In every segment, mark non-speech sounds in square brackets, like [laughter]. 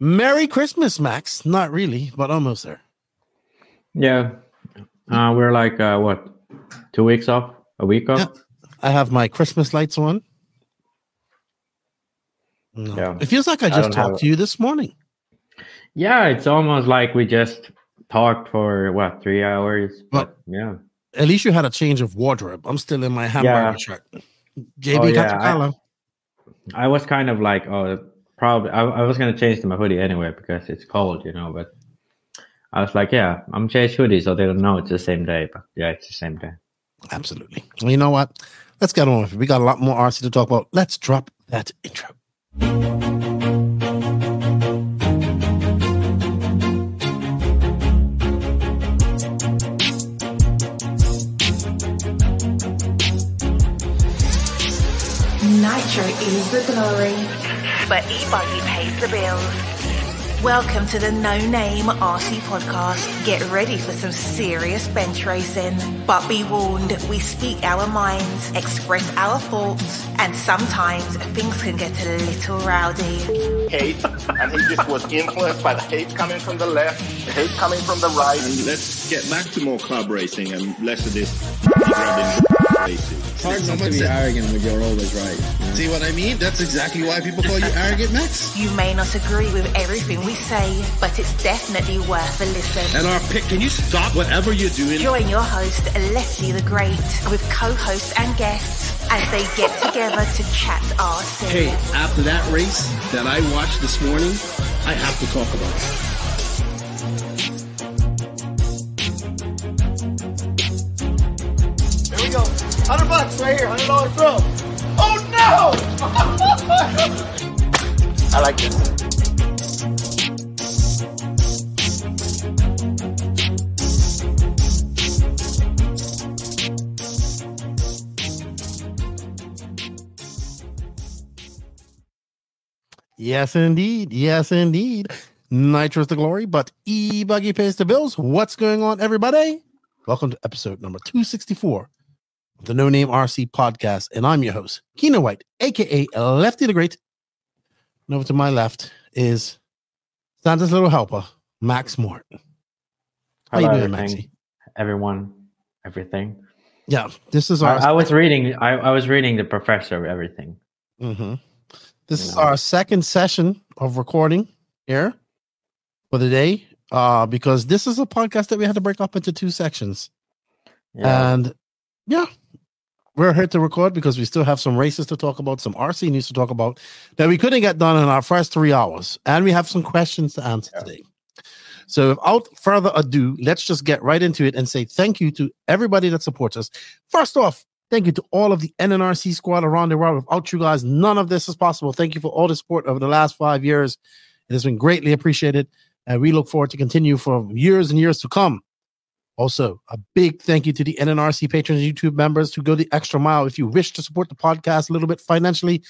Merry Christmas, Max. Not really, but almost there. Yeah. Uh, we're like, uh, what, two weeks off? A week off? Yeah. I have my Christmas lights on. No. Yeah. It feels like I I just have talked to you this morning. Yeah, it's almost like we just talked for, what, three hours? Well- But yeah. At least you had a change of wardrobe. I'm still in my hamburger Yeah. shirt. JB Oh, yeah, Katakala. I was kind of like, oh, probably, I, I was going to change to my hoodie anyway because it's cold, you know, but I was like, yeah, I'm change hoodie so they don't know it's the same day. But yeah, it's the same day. Absolutely. Well, you know what? Let's get on with it. We got a lot more RC to talk about. Let's drop that intro. Nitro is the glory, but e-buggy pays the bills. Welcome to the No Name RC podcast. Get ready for some serious bench racing. But be warned, we speak our minds, express our thoughts, and sometimes things can get a little rowdy. hate, and he just was influenced by the hate coming from the left, the hate coming from the right. And let's get back to more club racing and less of this grabbing racing. It's hard not to be arrogant when you're always right. you know? See what I mean? That's exactly why people call you arrogant, Max. You may not agree with everything we say, but it's definitely worth a listen. And our pick, can you stop whatever you're doing? Join your host, Lefty the Great, with co-hosts and guests as they get together to chat RC. Hey, after that race that I watched this morning, I have to talk about it. We go. 100 bucks right here, $100 throw. Oh no! [laughs] I like this. Yes, indeed. Yes, indeed. Nitro's the glory, but E Buggy pays the bills. What's going on, everybody? Welcome to episode number 264 of the No Name RC podcast. And I'm your host, Keno White, aka Lefty the Great. And over to my left is Santa's little helper, Max Morton. How you doing. Maxie? Everyone, everything. Yeah, this is our I was reading, I, I was reading the professor of everything. Mhm. This is Yeah. our second session of recording here for the day. Uh, because this is a podcast that we had to break up into two sections. Yeah. And yeah, we're here to record because we still have some races to talk about, some RC news to talk about that we couldn't get done in our first three hours. And we have some questions to answer today. So without further ado, let's just get right into it and say thank you to everybody that supports us. First off, thank you to all of the NNRC squad around the world. Without you guys, none of this is possible. Thank you for all the support over the last five years. It has been greatly appreciated. And we look forward to continue for years and years to come. Also, a big thank you to the NNRC patrons and YouTube members who go the extra mile. If you wish to support the podcast a little bit financially,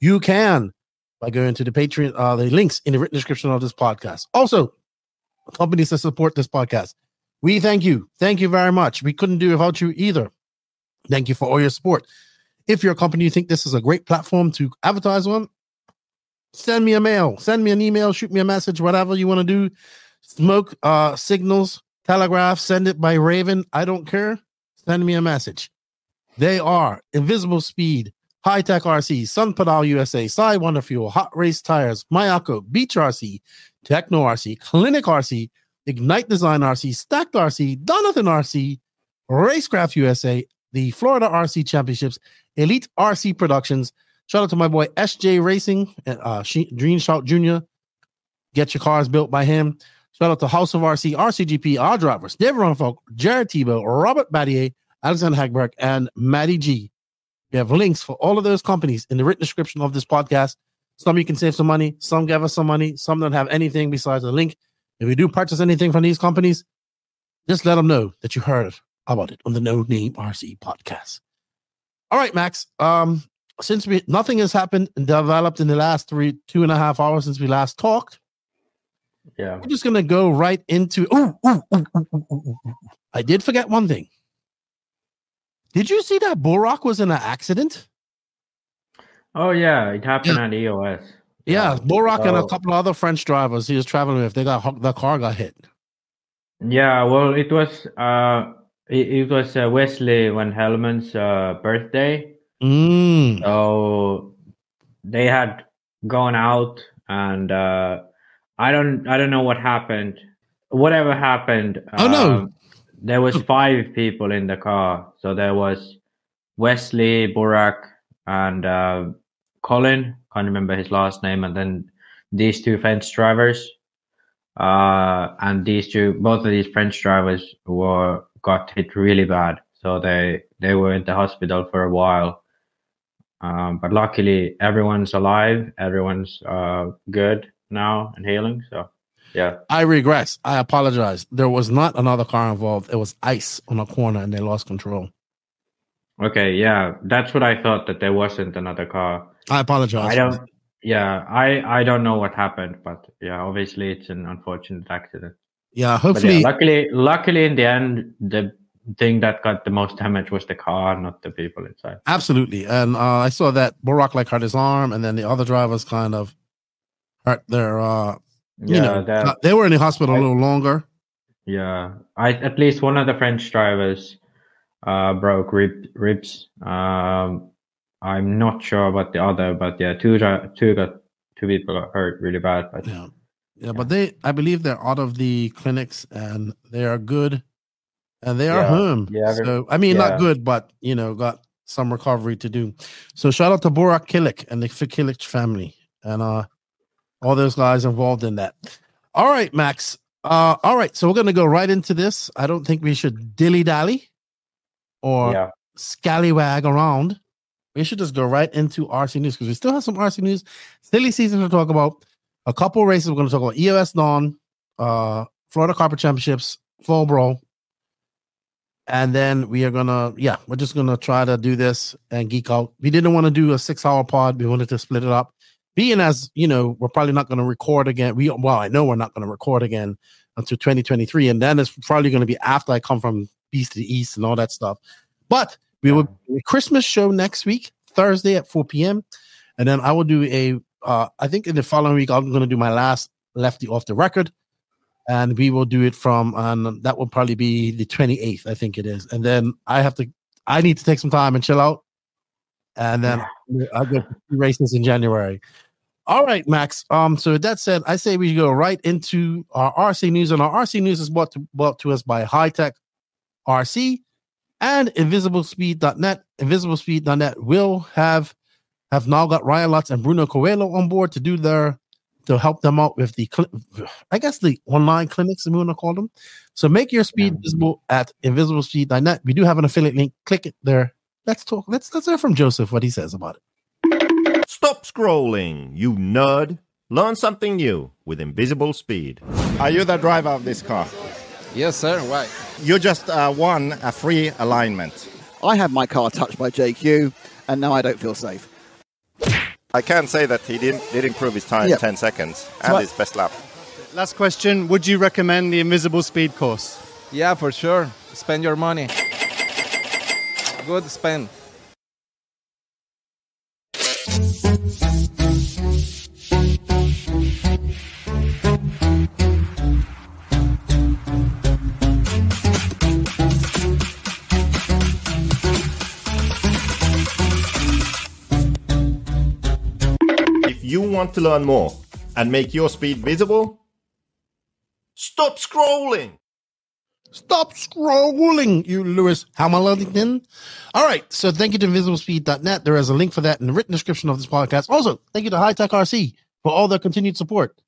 you can by going to the Patreon, uh, the links in the written description of this podcast. Also, companies that support this podcast, we thank you. Thank you very much. We couldn't do it without you either. Thank you for all your support. If you're a company you think this is a great platform to advertise on, send me a mail, send me an email, shoot me a message, whatever you want to do. Smoke uh signals, telegraph, send it by Raven. I don't care. Send me a message. They are Invisible Speed, High Tech RC, Sun Pedal USA, Sidewinder Fuel, Hot Race Tires, Mayako, Beach RC, Techno RC, Clinic RC, Ignite Design RC, Stacked RC, Donathan RC, Racecraft USA, the Florida RC Championships, Elite RC Productions. Shout out to my boy SJ Racing, and uh, Dream Shout Jr. Get your cars built by him. Shout out to House of RC, RCGP, our drivers, Dave Ronnefalk, Jared Tebo, Robert Batlle, Alexander Hagberg, and Maddie G. We have links for all of those companies in the written description of this podcast. Some you can save some money, some give us some money, some don't have anything besides a link. If you do purchase anything from these companies, just let them know that you heard about it on the No Name RC podcast. All right, Max. Um, since we nothing has happened and developed in the last three, two and a half hours since we last talked, yeah. we're just gonna go right into. Ooh, ooh, ooh. I did forget one thing. Did you see that Rock was in an accident? Oh, yeah. It happened on EOS. Yeah, Borak and a couple of other French drivers he was traveling with. They got the car got hit. Yeah, well, it was uh, it, it was uh, Wesley Van Helmond's uh, birthday. Mm. So they had gone out, and uh, I don't I don't know what happened. Whatever happened. Oh, no. um, There was five people in the car. So there was Wesley, Burak, and uh, Colin. Can't remember his last name, and then these two French drivers. Uh, and these two, both of these French drivers were got hit really bad. So they they were in the hospital for a while. Um, but luckily, everyone's alive. Everyone's uh, good now and healing. So, yeah. I regress. I apologize. There was not another car involved. It was ice on a corner and they lost control. Okay. Yeah. That's what I thought that there wasn't another car. I apologize. I don't. Yeah. I I don't know what happened, but yeah, obviously it's an unfortunate accident. Yeah, hopefully. yeah, luckily, luckily in the end, the thing that got the most damage was the car, not the people inside. Absolutely. And uh, I saw that Borak like hurt his arm, and then the other drivers kind of hurt their, uh, you Yeah. know, that- uh, they were in the hospital a little longer. Yeah, I at least one of the French drivers uh, broke rib, ribs. Um, I'm not sure about the other, but yeah, two two got two people got hurt really bad. But Yeah. Yeah, but they, I believe they're out of the clinics and they are good and they are Yeah. home. Yeah, So, I mean, not good, but, you know, got some recovery to do. So, shout out to Borak Kilik and the Kilik family and uh all those guys involved in that. All right, Max. Uh, all right. So, we're going to go right into this. I don't think we should dilly dally or yeah, scallywag around. We should just go right into RC news because we still have some RC news. Silly season to talk about. A couple races we're going to talk about EOS Dawn, uh, Florida Carpet Championships, Fall Brawl. And then we are gonna, yeah, we're just gonna try to do this and geek out. We didn't want to do a six-hour pod. We wanted to split it up. Being as you know, we're probably not going to record again. We well, I know we're not going to record again until 2023, and then it's probably going to be after I come from Beast to the East and all that stuff. But we will be a Christmas show next week, Thursday at 4 p.m. And then I will do a uh I think in the following week I'm gonna do my last lefty off the record. And we will do it from and that will probably be the 28th, I think it is. And then I have to I need to take some time and chill out. And then I'll go to races in January. All right, Max. Um, so with that said, I say we go right into our RC news, and our RC news is brought to, brought to us by High Tech RC and invisiblespeed.net. Invisiblespeed.net will have have now got Ryan Lutz and Bruno Coelho on board to do their to help them out with the I guess the online clinics we want to call them. So make your speed visible at invisiblespeed.net. We do have an affiliate link. Click it there. Let's talk. Let's let's hear from Joseph what he says about it. Stop scrolling, you nerd. Learn something new with Invisible Speed. Are you the driver of this car? Yes, sir. Why? You just uh, won a free alignment. I had my car touched by JQ, and now I don't feel safe. I can say that he didn't did improve his time Yeah. 10 seconds and So his best lap. Last question Would you recommend the Invisible Speed course? Yeah, for sure. Spend your money. Good spend. If you want to learn more and make your speed visible, stop scrolling. Stop scrolling, you Lewis Hamilton. All right. So thank you to invisiblespeed.net. There is a link for that in the written description of this podcast. Also, thank you to High Tech RC for all their continued support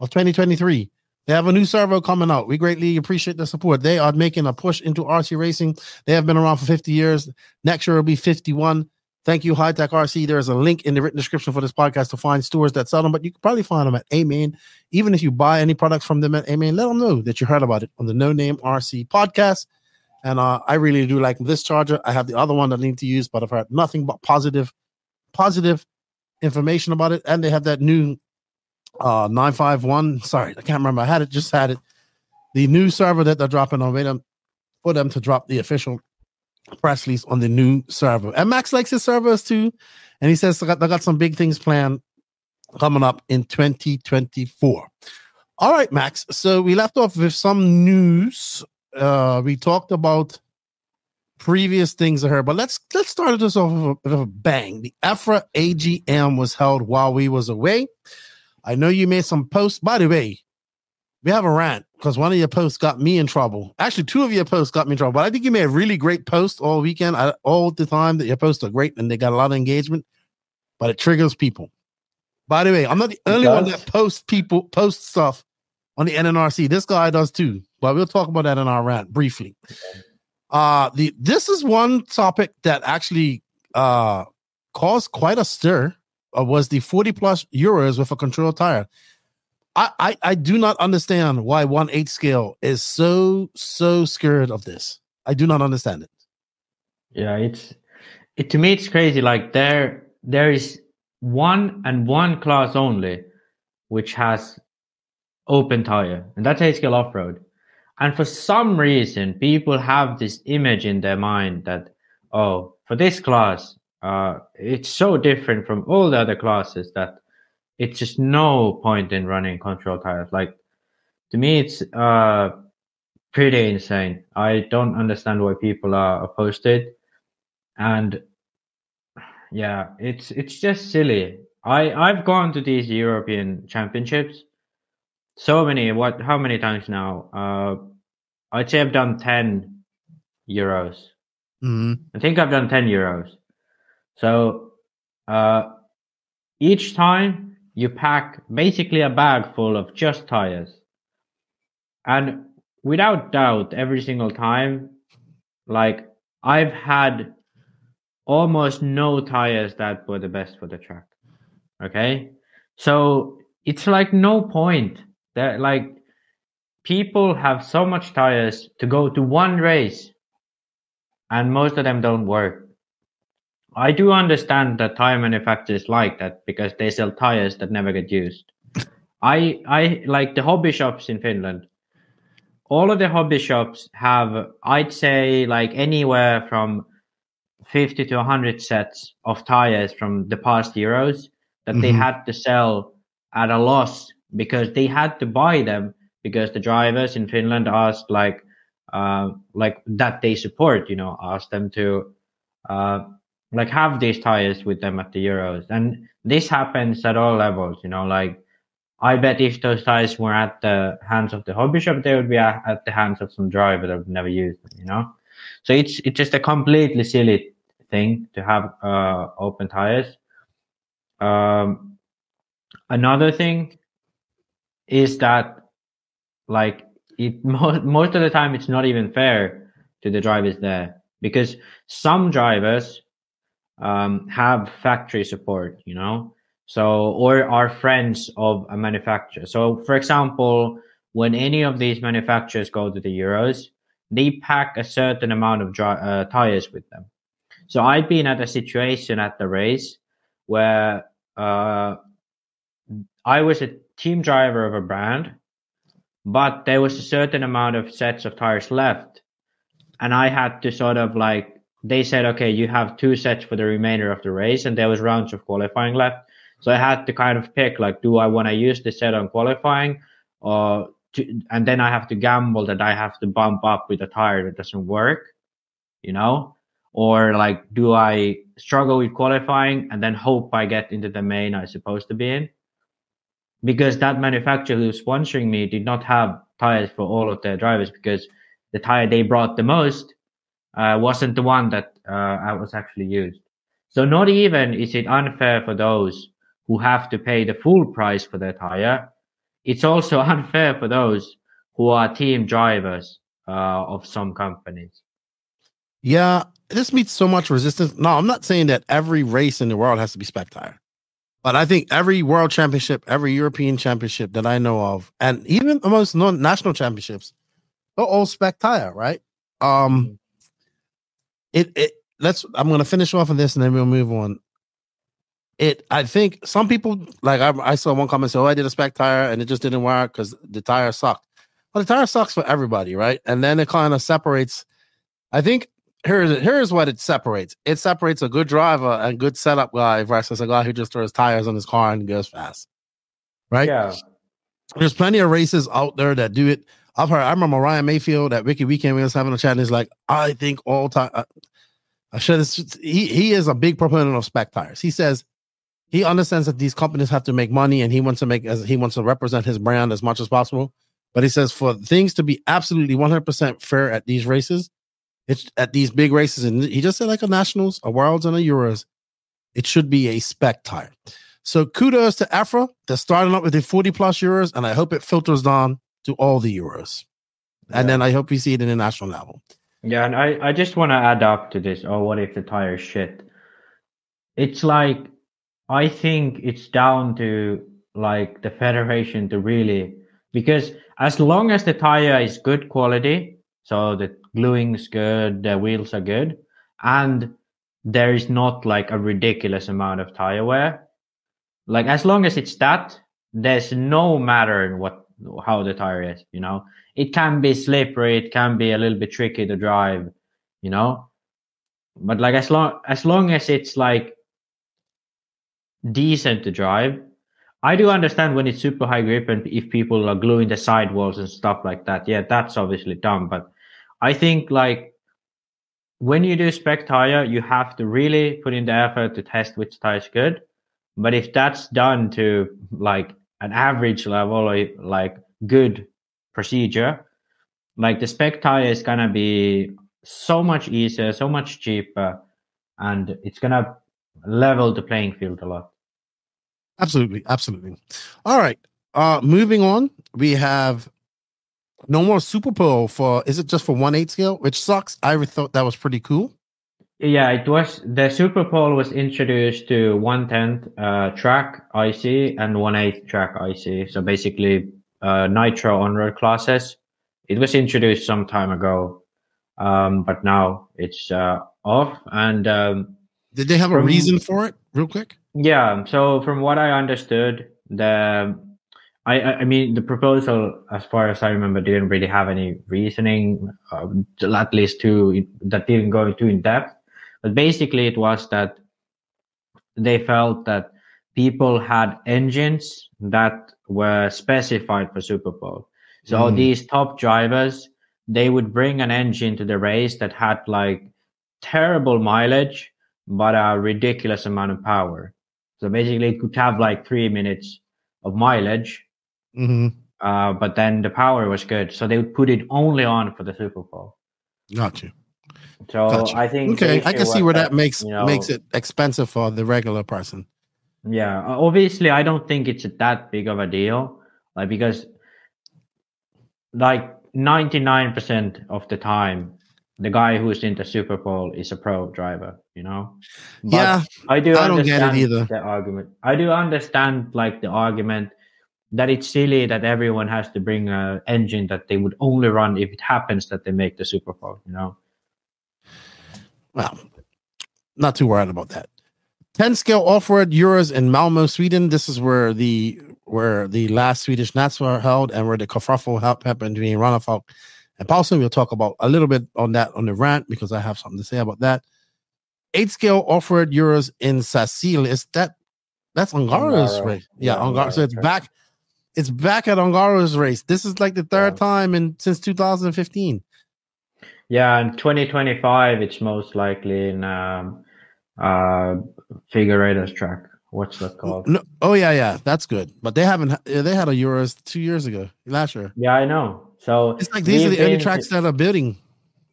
of 2023. They have a new servo coming out. We greatly appreciate the support. They are making a push into RC racing. They have been around for 50 years. Next year will be 51. Thank you, High Tech RC. There is a link in the written description for this podcast to find stores that sell them, but you can probably find them at AMain. Even if you buy any products from them at AMain, let them know that you heard about it on the No Name RC podcast. And uh, I really do like this charger. I have the other one that I need to use, but I've heard nothing but positive, positive information about it. And they have that new uh 951. Sorry, I can't remember. I had it, just had it. The new server that they're dropping on. Them for them to drop the official press release on the new server. And Max likes his servers too. And he says they got, got some big things planned coming up in 2024. All right, Max. So we left off with some news. Uh, we talked about previous things I but let's let's start this off with a, with a bang. The EFRA AGM was held while we was away. I know you made some posts. By the way, we have a rant because one of your posts got me in trouble. Actually, two of your posts got me in trouble. But I think you made a really great post all weekend, I, all the time that your posts are great and they got a lot of engagement, but it triggers people. By the way, I'm not the only one that posts people post stuff on the NNRC. This guy does too. But we'll talk about that in our rant briefly. Uh the this is one topic that actually uh caused quite a stir. Uh, was the 40 plus euros with a control tire. I, I I do not understand why one eight scale is so so scared of this. I do not understand it. Yeah, it's it to me it's crazy. Like there there is one and one class only which has open tire, and that's eight scale off road. And for some reason, people have this image in their mind that oh, for this class, uh, it's so different from all the other classes that it's just no point in running control tires. Like to me, it's uh pretty insane. I don't understand why people are opposed to it, and yeah, it's it's just silly. I I've gone to these European Championships so many. What? How many times now? Uh, I'd say I've done ten euros. Mm-hmm. I think I've done ten euros. So uh, each time you pack basically a bag full of just tires. And without doubt, every single time, like I've had almost no tires that were the best for the track. Okay. So it's like no point that like people have so much tires to go to one race and most of them don't work. I do understand that tire manufacturers like that because they sell tires that never get used. I I like the hobby shops in Finland. All of the hobby shops have, I'd say, like anywhere from fifty to hundred sets of tires from the past Euros that mm-hmm. they had to sell at a loss because they had to buy them because the drivers in Finland asked like uh, like that they support, you know, asked them to uh, like have these tires with them at the Euros. And this happens at all levels, you know, like I bet if those tires were at the hands of the hobby shop, they would be at, at the hands of some driver that would never use them, you know? So it's, it's just a completely silly thing to have, uh, open tires. Um, another thing is that like it, [laughs] most, most of the time, it's not even fair to the drivers there because some drivers um, have factory support, you know, so or are friends of a manufacturer. So, for example, when any of these manufacturers go to the Euros, they pack a certain amount of dry, uh, tires with them. So I've been at a situation at the race where uh, I was a team driver of a brand, but there was a certain amount of sets of tires left, and I had to sort of like they said, okay, you have two sets for the remainder of the race, and there was rounds of qualifying left. So I had to kind of pick, like, do I want to use the set on qualifying, or to, and then I have to gamble that I have to bump up with a tire that doesn't work, you know, or like, do I struggle with qualifying and then hope I get into the main I'm supposed to be in? Because that manufacturer who's sponsoring me did not have tires for all of their drivers because the tire they brought the most uh, wasn't the one that uh, was actually used. So not even is it unfair for those who have to pay the full price for their tire. It's also [laughs] unfair for those who are team drivers uh, of some companies. Yeah, this meets so much resistance. No, I'm not saying that every race in the world has to be spec tire. But I think every world championship, every European championship that I know of, and even amongst non national championships, they're all spec tire, right? Um, it it let's I'm gonna finish off on this and then we'll move on. It I think some people like I, I saw one comment say, "Oh, I did a spec tire and it just didn't work because the tire sucked." Well, the tire sucks for everybody, right? And then it kind of separates. I think here's here's what it separates. It separates a good driver and good setup guy versus a guy who just throws tires on his car and goes fast. Right? Yeah. There's plenty of races out there that do it. I've heard. I remember Ryan Mayfield at Ricky Weekend. We was having a chat, and he's like, "I think all time." Uh, I should. He he is a big proponent of spec tires. He says he understands that these companies have to make money, and he wants to make as he wants to represent his brand as much as possible. But he says for things to be absolutely 100% fair at these races, it's at these big races, and he just said like a nationals, a worlds, and a euros, it should be a spec tire. So kudos to EFRA. They're starting up with the 40 plus euros, and I hope it filters down to all the euros. And then I hope we see it in the national level. Yeah, and I, I just want to add up to this. Oh, what if the tire is shit? It's like I think it's down to like the federation to really because as long as the tire is good quality, so the gluing is good, the wheels are good, and there is not like a ridiculous amount of tire wear. Like as long as it's that, there's no matter in what how the tire is, you know. It can be slippery, it can be a little bit tricky to drive, you know. But like as long as long as it's like decent to drive, I do understand when it's super high grip and if people are gluing the sidewalls and stuff like that. Yeah, that's obviously dumb. But I think like when you do spec tire, you have to really put in the effort to test which tire is good. But if that's done to like an average level like good procedure, like the spec tire is gonna be so much easier, so much cheaper, and it's gonna level the playing field a lot. Absolutely, absolutely. All right. Uh moving on, we have no more Super Bowl for is it just for one eight scale, which sucks. I thought that was pretty cool. Yeah, it was the Super Bowl was introduced to one tenth uh, track IC and one eighth track IC. So basically, uh, Nitro on road classes. It was introduced some time ago, um, but now it's uh, off. And um, did they have a reason for it, real quick? Yeah. So from what I understood, the I I mean the proposal, as far as I remember, didn't really have any reasoning, uh, at least to that didn't go too in depth. But basically, it was that they felt that people had engines that were specified for Super Bowl. So Mm. these top drivers, they would bring an engine to the race that had like terrible mileage, but a ridiculous amount of power. So basically, it could have like three minutes of mileage, Mm-hmm. uh, but then the power was good. So they would put it only on for the Super Bowl. Got you. So Got you. I think okay, I can see where that makes you know, makes it expensive for the regular person. Yeah, obviously, I don't think it's that big of a deal, like because like ninety nine percent of the time, the guy who's in the Super Bowl is a pro driver. You know. But Yeah, I do. I don't get it either. The argument. I do understand like the argument that it's silly that everyone has to bring a engine that they would only run if it happens that they make the Super Bowl. You know. Well, not too worried about that. 10 scale off-road Euros in Malmo, Sweden. This is where the where the last Swedish Nats were held and where the kerfuffle hap- happened between Ronnefalk and Paulson. We'll talk about a little bit on that on the rant because I have something to say about that. Eight scale off-road Euros in Sacil. Is that that's Angaro's Ungaro. race? Yeah, Yeah, Angaro. So it's back. It's back at Angaro's race. This is like the third time in since 2015. Yeah, in 2025, it's most likely in um, uh, track. What's that called? No, oh yeah, yeah, that's good. But they haven't. They had a Euros two years ago, last year. Yeah, I know. So It's like these are the only tracks that are bidding.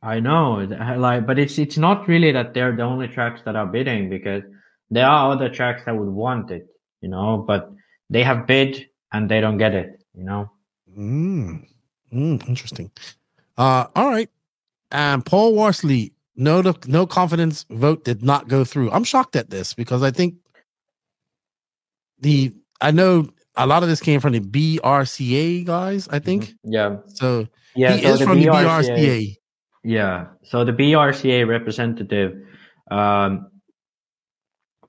I know, like, but it's it's not really that they're the only tracks that are bidding because there are other tracks that would want it, you know, but they have bid and they don't get it, you know. Mm. Mm, interesting. Uh, all right. And Paul Worsley, no, no confidence vote did not go through. I'm shocked at this because I think the I know a lot of this came from the BRCA guys. I think Yeah. so. Yeah, he so is the from the BRCA BRCA. Yeah. So the BRCA representative um,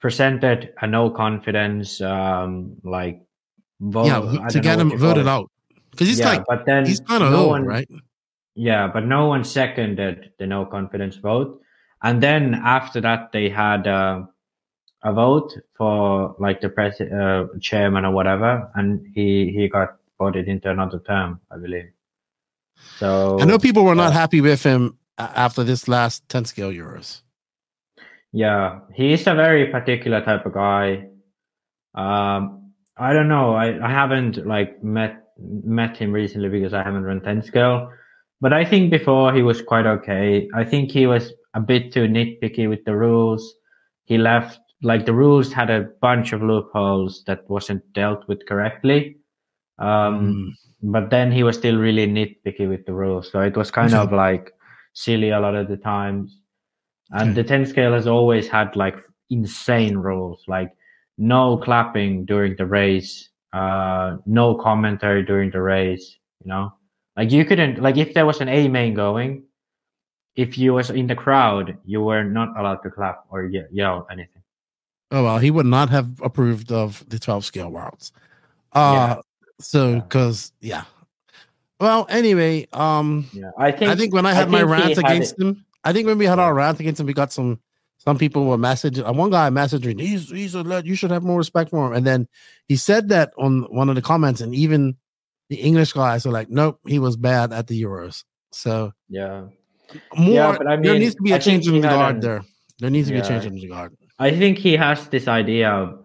presented a no confidence um, like vote. yeah, to get him what you call voted out because he's Yeah, like, but then he's kind of no old, one- right? Yeah, but no one seconded the no confidence vote. and then after that they had uh, a vote for like the pres- uh, chairman or whatever, and he he got voted into another term, I believe. So I know people were not happy with him after this last 10 scale Euros. Yeah, he's a very particular type of guy. Um, I don't know. I, I haven't like met met him recently because I haven't run 10 scale. But I think before he was quite okay. I think he was a bit too nitpicky with the rules. He left like the rules had a bunch of loopholes that wasn't dealt with correctly. Um, but then he was still really nitpicky with the rules. So it was kind Okay. of like silly a lot of the times. And the 10 scale has always had like insane rules, like no clapping during the race, uh, no commentary during the race, you know? Like you couldn't, like if there was an A main going, if you was in the crowd, you were not allowed to clap or ye- yell anything. Oh well, he would not have approved of the 12 scale routes. Uh so because yeah. Well, anyway, um Yeah, I think I think when I I had my rant against him, I think when we had our rant against him, we got some some people were messaging. Uh, one guy messaging, he's he's a you should have more respect for him. And then he said that on one of the comments, and even the English guys are like, nope, he was bad at the Euros. So Yeah. more Yeah, but I there needs to be a I change in guard an- there. There needs to be a change in the guard. I think he has this idea of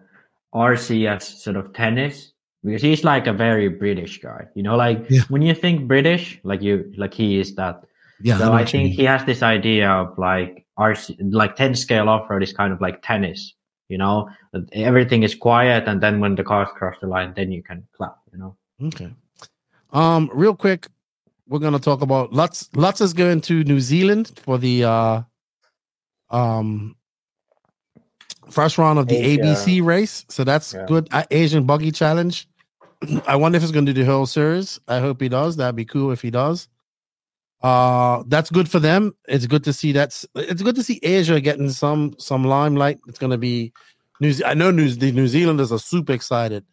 RC as sort of tennis because he's like a very British guy. You know, like when you think British, like you, like he is that. Yeah, So I, think he has this idea of like RC, like 10 scale off road is kind of like tennis. You know, everything is quiet, and then when the cars cross the line, then you can clap. You know. Okay. Um, real quick, we're gonna talk about Lutz. Lutz is going to New Zealand for the uh um first round of the Asia. ABC race. So that's Yeah. good. Uh, Asian Buggy Challenge. [clears throat] I wonder if he's going to do the whole series. I hope he does. That'd be cool if he does. Uh, that's good for them. It's good to see that's. It's good to see Asia getting some some limelight. It's going to be New. Ze- I know New the New Zealanders are super excited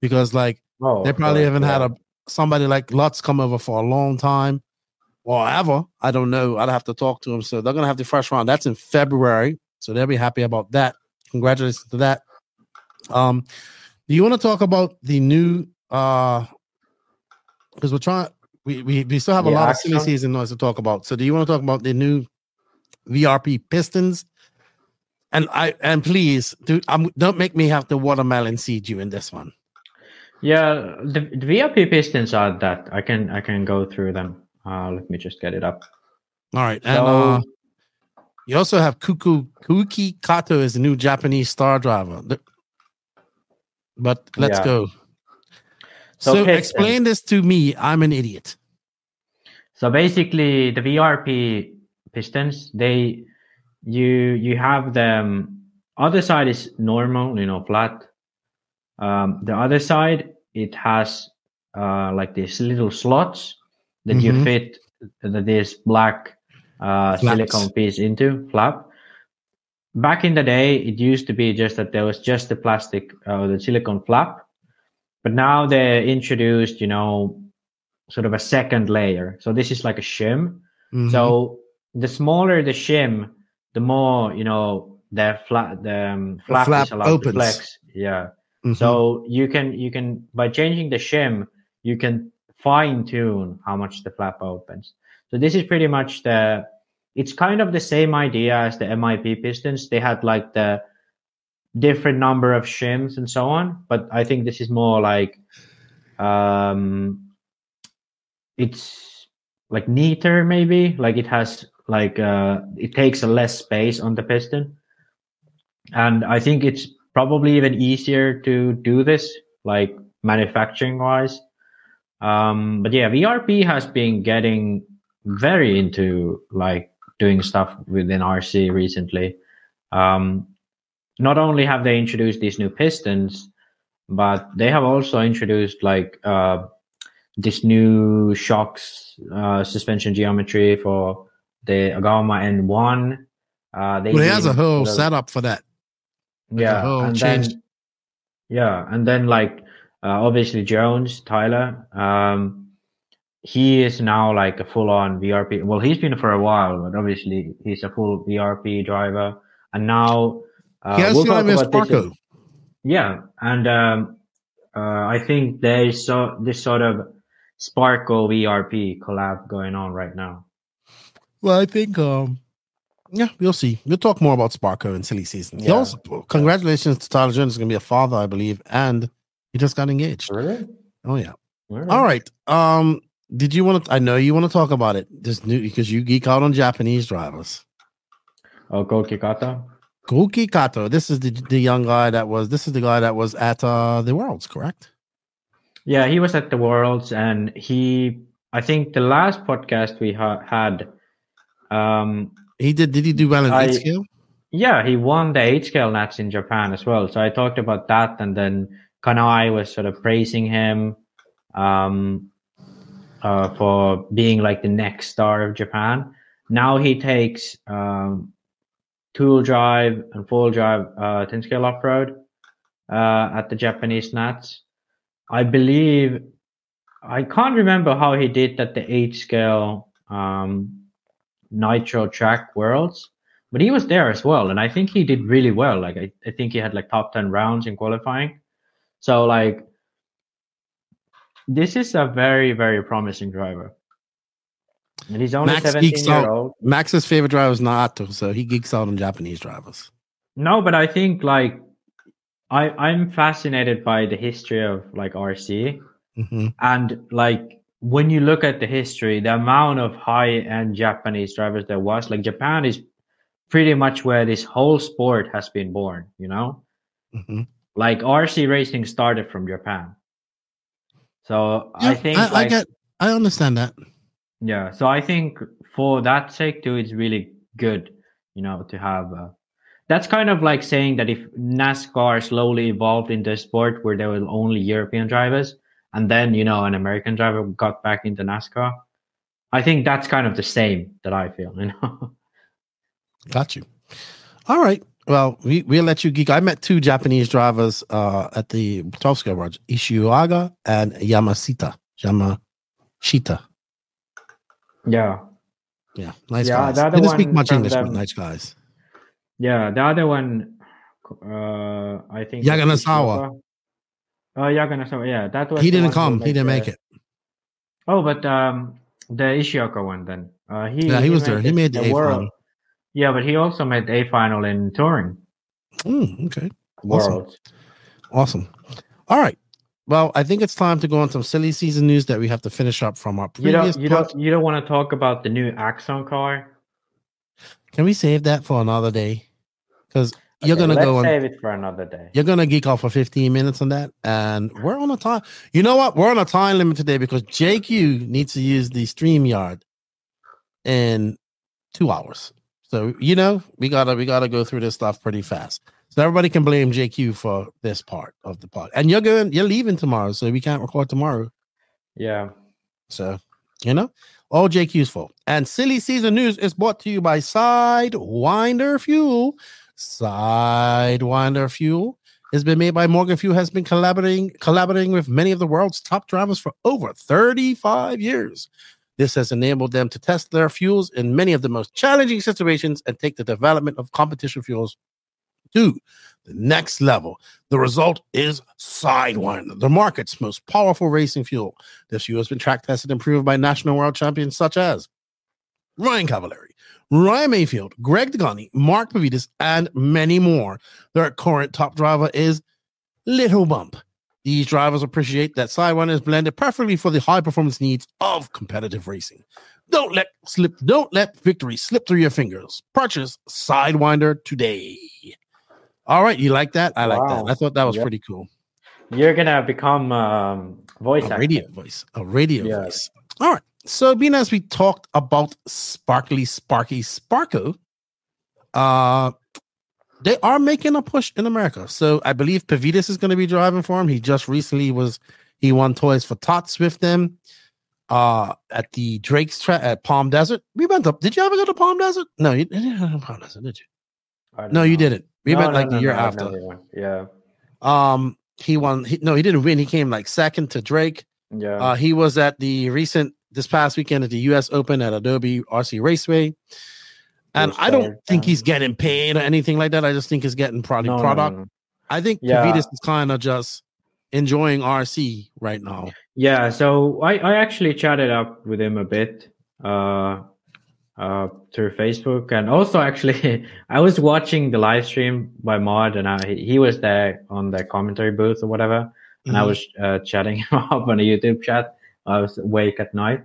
because like Oh, they probably haven't had a somebody like Lutz come over for a long time or ever. I don't know. I'd have to talk to him. So they're gonna have the first round. That's in February. So they'll be happy about that. Congratulations to that. Um, do you want to talk about the new uh because we're trying we, we we still have a The lot of silly season noise to talk about. So do you want to talk about the new VRP Pistons? And I and please do um, don't make me have to watermelon seed you in this one. Yeah, the, the VRP pistons are that. I can I can go through them. Uh, let me just get it up. All right, and So- uh, you also have Kuku Kuki Kato is the new Japanese star driver. But let's Yeah. go. So So, explain this to me. I'm an idiot. So basically, the VRP pistons, they you you have them. Other side is normal, you know, flat. Um, the other side it has uh, like these little slots that you Mhm. fit the, this black uh, silicone piece into flap. Back in the day, it used to be just that there was just the plastic, uh, the silicone flap, but now they introduced, you know, sort of a second layer. So this is like a shim. Mhm. So the smaller the shim, the more you know the flat the, um, The flap, flap is allowed opens. to flex. Yeah. Mhm. So you can you can by changing the shim, you can fine tune how much the flap opens. So this is pretty much the. It's kind of the same idea as the MIP pistons. They had like the different number of shims and so on, but I think this is more like um it's like neater maybe like it has like uh it takes less space on the piston and i think it's probably even easier to do this like manufacturing wise um but yeah vrp has been getting very into like doing stuff within rc recently um not only have they introduced these new pistons but they have also introduced like uh this new shocks uh, suspension geometry for the Agama N1. Uh, they Well, he has a whole the- setup for that. There's a yeah, whole and change. then yeah, and then like uh, obviously Jones, Tyler, um, he is now like a full-on VRP. Well, he's been for a while, but obviously he's a full VRP driver, and now uh, He has we'll the talk name about this in- yeah, and um, uh, I think there's so this sort of Sparko VRP collab going on right now. Well, I think um yeah, we'll see. We'll talk more about Sparko in silly season. Yeah. also congratulations to Tyler Jones, is gonna be a father, I believe, and he just got engaged. Really? Oh yeah. Alright. All right. Um, did you want to I know you want to talk about it. This new because you geek out on Japanese drivers. Oh, Koki Kata. Koki Kato. This is the the young guy that was this is the guy that was at uh the Worlds, correct? Yeah, he was at the Worlds, and he. I think the last podcast we ha- had. Um, He did did he do well in I- eight scale? Yeah, he won the eight scale nats in Japan as well. So I talked about that, and then Kanai was sort of praising him um, uh, for being like the next star of Japan. Now he takes um, tool drive and full drive uh, 10 scale off road uh, at the Japanese nats. I believe I can't remember how he did at the eight scale um, Nitro Track Worlds, but he was there as well, and I think he did really well. Like I, I think he had like top ten rounds in qualifying. So like this is a very very promising driver, and he's only Max seventeen geeks year out. old. Max's favorite driver is Naoto, so he geeks out on Japanese drivers. No, but I think like I I'm fascinated by the history of like RC Mhm. and like when you look at the history, the amount of high end Japanese drivers there was, like Japan is pretty much where this whole sport has been born, you know? Mhm. Like RC racing started from Japan. So I think I, I get I understand that. yeah, so I think for that sake too, it's really good, you know, to have. Uh, that's kind of like saying that if NASCAR slowly evolved into a sport where there were only European drivers, and then you know an American driver got back into NASCAR, I think that's kind of the same that I feel, you know. [laughs] Got you. All right. Well, we, we'll let you geek. I met two Japanese drivers uh, at the 12 scale Roger, Ishiuaga and Yamashita. Yamashita. yeah, Yeah, nice Yeah, guys. the other didn't speak much English, but nice guys. yeah. The other one, uh, I think Yaganasawa. Oh, Yaganasawa. Yeah, that was. He didn't come. He didn't the- make it. Oh, but um, the Ishioka one then. Uh, he Yeah, he was there. He made the A world. final. Yeah, but he also made the A final in touring Mm, okay. Awesome. world. Awesome. All right. Well, I think it's time to go on some silly season news that we have to finish up from our You previous. don't, you pod- don't, you don't want to talk about the new Axon car. Can we save that for another day? Because you're Okay, gonna go save it for another day. You're gonna geek off for 15 minutes on that, and we're on a time. You know what? We're on a time limit today because JQ needs to use the StreamYard in two hours. So you know we gotta we gotta go through this stuff pretty fast. So everybody can blame JQ for this part of the pod. And you're going, you're leaving tomorrow, so we can't record tomorrow. Yeah. So you know, all JQ's fault. And silly season news is brought to you by Sidewinder Fuel. Sidewinder Fuel has been made by Morgan Fuel, has been collaborating collaborating with many of the world's top drivers for over 35 years. This has enabled them to test their fuels in many of the most challenging situations and take the development of competition fuels to the next level. The result is Sidewinder, the market's most powerful racing fuel. This fuel has been track tested and proven by national world champions such as Ryan Cavalieri, Ryan Mayfield, Greg Degani, Mark Pavidis, and many more. Their current top driver is Little Bump. These drivers appreciate that Sidewinder is blended perfectly for the high performance needs of competitive racing. Don't let slip, don't let victory slip through your fingers. Purchase Sidewinder today. All right, you like that? I like Wow. that. I thought that was Yep. pretty cool. You're gonna become um, voice A actor. radio voice. A radio Yeah. voice. All right. So being as we talked about Sparkly Sparky sparkle uh they are making a push in America. So I believe Pavidis is going to be driving for him. He just recently was he won toys for Tots with them uh at the Drake's track at Palm Desert. We went up. Did you ever go to Palm Desert? No, you didn't go to Palm Desert, did you? No, you didn't. We No, went no, like no, the year after. Yeah. Um, he won. He, no, he didn't win. He came like second to Drake. Yeah. Uh, he was at the recent this past weekend at the U.S. Open at Adobe RC Raceway. And I don't think he's getting paid or anything like that. I just think he's getting probably No, product. no, no. I think Yeah. Pavidis is kind of just enjoying RC right now. Yeah, so I, I actually chatted up with him a bit uh, uh, through Facebook, and also actually [laughs] I was watching the live stream by Mod, and I, he was there on the commentary booth or whatever, and I Mhm. was uh, chatting [laughs] him up on a YouTube chat. I was awake at night.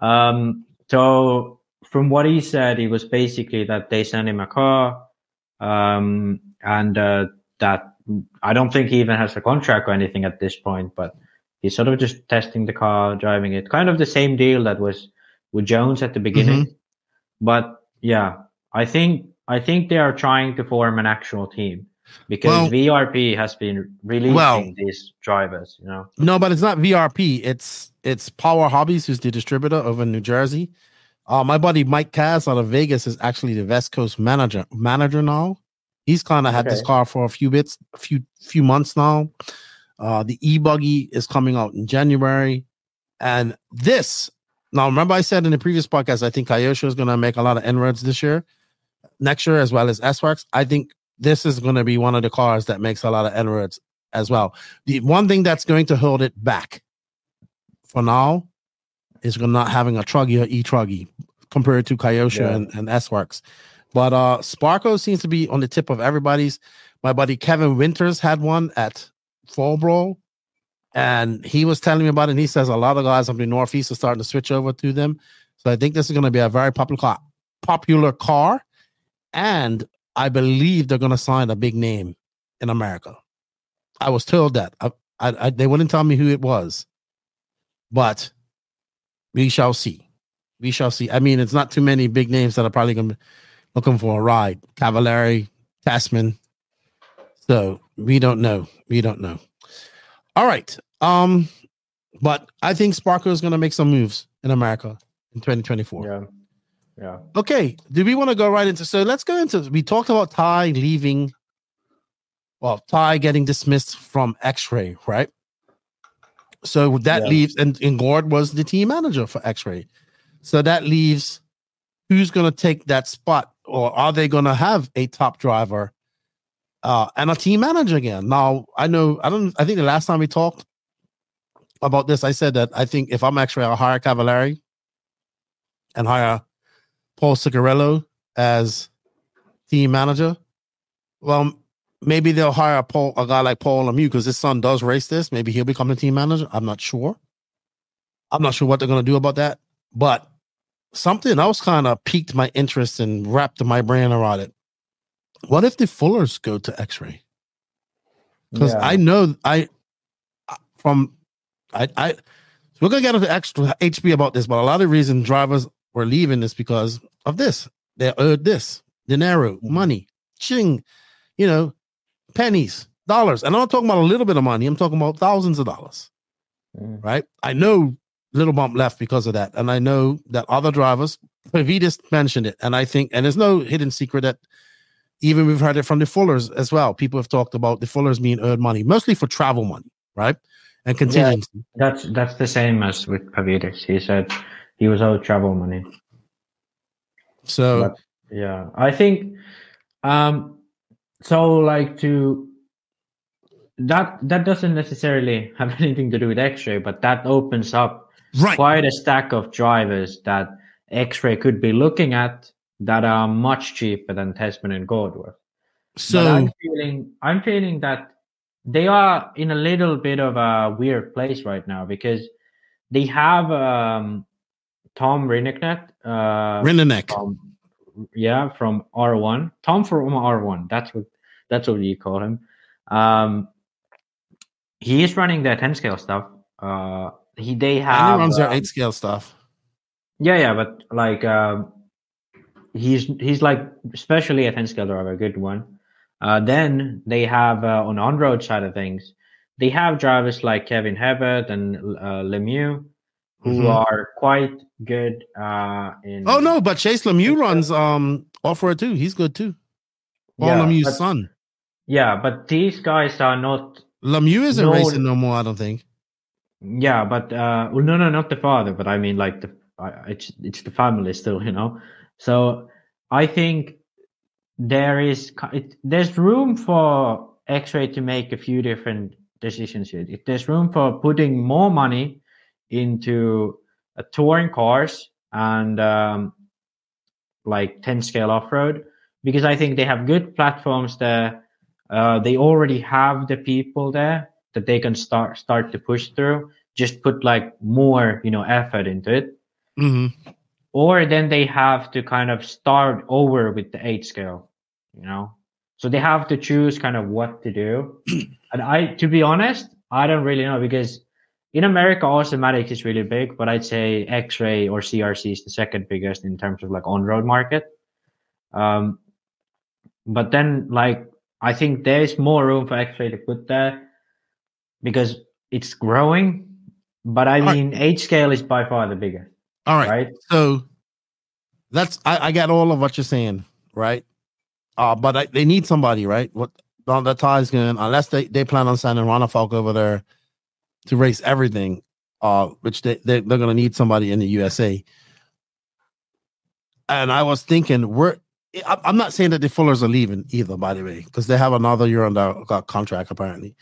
Um, so from what he said, it was basically that they sent him a car, um, and uh, that I don't think he even has a contract or anything at this point, but he's sort of just testing the car, driving it. Kind of the same deal that was with Jones at the beginning. Mm-hmm. But yeah, I think I think they are trying to form an actual team because Well- VRP has been releasing Well- these drivers. You know, No, but it's not VRP. It's it's Power Hobbies, who's the distributor over in New Jersey. Uh, my buddy Mike Cass out of Vegas is actually the West Coast manager manager now. He's kind of had this car for a few bits, a few few months now. Uh, the e buggy is coming out in January, and this now remember I said in the previous podcast I think Kyosho is going to make a lot of inroads this year, next year as well as S Works. I think this is going to be one of the cars that makes a lot of inroads as well. The one thing that's going to hold it back for now is not having a truggy or e truggy compared to Kyosho Yeah. and, and S Works. But uh Sparko seems to be on the tip of everybody's. My buddy Kevin Winters had one at Fall Brawl, and he was telling me about it. And he says a lot of guys up in the Northeast are starting to switch over to them. So I think this is going to be a very popular car, popular car, and I believe they're going to sign a big name in America. I was told that. I, I, I, they wouldn't tell me who it was, but we shall see. We shall see. I mean, it's not too many big names that are probably going to be looking for a ride. Cavalieri, Tessmann. So we don't know. We don't know. All right. Um, but I think Sparko is going to make some moves in America in 2024. yeah, yeah. Okay. Do we want to go right into so let's go into we talked about Ty leaving well, Ty getting dismissed from X-Ray, right? So that Yeah. leaves and, and Gord was the team manager for X-Ray. So that leaves who's gonna take that spot, or are they gonna have a top driver uh and a team manager again? Now I know I don't I think the last time we talked about this, I said that I think if I'm X-Ray, I'll hire Cavalieri and hire Paul Cigarello as team manager. Well, maybe they'll hire a, Paul, a guy like Paul Lemieux because his son does race this. Maybe he'll become the team manager. I'm not sure. I'm not sure what they're going to do about that. But something else kind of piqued my interest and wrapped my brain around it. What if the Fullers go to X Ray? Because Yeah. I know I from I I we're gonna get into extra HB about this, but a lot of reason drivers were leaving is because of this. They owed this dinero, mm-hmm. money, ching, you know, pennies, dollars. And I'm not talking about a little bit of money. I'm talking about thousands of dollars. Mm. Right? I know Little Bump left because of that, and I know that other drivers. Pavidis mentioned it, and I think, and there's no hidden secret that even we've heard it from the Fullers as well. People have talked about the Fullers being earned money, mostly for travel money, right? And contingency. That's that's the same as with Pavidis. He said he was owed travel money. So But, yeah, I think um so like to that that doesn't necessarily [laughs] have anything to do with X-ray, but that opens up right. quite a stack of drivers that X-ray could be looking at that are much cheaper than Tessmann and Godworth. So but I'm feeling I'm feeling that they are in a little bit of a weird place right now because they have um, Tom Rinnicknet, uh, Rinnenek. from yeah from R1. Tom from R1. That's what that's what you call him. Um, he is running their 10 scale stuff. Uh, he they have he runs their um, eight scale stuff. yeah, yeah, but like um, he's he's like especially a ten scale driver, a good one. Uh, then they have uh, on on road side of things, they have drivers like Kevin Hebert and uh, Lemieux, who Mhm. are quite good uh, in. Oh no, but Chase Lemieux runs um off road too. He's good too. Paul Yeah, Lemieux's son. Yeah, but these guys are not. Lemieux isn't No- racing no more. I don't think. Yeah, but uh, well, no, no, not the father, but I mean like the it's it's the family still, you know. So I think there is it, there's room for X-ray to make a few different decisions here. If there's room for putting more money into a touring cars and um, like 10 scale off-road because I think they have good platforms there. Uh, they already have the people there that they can start start to push through. Just put like more, you know, effort into it Mm-hmm. or then they have to kind of start over with the eight scale you know so they have to choose kind of what to do [clears throat] and i to be honest i don't really know because in america automatic is really big but i'd say x-ray or crc is the second biggest in terms of like on-road market um but then like i think there's more room for x-ray to put there because it's growing but i mean eight scale is by far the biggest All right. right So that's I, I got all of what you're saying, right? Uh, but I, they need somebody, right? What on the ties going unless they, they plan on sending Ronnefalk over there to race everything, uh, which they, they they're gonna need somebody in the USA. And I was thinking, we're I'm not saying that the Fullers are leaving either, by the way, because they have another year on their uh, contract apparently.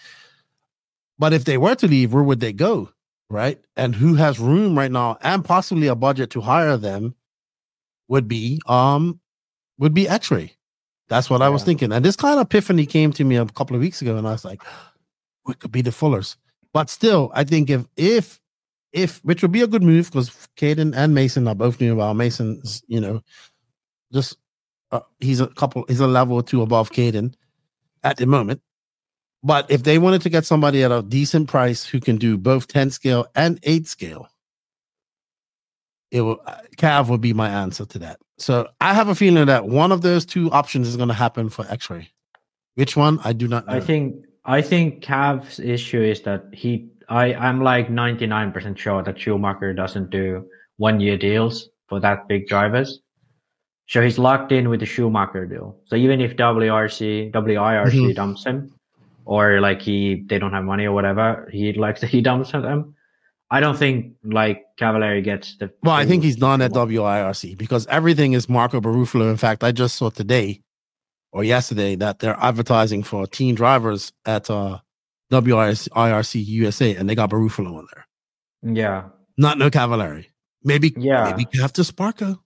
But if they were to leave, where would they go? Right. And who has room right now and possibly a budget to hire them would be um would be X-ray. That's what I was thinking. And this kind of epiphany came to me a couple of weeks ago, and I was like, [gasps] we could be the Fullers. But still, I think if if if which would be a good move because Caden and Mason are both new about Mason's, you know, just uh, he's a couple, he's a level or two above Caden at the moment. But if they wanted to get somebody at a decent price who can do both 10 scale and 8 scale, it will uh, Cav would be my answer to that. So I have a feeling that one of those two options is going to happen for X-ray. Which one? I do not know. I think I think Cav's issue is that he I I'm like 99% sure that Schumacher doesn't do one year deals for that big drivers. So he's locked in with the Schumacher deal. So even if WRC WIRC Mhm. dumps him or like he they don't have money or whatever, he likes [laughs] that he dumps them. I don't think like Cavalieri gets the Well, I think he's done at WIRC because everything is Marco Baruffolo. In fact, I just saw today or yesterday that they're advertising for teen drivers at uh, WIRC USA, and they got Barufalo on there. yeah. Not no Cavalieri. Maybe Yeah. maybe you have to Sparko.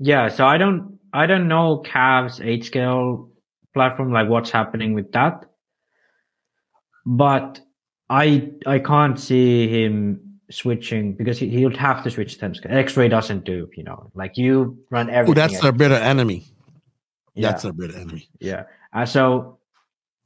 Yeah, so I don't I don't know Cavs eight scale platform like what's happening with that. But I I can't see him switching because he, he'll have to switch 10 scale. X-ray doesn't do, you know, like you run Oh, everything. that's at- their bitter enemy. Yeah. That's their bitter enemy. Yeah. Uh, so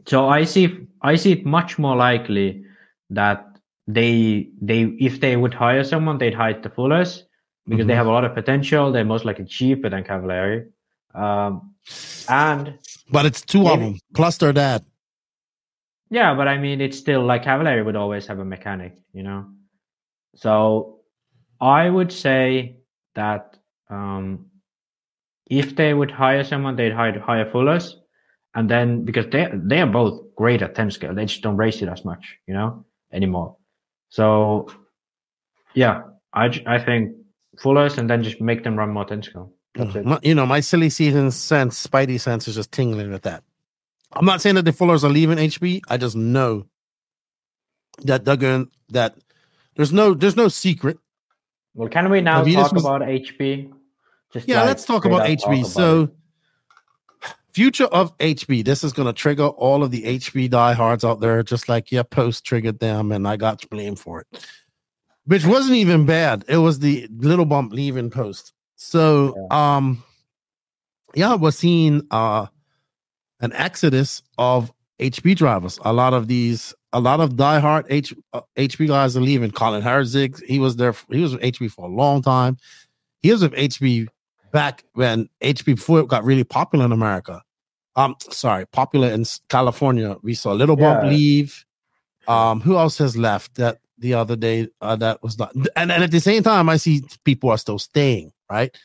so I see I see it much more likely that they they if they would hire someone they'd hire the Fullers because they Mhm. have a lot of potential. They're most likely cheaper than Cavalieri. Um, and But it's two of Maybe- them plus their dad. yeah, but I mean it's still like Cavalieri would always have a mechanic, you know. So I would say that um, if they would hire someone, they'd hire hire Fullers, and then because they they are both great at ten scale, they just don't race it as much, you know, anymore. So yeah, I I think Fullers, and then just make them run more ten scale. That's it. My- you know, my silly season sense, Spidey sense is just tingling with that. I'm not saying that the Fullers are leaving HB. I just know that they're going that there's no there's no secret. Well, can we now Avidas talk was- about HB? Just Yeah, like, let's talk about HB. talk about so it. future of HB. This is going to trigger all of the HB diehards out there, just like your post triggered them, and I got blamed for it, which wasn't even bad. It was the little bump leaving post. So, um, yeah, we're seeing uh an exodus of HB drivers. A lot of these, a lot of diehard H, uh, HB guys are leaving. Colin Herzig, he was there. He was with HB for a long time. He was with HB back when HB before it got really popular in America. Um, sorry, popular in California. We saw Little Bump Yeah. leave. Um, who else has left that the other day? Uh, that was not, and, and at the same time, I see people are still staying. Right?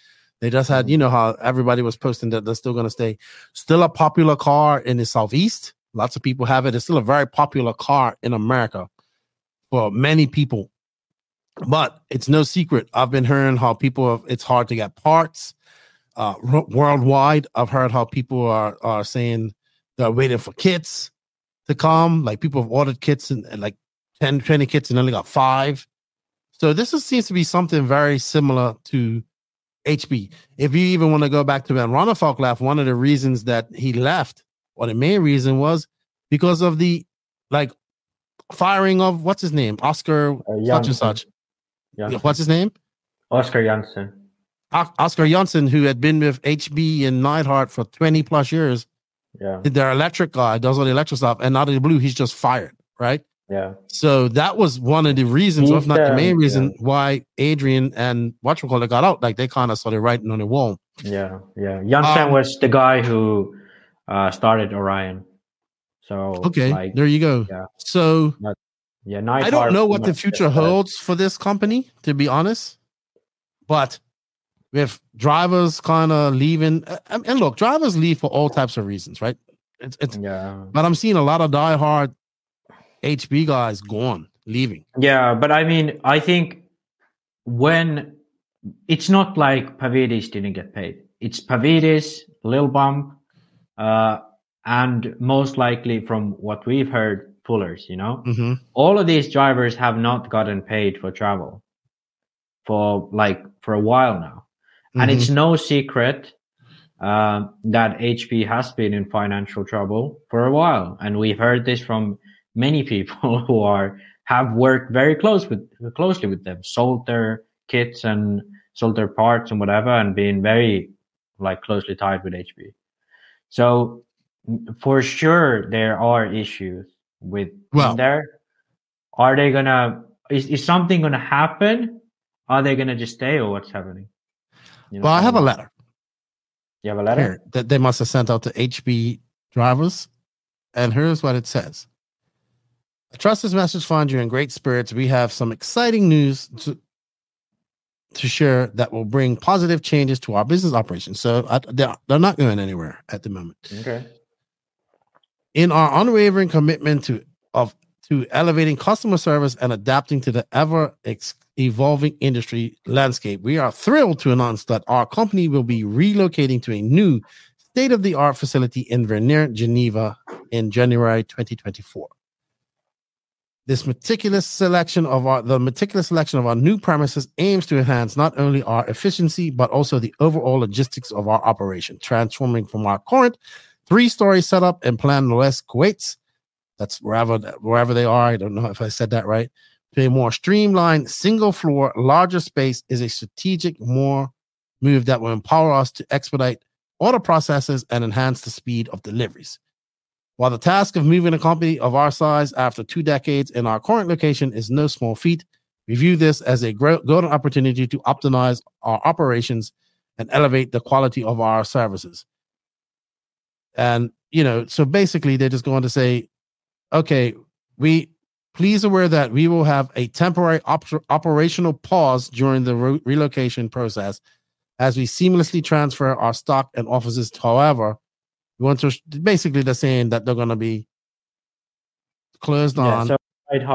They just had, you know, how everybody was posting that they're still going to stay. Still a popular car in the southeast. Lots of people have it. It's still a very popular car in America. for many people. But it's no secret. I've been hearing how people have, it's hard to get parts uh, r- worldwide. I've heard how people are are saying they're waiting for kits to come. Like people have ordered kits and, and like 10, 20 kits and only got five. So this is, seems to be something very similar to HB. If you even want to go back to when Ronnefalk left, one of the reasons that he left, or the main reason was because of the like firing of what's his name, Oscar uh, such and such. Janssen. What's his name? Oscar Janssen. O- Oscar Janssen, who had been with HB and Neidhart for 20 plus years, Yeah. their electric guy does all the electric stuff, and out of the blue, he's just fired, right? Yeah. So that was one of the reasons, if not the main reason, yeah. why Adrian and whatchamacallit got out. Like they kind of started writing on the wall. Yeah. Yeah. Janssen Um, was the guy who uh, started Orion. So Okay, like, there you go. Yeah. So yeah, I don't know what the future holds for this company, to be honest. But with drivers kind of leaving, and and look, drivers leave for all types of reasons, right? It's, it's Yeah. but I'm seeing a lot of diehard HB guy is gone, leaving. Yeah, but I mean, I think when it's not like Pavidis didn't get paid. It's Pavidis, Lil Bump, uh, and most likely from what we've heard, Fullers, you know? Mm-hmm. All of these drivers have not gotten paid for travel for like for a while now. And it's no secret um, that HB has been in financial trouble for a while. And we've heard this from many people [laughs] who are have worked very close with closely with them, sold their kits and sold their parts and whatever, and been very like closely tied with HB. So for sure there are issues with Well- there. Are they gonna is, is something gonna happen? Are they gonna just stay or what's happening? You know Well, I have a letter You have a letter? here that they must have sent out to HB drivers. And here's what it says. I trust this message finds you in great spirits. We have some exciting news to, to share that will bring positive changes to our business operations. So I, they're, they're not going anywhere at the moment. Okay. in our unwavering commitment to of to elevating customer service and adapting to the ever ex- evolving industry landscape, we are thrilled to announce that our company will be relocating to a new state of the art facility in Vernier, Geneva, in January 2024. This meticulous selection of our the meticulous selection of our new premises aims to enhance not only our efficiency but also the overall logistics of our operation, transforming from our current three-story setup in Plan West Kuwait. That's wherever wherever they are. I don't know if I said that right. To a more streamlined, single-floor, larger space is a strategic more move that will empower us to expedite order processes and enhance the speed of deliveries. While the task of moving a company of our size after two decades in our current location is no small feat, we view this as a golden opportunity to optimize our operations and elevate the quality of our services. And, you know, so basically they're just going to say, okay, we please aware that we will have a temporary op- operational pause during the re- relocation process as we seamlessly transfer our stock and offices. However, we want to basically they're saying that they're going to be closed Yeah, on. so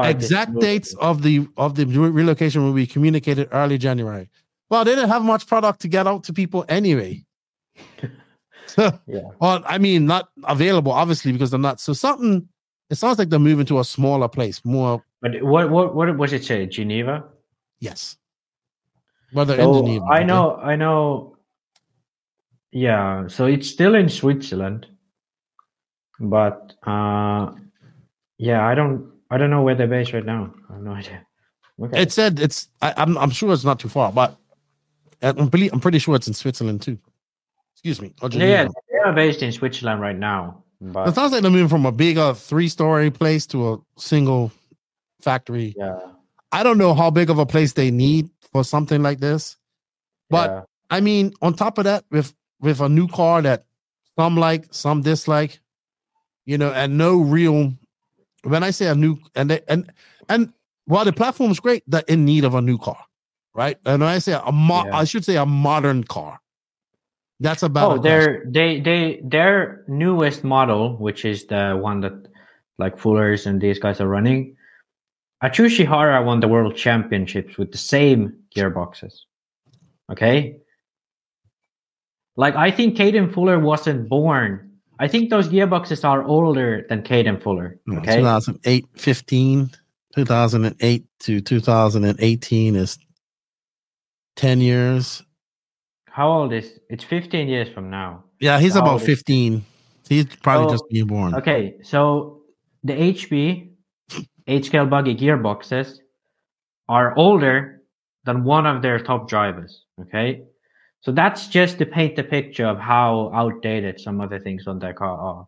exact dates of the of the relocation will be communicated early January. Well, they didn't have much product to get out to people anyway. [laughs] yeah. [laughs] Well, I mean, not available, obviously, because they're not. So something. It sounds like they're moving to a smaller place, more. But what what what was it say? Geneva? Yes. Whether So, in Geneva. I know I know yeah, so it's still in Switzerland. But uh yeah, I don't I don't know where they're based right now. I have no idea. [laughs] Okay. It said it's. I, I'm. I'm sure it's not too far, but I'm pretty. I'm pretty sure it's in Switzerland too. Excuse me. or yeah, they are based in Switzerland right now. But It sounds like they're moving from a bigger three-story place to a single factory. Yeah. I don't know how big of a place they need for something like this, but Yeah. I mean, on top of that, with with a new car that some like, some dislike, you know, and no real. When I say a new, and they, and and while the platform is great, they're in need of a new car, right? And when I say a mo- I should say a modern car. That's about Oh, their they they their newest model, which is the one that like Fuller's and these guys are running, Atsushi Hara won the world championships with the same gearboxes. Okay. Like I think Caden Fuller wasn't born. I think those gearboxes are older than Caden Fuller. Okay. 2008, 15, 2008 to 2018 is 10 years. How old is it's 15 years from now. Yeah, he's How about old is- 15. He's probably So- just being born. Okay, so the HB H scale buggy gearboxes are older than one of their top drivers. Okay, so that's just to paint the picture of how outdated some of the things on their car are.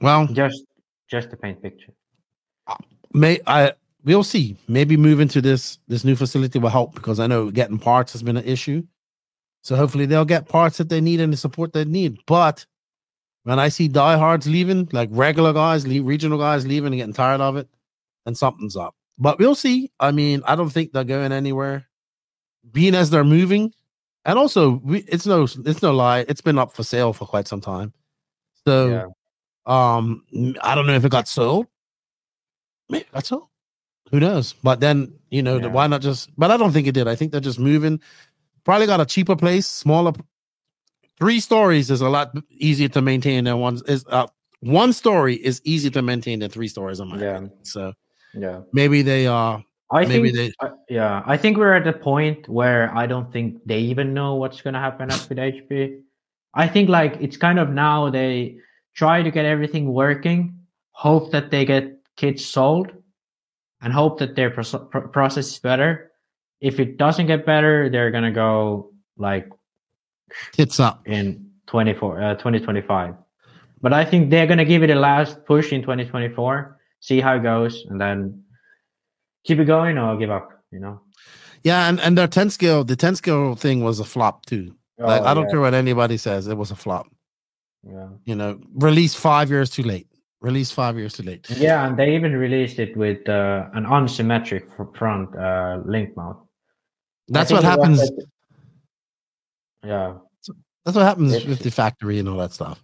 Well, Just just to paint picture. Uh, may I we'll see. Maybe moving to this this new facility will help because I know getting parts has been an issue. So hopefully they'll get parts that they need and the support they need. But when I see diehards leaving, like regular guys, regional guys leaving and getting tired of it, then something's up. But we'll see. I mean, I don't think they're going anywhere. Being as they're moving, and also we, it's no it's no lie. It's been up for sale for quite some time. So Yeah. um I don't know if it got sold. Maybe it got sold. Who knows? But then, you know, the- why not just but I don't think it did. I think they're just moving. Probably got a cheaper place, smaller three stories is a lot easier to maintain than one is uh one story is easy to maintain than three stories on my Yeah. opinion. So Yeah. maybe they are I maybe think, they uh, yeah, I think we're at the point where I don't think they even know what's going to happen up with HB. I think like it's kind of now they try to get everything working, hope that they get kits sold, and hope that their pro- pro- process is better. If it doesn't get better, they're going to go like hits up. in 24, uh, 2025. But I think they're going to give it a last push in 2024, see how it goes, and then keep it going or give up, you know? Yeah, and, and their 10 scale, the 10 scale thing was a flop too. like Oh, I don't yeah. care what anybody says, it was a flop. Yeah. You know, released five years too late. Released five years too late. Yeah, and they even released it with uh, an unsymmetric front uh, link mount. That's what happens. like- yeah, That's what happens It's- with the factory and all that stuff.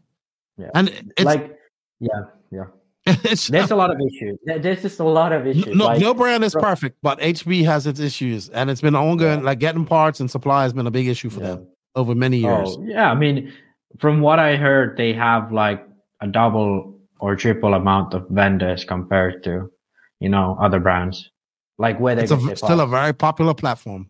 yeah. And it's like, yeah, yeah. [laughs] it's There's a lot of issues. There's just a lot of issues. no, like, no brand is perfect, but HB has its issues, and it's been ongoing. Like getting parts and supply has been a big issue for Yeah. them over many years. Oh, yeah, I mean, from what I heard, they have like a double or triple amount of vendors compared to, you know, other brands. Like where they it's a, still a very popular platform.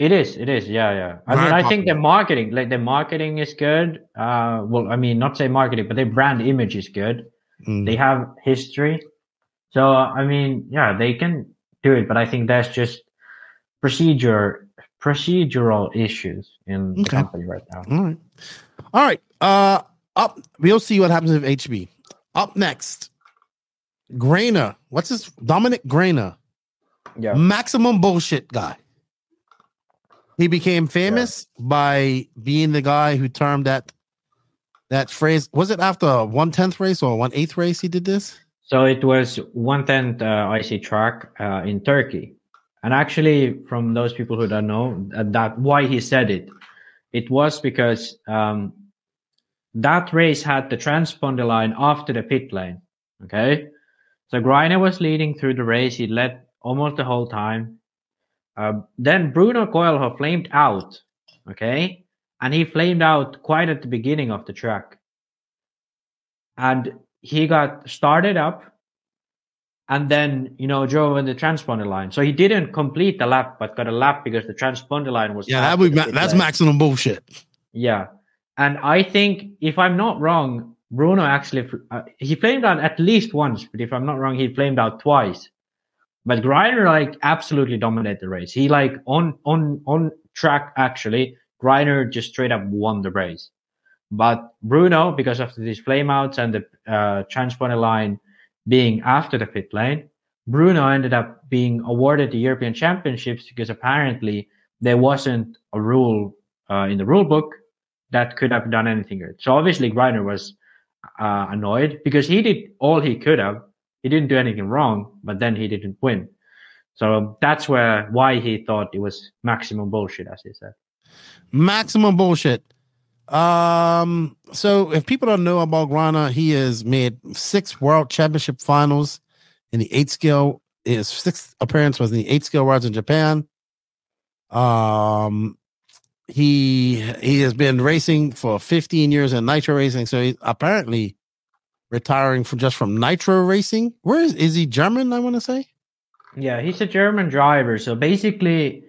It is. It is. Yeah, yeah. I Very mean, I think the marketing, like the marketing, is good. Uh, well, I mean, not say marketing, but their brand image is good. Mm. They have history, so I mean, yeah, they can do it. But I think that's just procedure, procedural issues in the company right now. All right. All right. Uh up we'll see what happens with HB. Up next. Greiner. What's his Dominic Greiner? Yeah. Maximum bullshit guy. He became famous by being the guy who termed that that phrase. Was it after a one tenth race or one eighth race he did this? So it was one tenth uh, IC track uh, in Turkey, and actually, from those people who don't know that why he said it, it was because um, that race had the transponder line after the pit lane. Okay, so Greiner was leading through the race. He led almost the whole time. Uh, then Bruno Coelho flamed out. Okay, and he flamed out quite at the beginning of the track. And he got started up. And then you know drove in the transponder line. So he didn't complete the lap but got a lap because the transponder line was Yeah, that would ma- that's lane. maximum bullshit. yeah. And i think if i'm not wrong bruno actually uh, he flamed out at least once but if i'm not wrong he flamed out twice. But Greiner like absolutely dominated the race. He like on on on track actually Greiner just straight up won the race but Bruno, because of these flameouts and the uh, transponder line being after the pit lane, Bruno ended up being awarded the European Championships because apparently there wasn't a rule uh, in the rule book that could have done anything good. So obviously Greiner was uh, annoyed because he did all he could have. He didn't do anything wrong, but then he didn't win. So that's where why he thought it was maximum bullshit, as he said. Maximum bullshit. Um, so if people don't know about Greiner, he has made six world championship finals in the eight scale his sixth appearance was in the eight scale worlds in Japan. Um, he he has been racing for 15 years in nitro racing, so he's apparently retiring from just from nitro racing. Where is is he German? I want to say. Yeah, he's a German driver. So basically,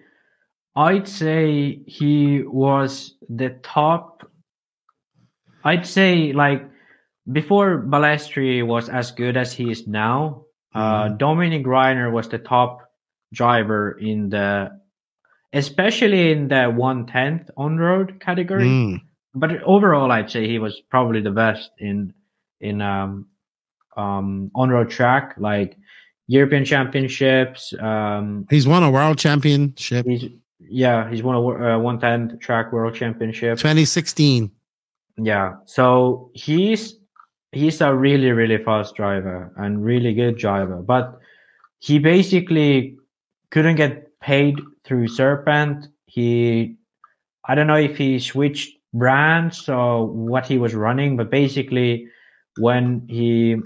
I'd say he was the top. I'd say like before Balestri was as good as he is now. Uh, Dominic Greiner was the top driver in the, especially in the one tenth on road category. Mm. But overall, I'd say he was probably the best in in um um on road track, like European Championships. Um, He's won a world championship. he's yeah, he's won a uh, one tenth track world championship. 2016. Yeah, so he's he's a really really fast driver and really good driver, but he basically couldn't get paid through Serpent. He I don't know if he switched brands or what he was running, but basically when he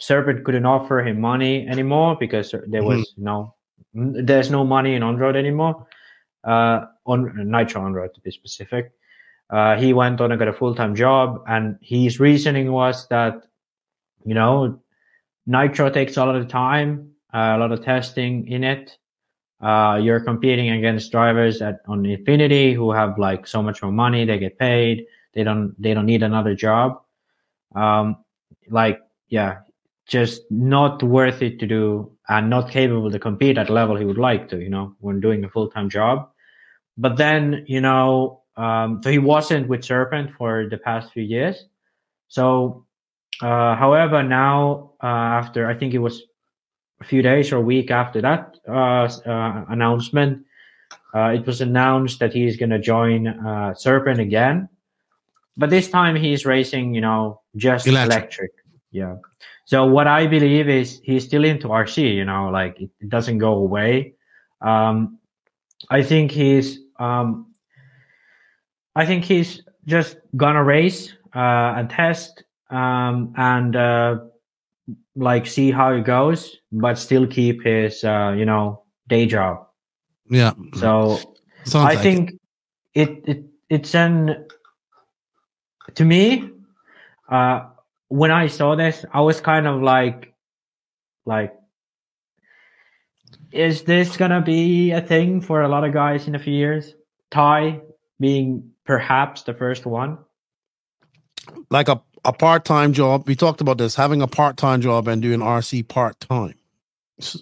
Serpent couldn't offer him money anymore because there was no there's no money in on road anymore. Uh, on Nitro on road to be specific. Uh, he went on and got a full time job, and his reasoning was that, you know, Nitro takes a lot of time, uh, a lot of testing in it. Uh, you're competing against drivers at on Infinity who have like so much more money, they get paid, they don't they don't need another job. Um, like yeah, just not worth it to do and not capable to compete at the level he would like to, you know, when doing a full time job. But then, you know, um, so he wasn't with Serpent for the past few years. So, uh, however, now, uh, after I think it was a few days or a week after that uh, uh, announcement, uh, it was announced that he's going to join uh, Serpent again. But this time he's racing, you know, just Electric. electric. Yeah. So what I believe is he's still into RC, you know, like it, it doesn't go away. Um, I think he's, um, I think he's just gonna race uh, and test um, and uh, like see how it goes, but still keep his, uh, you know, day job. Yeah. So Sounds I like think it. it it's an to me. Uh, when I saw this, I was kind of like, like, is this gonna be a thing for a lot of guys in a few years? Ty being perhaps the first one. like a, a part time job. We talked about this having a part time job and doing RC part time.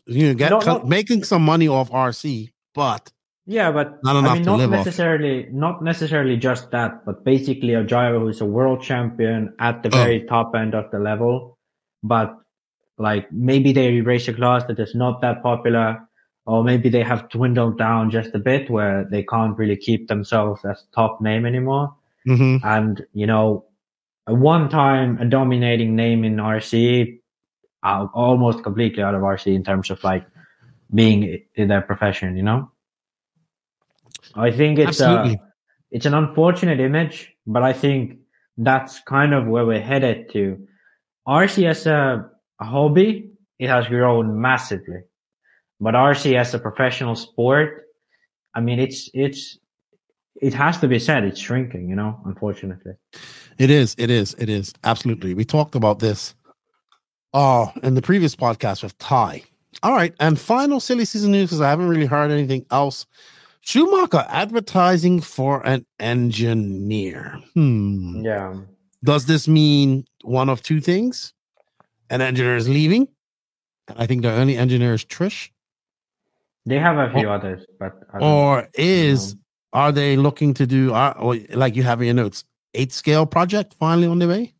You know, get No, no. making some money off RC, but Yeah, but Not I mean, to not live off. necessarily, not necessarily just that, but basically a driver who's a world champion at the Oh. very top end of the level, but like maybe they race a class that is not that popular, or maybe they have dwindled down just a bit where they can't really keep themselves as top name anymore. Mhm. And you know, a one time a dominating name in RC, uh, almost completely out of RC in terms of like being in their profession, you know. I think it's Absolutely. a, it's an unfortunate image, but I think that's kind of where we're headed to. RC as a, a hobby, it has grown massively, but RC as a professional sport, I mean, it's it's it has to be said, it's shrinking. You know, unfortunately. It is. It is. It is. Absolutely. We talked about this uh in the previous podcast with Ty. All right. And final silly season news because I haven't really heard anything else. Schumacher advertising for an engineer. Hmm. Yeah. Does this mean one of two things? An engineer is leaving. And I think the only engineer is Trish. They have a few others, but Or is are they looking to do uh, or like you have in your notes, eight scale project finally on the way?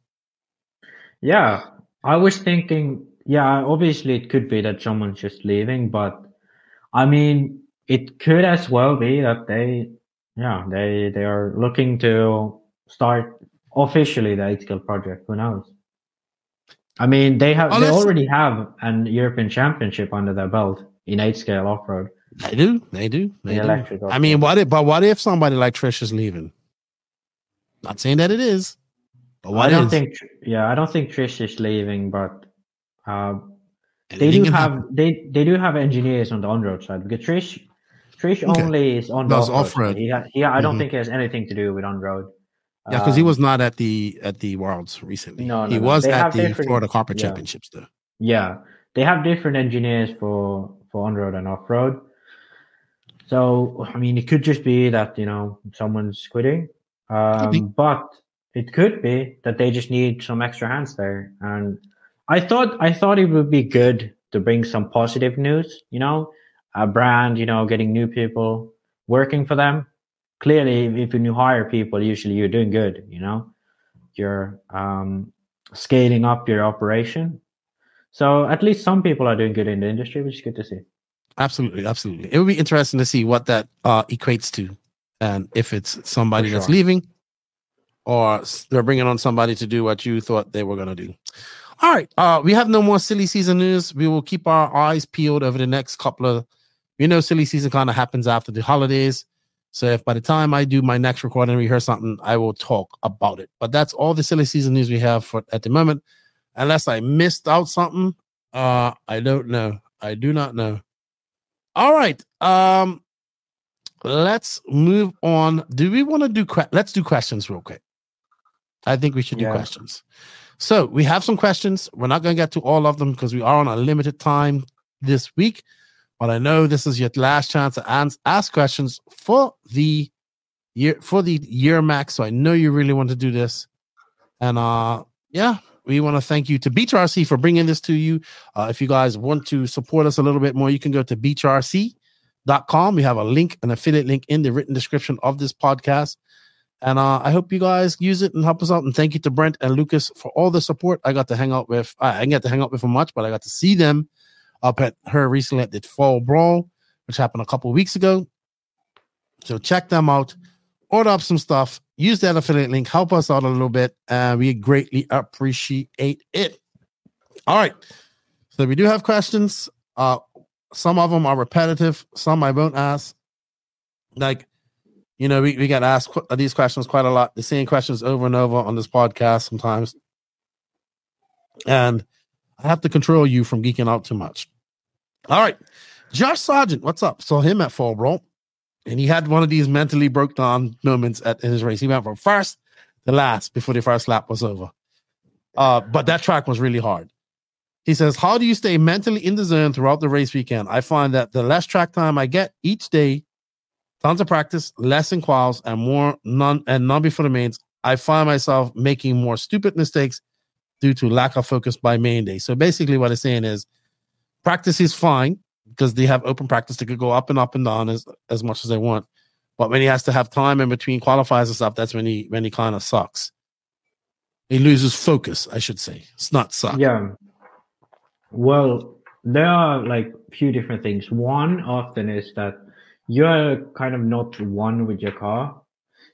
Yeah, I was thinking, yeah, obviously it could be that someone's just leaving, but I mean, it could as well be that they, yeah, they they are looking to start officially the eight scale project. Who knows? I mean, they have Oh, they already have an European championship under their belt in eight scale off road. They do. They do. They The do. electric I mean, what if? But what if somebody like Trish is leaving? Not saying that it is, but what I don't is? think, yeah, I don't think Trish is leaving, but uh, they do have they they do have engineers on the on-road side because Trish Trish Okay. only is on the Does off-road. off-road. He, ha- he, I don't Mhm. think he has anything to do with on-road. Yeah, because he Um, was not at the at the Worlds recently. No, no, he was They at the Florida Carpet yeah. Championships though. Yeah, they have different engineers for for on road and off road. So I mean, it could just be that you know someone's quitting, um, but it could be that they just need some extra hands there. And I thought I thought it would be good to bring some positive news. You know, a brand, you know, getting new people working for them. Clearly, if you hire people, usually you're doing good. You know, you're um, scaling up your operation. So at least some people are doing good in the industry, which is good to see. Absolutely, absolutely. It would be interesting to see what that uh, equates to, and if it's somebody For that's leaving, or they're bringing on somebody to do what you thought they were going to do. All right, uh, we have no more silly season news. We will keep our eyes peeled over the next couple of. You know, silly season kind of happens after the holidays. So if by the time I do my next recording and we hear something, I will talk about it. But that's all the silly season news we have for at the moment. Unless I missed out something, uh, I don't know. I do not know. All right. Um, let's move on. Do we want to do? Que- let's do questions real quick. I think we should do Yeah. questions. So we have some questions. We're not going to get to all of them because we are on a limited time this week. But I know this is your last chance to ask questions for the year for the year max. So I know you really want to do this. And uh, yeah, we want to thank you to Beach RC for bringing this to you. Uh, if you guys want to support us a little bit more, you can go to beachrc.com. We have a link, an affiliate link in the written description of this podcast. And uh, I hope you guys use it and help us out. And thank you to Brent and Lucas for all the support. I got to hang out with, I didn't get to hang out with them much, but I got to see them up at her recently at the Fall Brawl, which happened a couple weeks ago. So check them out, order up some stuff, use that affiliate link, help us out a little bit, and we greatly appreciate it. All right. So we do have questions. Uh some of them are repetitive, some I won't ask. Like, you know, we, we get asked qu- these questions quite a lot. The same questions over and over on this podcast sometimes. And I have to control you from geeking out too much. All right. Josh Sargent, what's up? Saw him at Fall Brawl. And he had one of these mentally broke down moments at in his race. He went from first to last before the first lap was over. Uh, but that track was really hard. He says, How do you stay mentally in the zone throughout the race weekend? I find that the less track time I get each day, tons of practice, less in quals, and more none and none before the mains, I find myself making more stupid mistakes due to lack of focus by main day. So basically, what it's saying is practice is fine because they have open practice. They could go up and up and down as, as much as they want. But when he has to have time in between qualifiers and stuff, that's when he when he kind of sucks. He loses focus, I should say. It's not suck. Yeah. Well, there are like few different things. One often is that you're kind of not one with your car.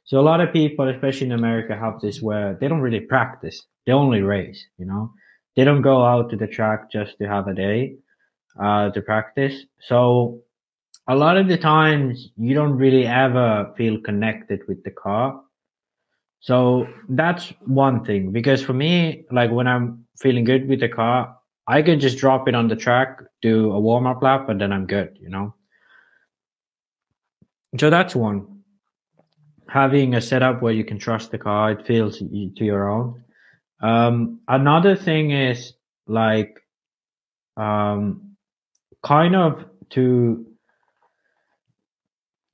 So a lot of people, especially in America, have this where they don't really practice. They only race, you know. They don't go out to the track just to have a day uh, to practice. So a lot of the times you don't really ever feel connected with the car. So that's one thing because for me, like when I'm feeling good with the car, I can just drop it on the track, do a warm up lap, and then I'm good, you know? So that's one. Having a setup where you can trust the car, it feels to your own. Um, another thing is like, um, kind of to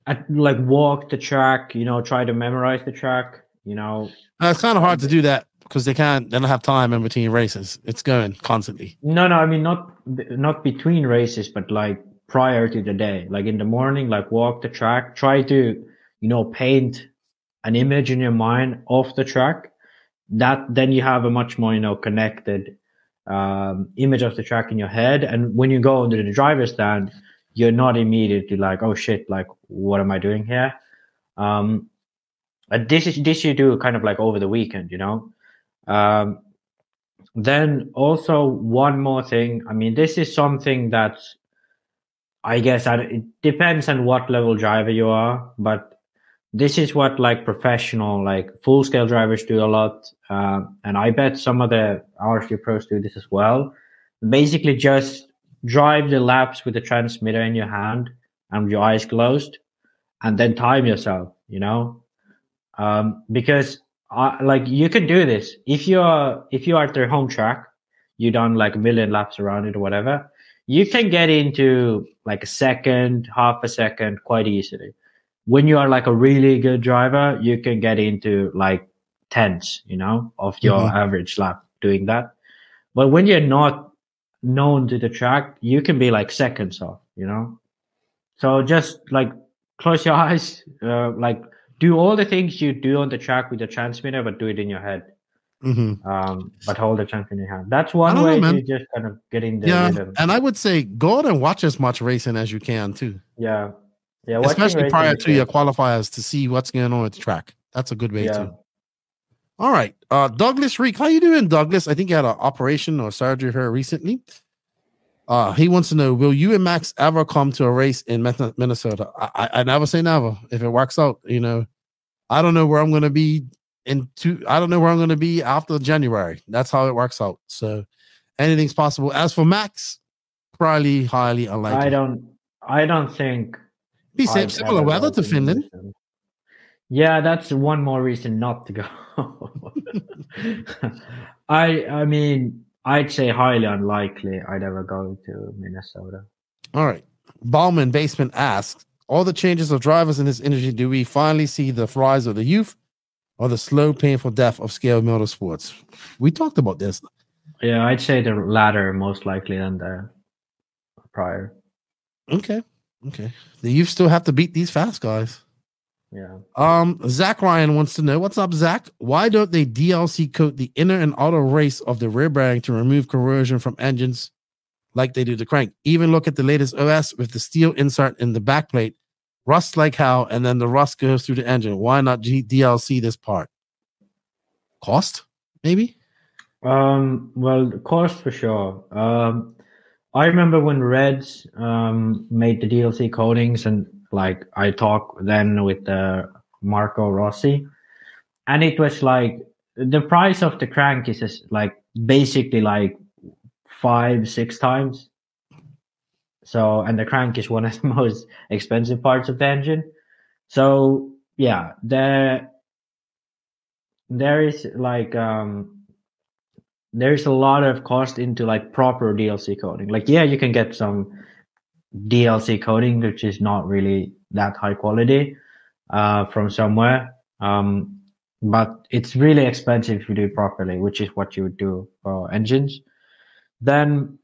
at, like walk the track, you know, try to memorize the track, you know, Uh, it's kind of hard to do that because they can't. They don't have time in between races. It's going constantly. No, no, I mean not not between races, but like prior to the day, like in the morning, like walk the track, try to, you know, paint an image in your mind of the track. That then you have a much more, you know, connected um, image of the track in your head. And when you go into the driver's stand, you're not immediately like, oh shit, like what am I doing here? Um, this is this you do kind of like over the weekend, you know. Um, then also one more thing. I mean, this is something that I guess I, it depends on what level driver you are, but this is what like professional, like full scale drivers do a lot. Um, and I bet some of the RC pros do this as well. Basically, just drive the laps with the transmitter in your hand and your eyes closed, and then time yourself. You know, um, because uh, like you can do this if you're if you are at their home track, you done like a million laps around it or whatever. You can get into like a second, half a second quite easily. When you are like a really good driver, you can get into like tenths, you know, of your Mhm. average lap doing that. But when you're not known to the track, you can be like seconds off, you know? So just like close your [laughs] eyes, uh, like do all the things you do on the track with the transmitter, but do it in your head. hmm Um, but hold the transmitter in your hand. That's one know, way man. to just kind of get in the Yeah, rhythm. and I would say go out and watch as much racing as you can too, Yeah. Yeah. especially prior to your qualifiers to see what's going on at the track. That's a good way Yeah. too. All right, uh, Douglas Reek, how you doing, Douglas? I think you had an operation or surgery here recently. Uh, he wants to know: Will you and Max ever come to a race in Minnesota? I, I, I never say never. If it works out, you know, I don't know where I'm going to be in two. I don't know where I'm going to be after January. That's how it works out. So anything's possible. As for Max, probably highly unlikely. I don't. I don't think. Same similar weather to Finland. Minnesota. Yeah, that's one more reason not to go. [laughs] I I mean, I'd say highly unlikely I'd ever go to Minnesota. All right. Bauman Basement asks All the changes of drivers in this industry, do we finally see the rise of the youth or the slow, painful death of scale motorsports? We talked about this. Yeah, I'd say the latter most likely than the prior. Okay. Okay. The youth still have to beat these fast guys. Yeah. Um, Zach Ryan wants to know what's up, Zach? Why don't they DLC coat the inner and outer race of the rear bearing to remove corrosion from engines like they do the crank? Even look at the latest OS with the steel insert in the backplate, rust like how, and then the rust goes through the engine. Why not G- DLC this part? Cost, maybe? Um, well, cost for sure. Um, I remember when Reds um, made the DLC coatings, and like I talked then with uh, Marco Rossi, and it was like the price of the crank is just like basically like five, six times. So, and the crank is one of the [laughs] most expensive parts of the engine. So, yeah, there, there is like, um, there's a lot of cost into like proper DLC coating. Like, yeah, you can get some DLC coating, which is not really that high quality, uh, from somewhere. Um, but it's really expensive if you do it properly, which is what you would do for engines. Then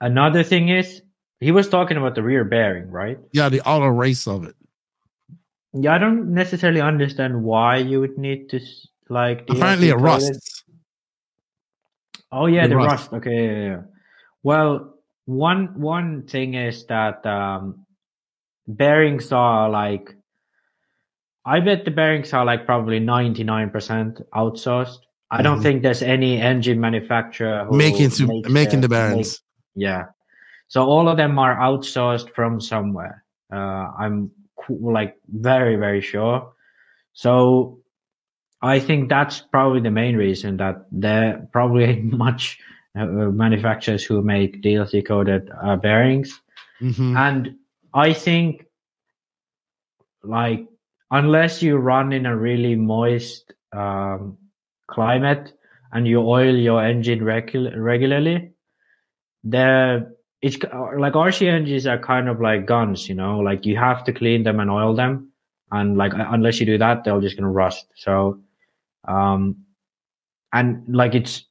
another thing is he was talking about the rear bearing, right? Yeah, the outer race of it. Yeah, I don't necessarily understand why you would need to like. Apparently, DLC it rusts. Oh yeah, The the rust. rust. Okay, yeah, yeah. Well, one one thing is that um, bearings are like. I bet the bearings are like probably ninety nine percent outsourced. I don't Mhm. think there's any engine manufacturer who Making makes making the make- bearings. yeah. So all of them are outsourced from somewhere. Uh, I'm like very, very sure. So I think that's probably the main reason that there probably ain't [laughs] much uh, manufacturers who make DLC coated uh, bearings. Mhm. And I think like unless you run in a really moist um, climate and you oil your engine regu- regularly, the it's like RC engines are kind of like guns, you know, like you have to clean them and oil them, and like uh, unless you do that, they're just gonna rust. So, um, and like it's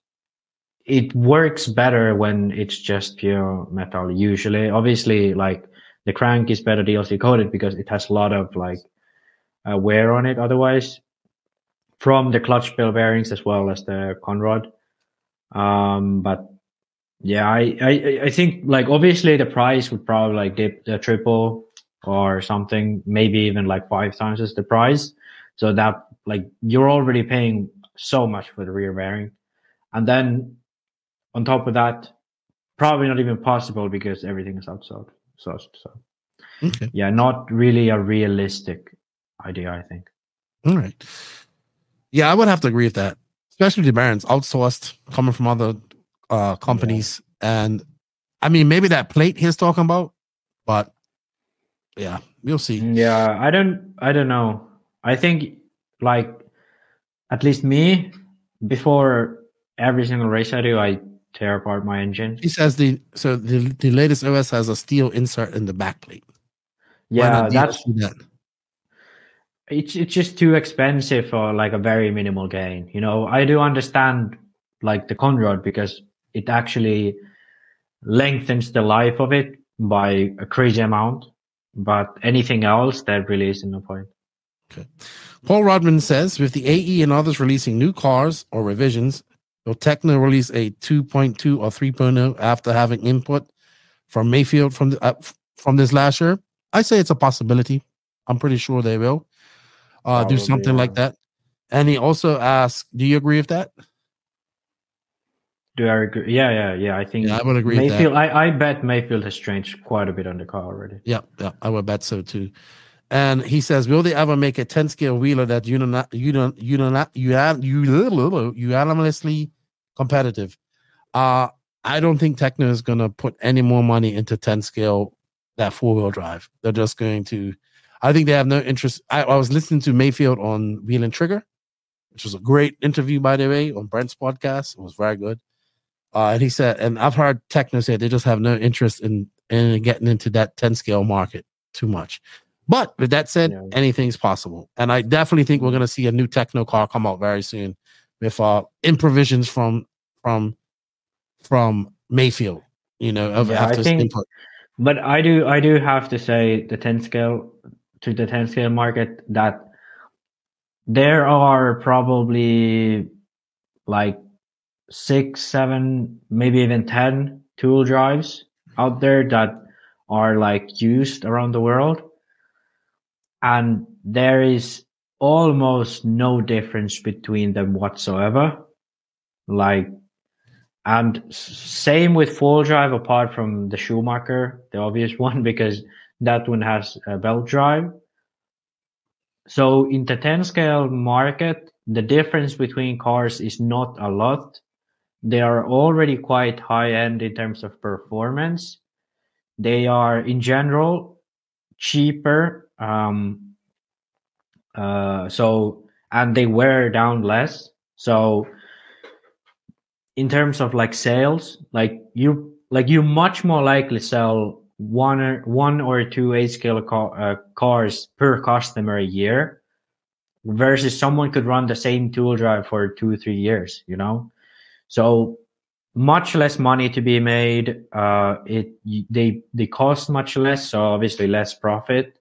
it works better when it's just pure metal. Usually, obviously, like the crank is better DLC coated because it has a lot of like uh, wear on it. Otherwise, from the clutch bell bearings as well as the conrod. Um, but yeah, I, I, I think like obviously the price would probably like dip the triple or something, maybe even like five times as the price. So that like you're already paying so much for the rear bearing. And then on top of that, probably not even possible because everything is outsourced. So Okay. yeah, not really a realistic idea, I think. All right. Yeah, I would have to agree with that, especially the bearings outsourced, coming from other uh, companies, and I mean, maybe that plate he's talking about, but yeah, we'll see. Yeah, I don't I don't know. I think like at least me before every single race I do, I tear apart my engine. He says the so the, the latest OS has a steel insert in the back plate. Yeah, that's that? it's it's just too expensive for like a very minimal gain. You know, I do understand like the conrod because it actually lengthens the life of it by a crazy amount. But anything else, there really isn't no point. Paul Rodman says with the AE and others releasing new cars or revisions, will Tekno release a 2.2 or 3.0 after having input from Maifield from the, uh, from this last year? I say it's a possibility. I'm pretty sure they will uh, do Probably, something like that. And he also asked, "Do you agree with that?" Do I agree? Yeah, yeah, yeah. I think Yeah, I would agree with that. Maifield. I, I bet Maifield has changed quite a bit on the car already. Yeah, yeah, I would bet so too. And he says, "Will they ever make a 10 scale wheeler that you don't you don't you don't you have you unanimously competitive?" Uh I don't think Tekno is going to put any more money into 10 scale that four wheel drive. They're just going to. I think they have no interest. I, I was listening to Maifield on Wheel and Trigger, which was a great interview by the way on Brent's podcast. It was very good. Uh, and he said, and I've heard Tekno say they just have no interest in in getting into that 10 scale market too much. But with that said, anything's possible. And I definitely think we're gonna see a new Tekno car come out very soon with uh improvisions from from from Maifield, you know, of Yeah, after think- input. But I do I do have to say the 10 scale to the 10 scale market that there are probably like six, seven, maybe even 10 tool drives out there that are like used around the world. And there is almost no difference between them whatsoever. Like, and same with full drive apart from the Schumacher, the obvious [laughs] one, because that one has a belt drive. So in the 10 scale market, the difference between cars is not a lot. They are already quite high end in terms of performance. They are in general cheaper. Um, uh, so, and they wear down less. So in terms of like sales, like you, like you much more likely sell one or one or two eight scale car, uh, cars per customer a year versus someone could run the same tool drive for two three years you know so much less money to be made uh it they they cost much less so obviously less profit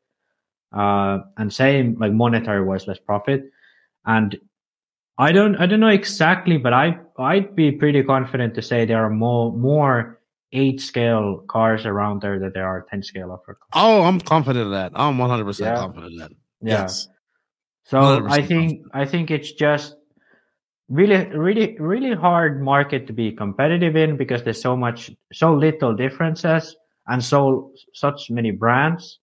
uh and same like monetary wise less profit and i don't i don't know exactly but i i'd be pretty confident to say there are more more eight scale cars around there that there are 10 scale offer Oh, I'm confident of that. I'm 100 percent Yeah. confident of that. Yeah. Yes. So I think I think it's just really really really hard market to be competitive in because there's so much so little differences and so such many brands.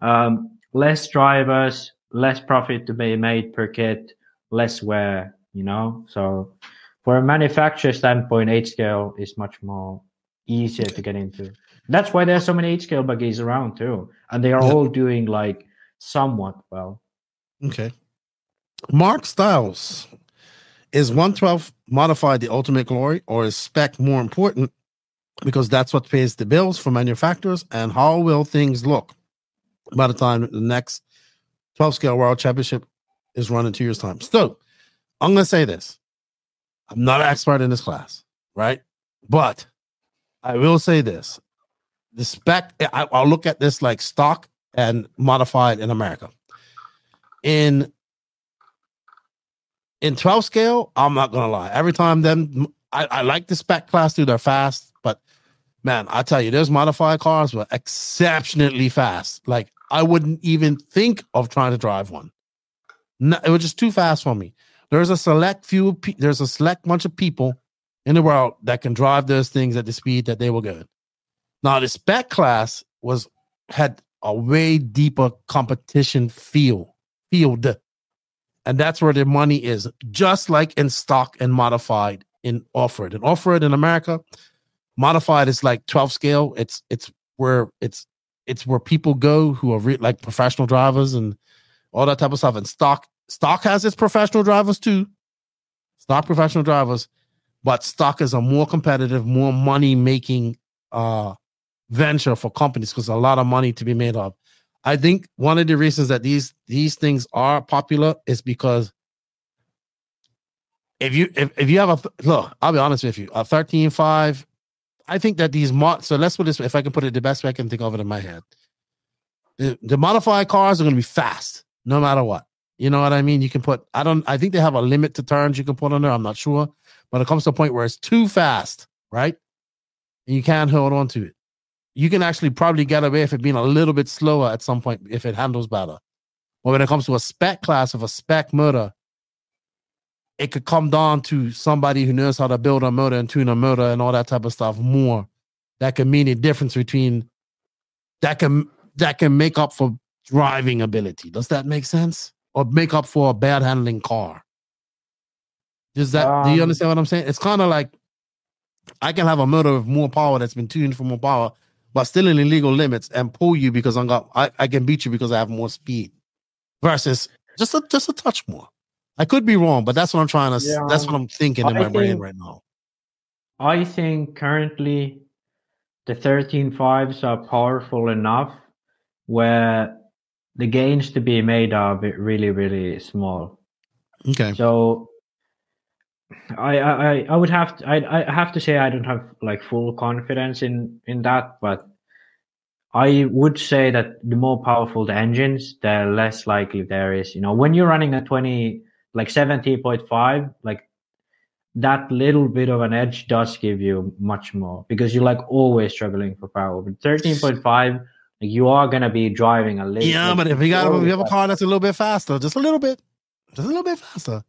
Um, less drivers, less profit to be made per kit, less wear. You know, so for a manufacturer standpoint, eight scale is much more easier to get into. That's why there's so many eight scale buggies around too, and they are Yeah. all doing like somewhat well. Okay. Mark Styles. Is 112 modified the ultimate glory or is spec more important? Because that's what pays the bills for manufacturers. And how will things look by the time the next 12 scale world championship is run in two years' time? So I'm going to say this I'm not an expert in this class, right? But I will say this the spec, I, I'll look at this like stock and modified in America. In in 12 scale, I'm not gonna lie. Every time them I, I like the spec class too, they're fast, but man, I tell you, those modified cars were exceptionally fast. Like I wouldn't even think of trying to drive one. No, it was just too fast for me. There's a select few, there's a select bunch of people in the world that can drive those things at the speed that they were going. Now the spec class was had a way deeper competition feel field, and that's where the money is. Just like in stock and modified in off-road. In off-road in America, Modified is like 12 scale. It's it's where it's it's where people go who are re- like professional drivers and all that type of stuff. And stock stock has its professional drivers too. Stock professional drivers, but stock is a more competitive, more money making uh venture for companies because a lot of money to be made of. I think one of the reasons that these these things are popular is because if you if, if you have a look, I'll be honest with you, a 13.5, I think that these mod so let's put this if I can put it the best way I can think of it in my head. The, the modified cars are gonna be fast no matter what. You know what I mean? You can put I don't I think they have a limit to turns you can put on there. I'm not sure. But it comes to a point where it's too fast, right? And you can't hold on to it you can actually probably get away with it being a little bit slower at some point if it handles better. But when it comes to a spec class of a spec motor, it could come down to somebody who knows how to build a motor and tune a motor and all that type of stuff more. That can mean a difference between that can that can make up for driving ability. Does that make sense? Or make up for a bad handling car? Does that um, do you um, understand what I'm saying? It's kind of like I can have a motor with more power that's been tuned for more power, but still in illegal limits and pull you because I'm got I, I can beat you because I have more speed versus just a just a touch more. I could be wrong, but that's what I'm trying to yeah, that's what um, I'm thinking in I my think, brain right now. I think currently the 13 fives are powerful enough where the gains to be made are really, really small. Okay. So I, I I would have to, I I have to say I don't have like full confidence in in that, but I would say that the more powerful the engines, the less likely there is. You know, when you're running a twenty like seventy point five, like that little bit of an edge does give you much more because you're like always struggling for power. But thirteen point five, like you are gonna be driving a little. Yeah, but if you got if you have a car that's a little bit faster, just a little bit, just a little bit faster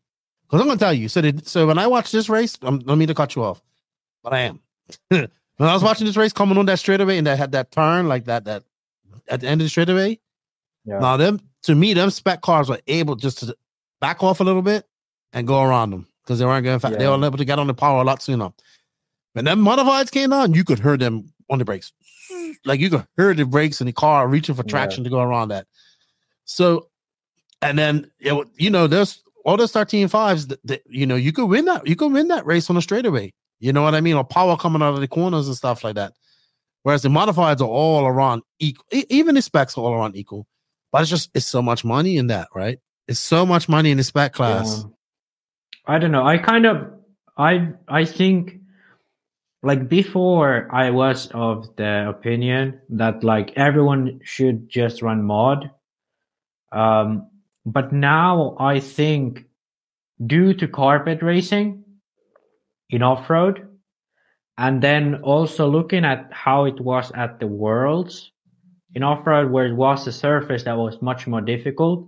because I'm gonna tell you. So, did, so when I watched this race, I'm, I don't mean to cut you off, but I am. [laughs] when I was watching this race coming on that straightaway and that had that turn like that, that at the end of the straightaway. Yeah. Now them to me, them spec cars were able just to back off a little bit and go around them because they weren't going fast. Yeah. They were able to get on the power a lot sooner. When them modifieds came on, you could hear them on the brakes. Like you could hear the brakes in the car reaching for traction yeah. to go around that. So, and then it, you know, there's all those 13 fives, that, that, you know, you could win that. You could win that race on a straightaway. You know what I mean? Or power coming out of the corners and stuff like that. Whereas the modifieds are all around equal. Even the specs are all around equal. But it's just it's so much money in that, right? It's so much money in this back class. Yeah. I don't know. I kind of I I think like before I was of the opinion that like everyone should just run mod. Um but now I think due to carpet racing in off road, and then also looking at how it was at the worlds in off road, where it was a surface that was much more difficult,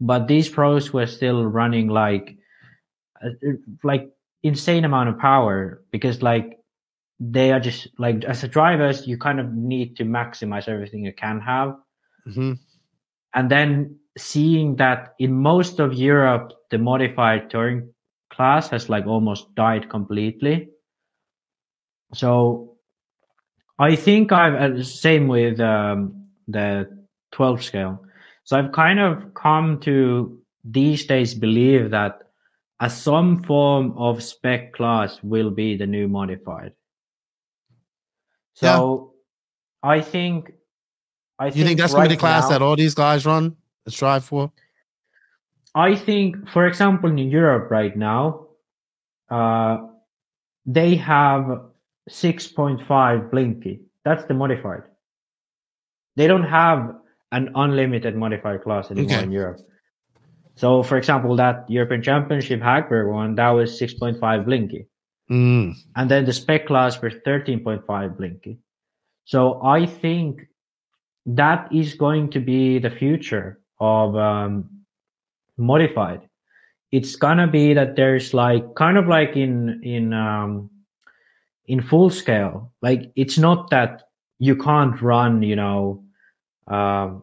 but these pros were still running like uh, like insane amount of power because like they are just like as a drivers you kind of need to maximize everything you can have mm-hmm. and then seeing that in most of Europe, the modified touring class has like almost died completely. So I think I've uh, same with um, the 12 scale. So I've kind of come to these days believe that a some form of spec class will be the new modified. So yeah. I think I you think, think that's right gonna be the class now, that all these guys run? and strive for? I think, for example, in Europe right now, uh, they have 6.5 Blinky. That's the modified. They don't have an unlimited modified class anymore okay. in Europe. So, for example, that European Championship Hagberg one, that was 6.5 Blinky. Mm. And then the spec class was 13.5 Blinky. So I think that is going to be the future of um, modified it's gonna be that there's like kind of like in in um in full scale like it's not that you can't run you know um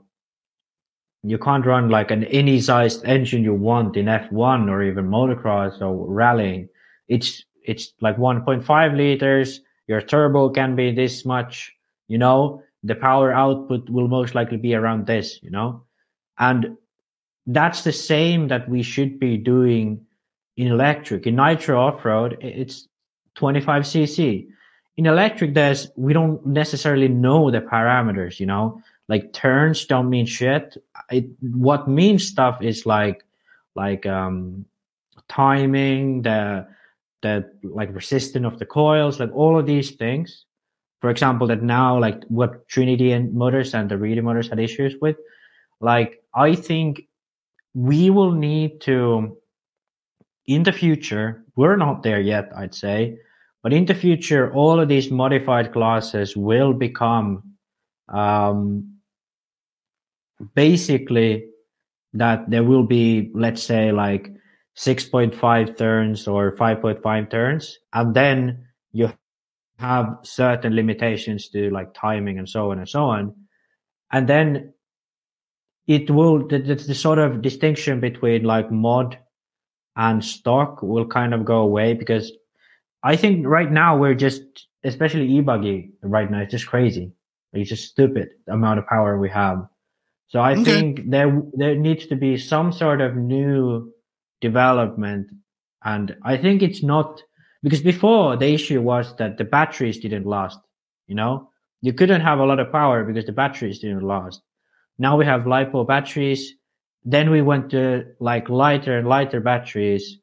you can't run like an any sized engine you want in f1 or even motocross or rallying. It's it's like 1.5 liters. Your turbo can be this much, you know, the power output will most likely be around this, you know, and that's the same that we should be doing in electric. In nitro off road, it's 25 cc. In electric, there's we don't necessarily know the parameters, you know, like turns don't mean shit. It what means stuff is like like um timing, the the like resistance of the coils, like all of these things. For example, that now like what Trinity and motors and the Reedy motors had issues with, like I think we will need to in the future, we're not there yet, I'd say, but in the future, all of these modified classes will become um, basically that there will be, let's say, like 6.5 turns or 5.5 turns, and then you have certain limitations to like timing and so on and so on. And then it will, the, the, the sort of distinction between like mod and stock will kind of go away because I think right now we're just, especially e-buggy right now, it's just crazy. It's just stupid amount of power we have. So I okay. think there there needs to be some sort of new development, and I think it's not because before the issue was that the batteries didn't last. You know, you couldn't have a lot of power because the batteries didn't last. Now we have lipo batteries then we went to like lighter and lighter batteries.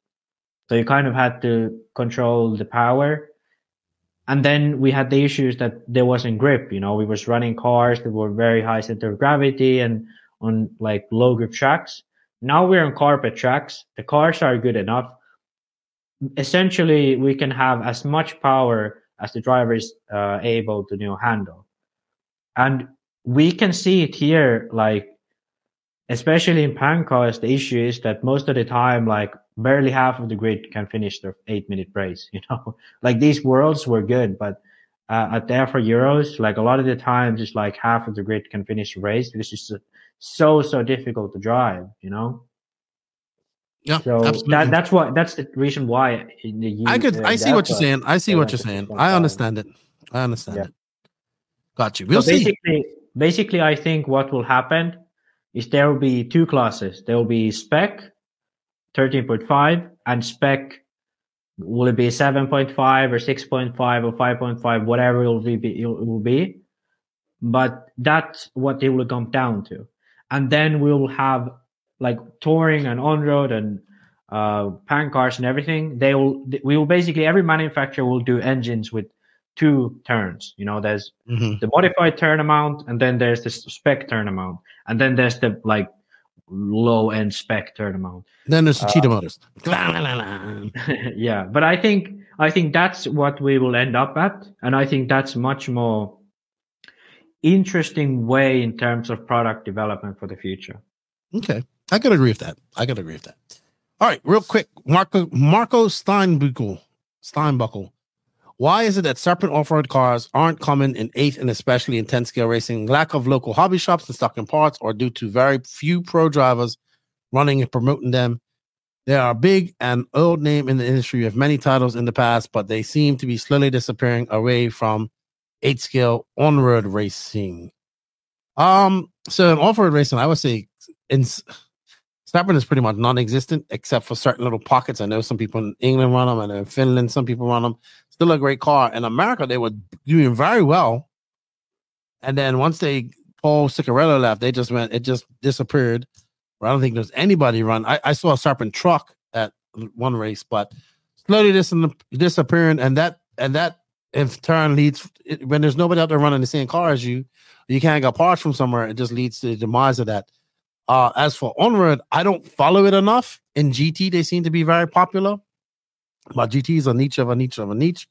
So you kind of had to control the power. And then we had the issues that there wasn't grip. You know, we was running cars that were very high center of gravity and on like low grip tracks. Now we're on carpet tracks. The cars are good enough. Essentially, we can have as much power as the driver is uh, able to you know handle, and we can see it here. Like especially in pan cars, the issue is that most of the time, like barely half of the grid can finish their eight minute race. [laughs] You know, like these worlds were good, but uh, at there for Euros, like a lot of the times, it's like half of the grid can finish the race because it's so so difficult to drive. You know. Yeah, so absolutely. that that's what that's the reason why the I could uh, I see what you're saying. I see what you're saying. I understand it. I understand yeah. it. Got you. We'll so see. Basically, basically, I think what will happen is there will be two classes. There will be spec 13.5 and spec will it be 7.5 or 6.5 or 5.5 whatever it will be it will be. But that's what it will come down to. And then we'll have like touring and on-road and uh pan cars and everything. They will we will basically every manufacturer will do engines with two turns. You know there's mm-hmm. the modified turn amount and then there's the spec turn amount. And then there's the like low end spec turn amount. Then there's the uh, cheetah motors. [laughs] yeah, but I think I think that's what we will end up at, and I think that's much more interesting way in terms of product development for the future. Okay, I could agree with that. I could agree with that. All right, real quick, Marco Marco Steinbuckle Steinbuckle why is it that Serpent off-road cars aren't common in eighth and especially in 10 scale racing? Lack of local hobby shops and stocking parts, or due to very few pro drivers running and promoting them? They are a big and old name in the industry with many titles in the past, but they seem to be slowly disappearing away from eight scale on-road racing. Um, so in off-road racing, I would say in Serpent is pretty much non-existent except for certain little pockets. I know some people in England run them, and in Finland some people run them still a great car. In America, they were doing very well. And then once they Paul Ciccarello left, they just went, it just disappeared. I don't think there's anybody run. I, I saw a Serpent truck at one race, but slowly dis- disappearing, and that and that in turn leads when there's nobody out there running the same car as you, you can't get parts from somewhere. It just leads to the demise of that. Uh, as for Onroad, I don't follow it enough. In GT, they seem to be very popular. But GT is a niche of a niche of a niche.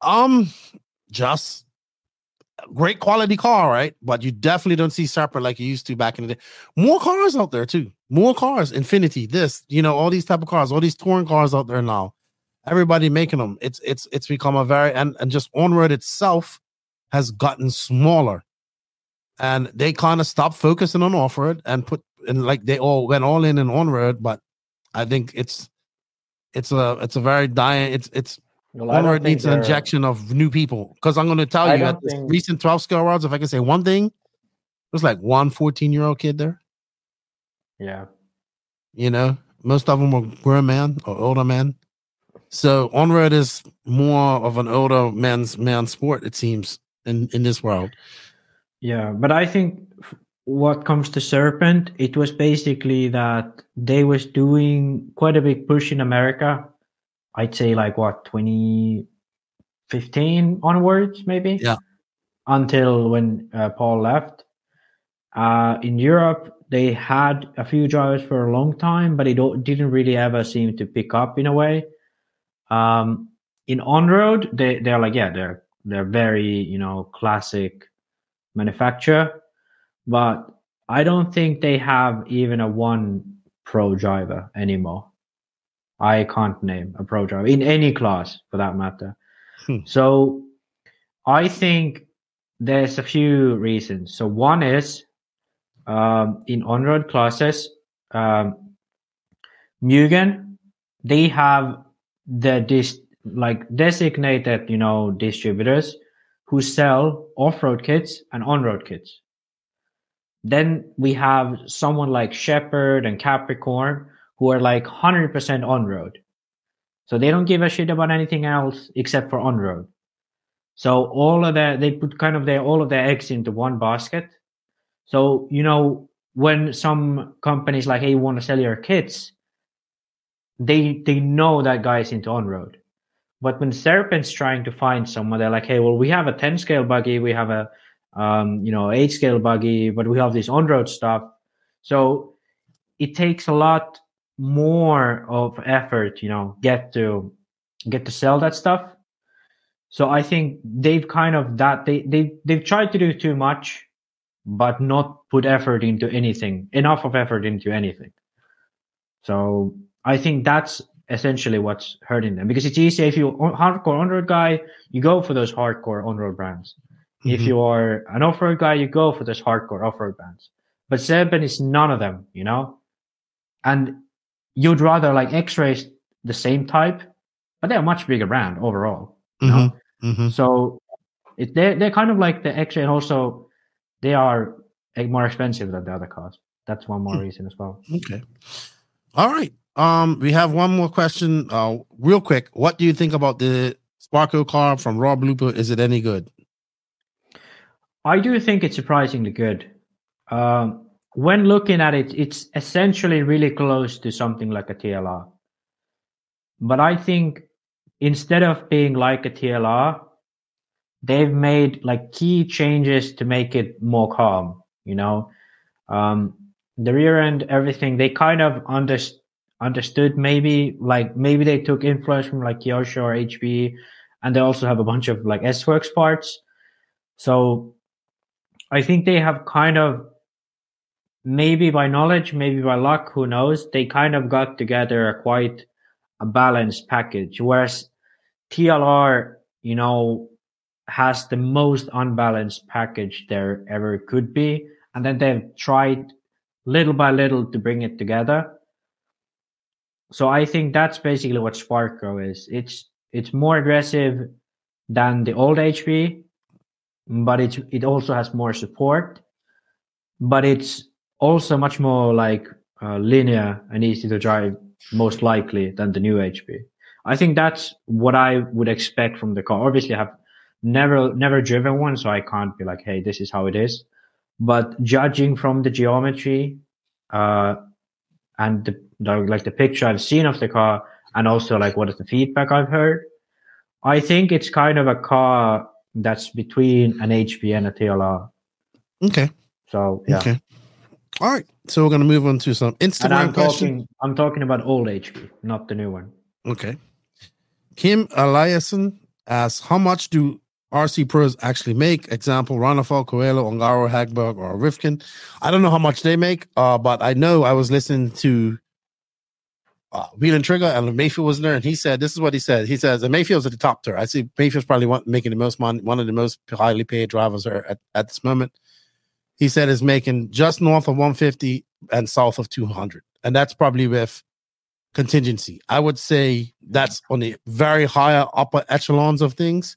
Um, just great quality car, right? But you definitely don't see Serpent like you used to back in the day. More cars out there too. More cars, Infiniti, this, you know, all these type of cars, all these touring cars out there now. Everybody making them. It's it's it's become a very and and just on-road itself has gotten smaller. And they kind of stopped focusing on off-road and put and like they all went all in and on-road, but I think it's it's a it's a very dying it's it's Well, I don't Onward needs an injection of new people. Because I'm going to tell I you at this think- recent 12 scale awards, if I can say one thing, there's like one 14 year old kid there. Yeah. You know, most of them were grown men or older men. So Onward is more of an older man's man sport, it seems, in, in this world. Yeah, but I think what comes to Serpent, it was basically that they was doing quite a big push in America. I'd say like what 2015 onwards, maybe. Yeah. Until when uh, Paul left. Uh, in Europe, they had a few drivers for a long time, but it didn't really ever seem to pick up in a way. Um, in on road, they they're like yeah, they're they're very you know classic manufacturer, but I don't think they have even a one pro driver anymore. I can't name a pro driver in any class for that matter. Hmm. So I think there's a few reasons. So one is um, in on-road classes, um, Mugen, they have the dis- like designated, you know, distributors who sell off-road kits and on-road kits. Then we have someone like Shepherd and Capricorn who are like 100% on-road. So they don't give a shit about anything else except for on-road. So all of their, they put kind of their, all of their eggs into one basket. So, you know, when some companies like, hey, you want to sell your kits, they, they know that guy's into on-road. But when Serpent's trying to find someone, they're like, hey, well, we have a 10 scale buggy, we have a, um, you know, eight scale buggy, but we have this on-road stuff. So it takes a lot more of effort, you know, get to get to sell that stuff. So I think they've kind of that they they they've tried to do too much, but not put effort into anything, enough of effort into anything. So I think that's essentially what's hurting them because it's easy if you're hardcore on-road guy, you go for those hardcore on-road brands. If Mhm. you are an off-road guy, you go for those hardcore off-road brands. But Serpent is none of them, you know? And you'd rather like X-Rays the same type, but they're a much bigger brand overall. You know? Mhm, mhm. So it, they're, they're kind of like the X-Ray and also they are more expensive than the other cars. That's one more reason as well. Okay. All right. Um, we have one more question. Uh, real quick. What do you think about the Sparko car from Raw Blooper? Is it any good? I do think it's surprisingly good. Um, when looking at it, it's essentially really close to something like a TLR. But I think instead of being like a TLR, they've made like key changes to make it more calm. You know, um, the rear end, everything they kind of under, understood. Maybe like maybe they took influence from like Kyosho or HB, and they also have a bunch of like S Works parts. So I think they have kind of maybe by knowledge, maybe by luck, who knows? They kind of got together a quite a balanced package. Whereas TLR, you know, has the most unbalanced package there ever could be. And then they've tried little by little to bring it together. So I think that's basically what Sparko is. It's it's more aggressive than the old HB, but it's it also has more support. But it's also much more like uh, linear and easy to drive, most likely than the new HB. I think that's what I would expect from the car. Obviously, I have never never driven one, so I can't be like, hey, this is how it is. But judging from the geometry, uh, and the, the like the picture I've seen of the car, and also like what is the feedback I've heard, I think it's kind of a car that's between an HB and a TLR. Okay. So yeah. Okay. All right. So we're gonna move on to some And Instagram I'm questions. talking, I'm talking about old HB, not the new one. Okay. Kim Eliasson asks, how much do RC pros actually make? Example, Ronnefalk, Coelho, Ongaro, Hagberg, or Rivkin. I don't know how much they make, uh, but I know I was listening to uh, Wheel and Trigger, and Maifield was there, and he said, this is what he said. He says, Maifield's at the top tier. I see Maifield's probably one, making the most money, one of the most highly paid drivers at, at this moment. He said is making just north of 150 and south of 200. And that's probably with contingency. I would say that's on the very higher upper echelons of things.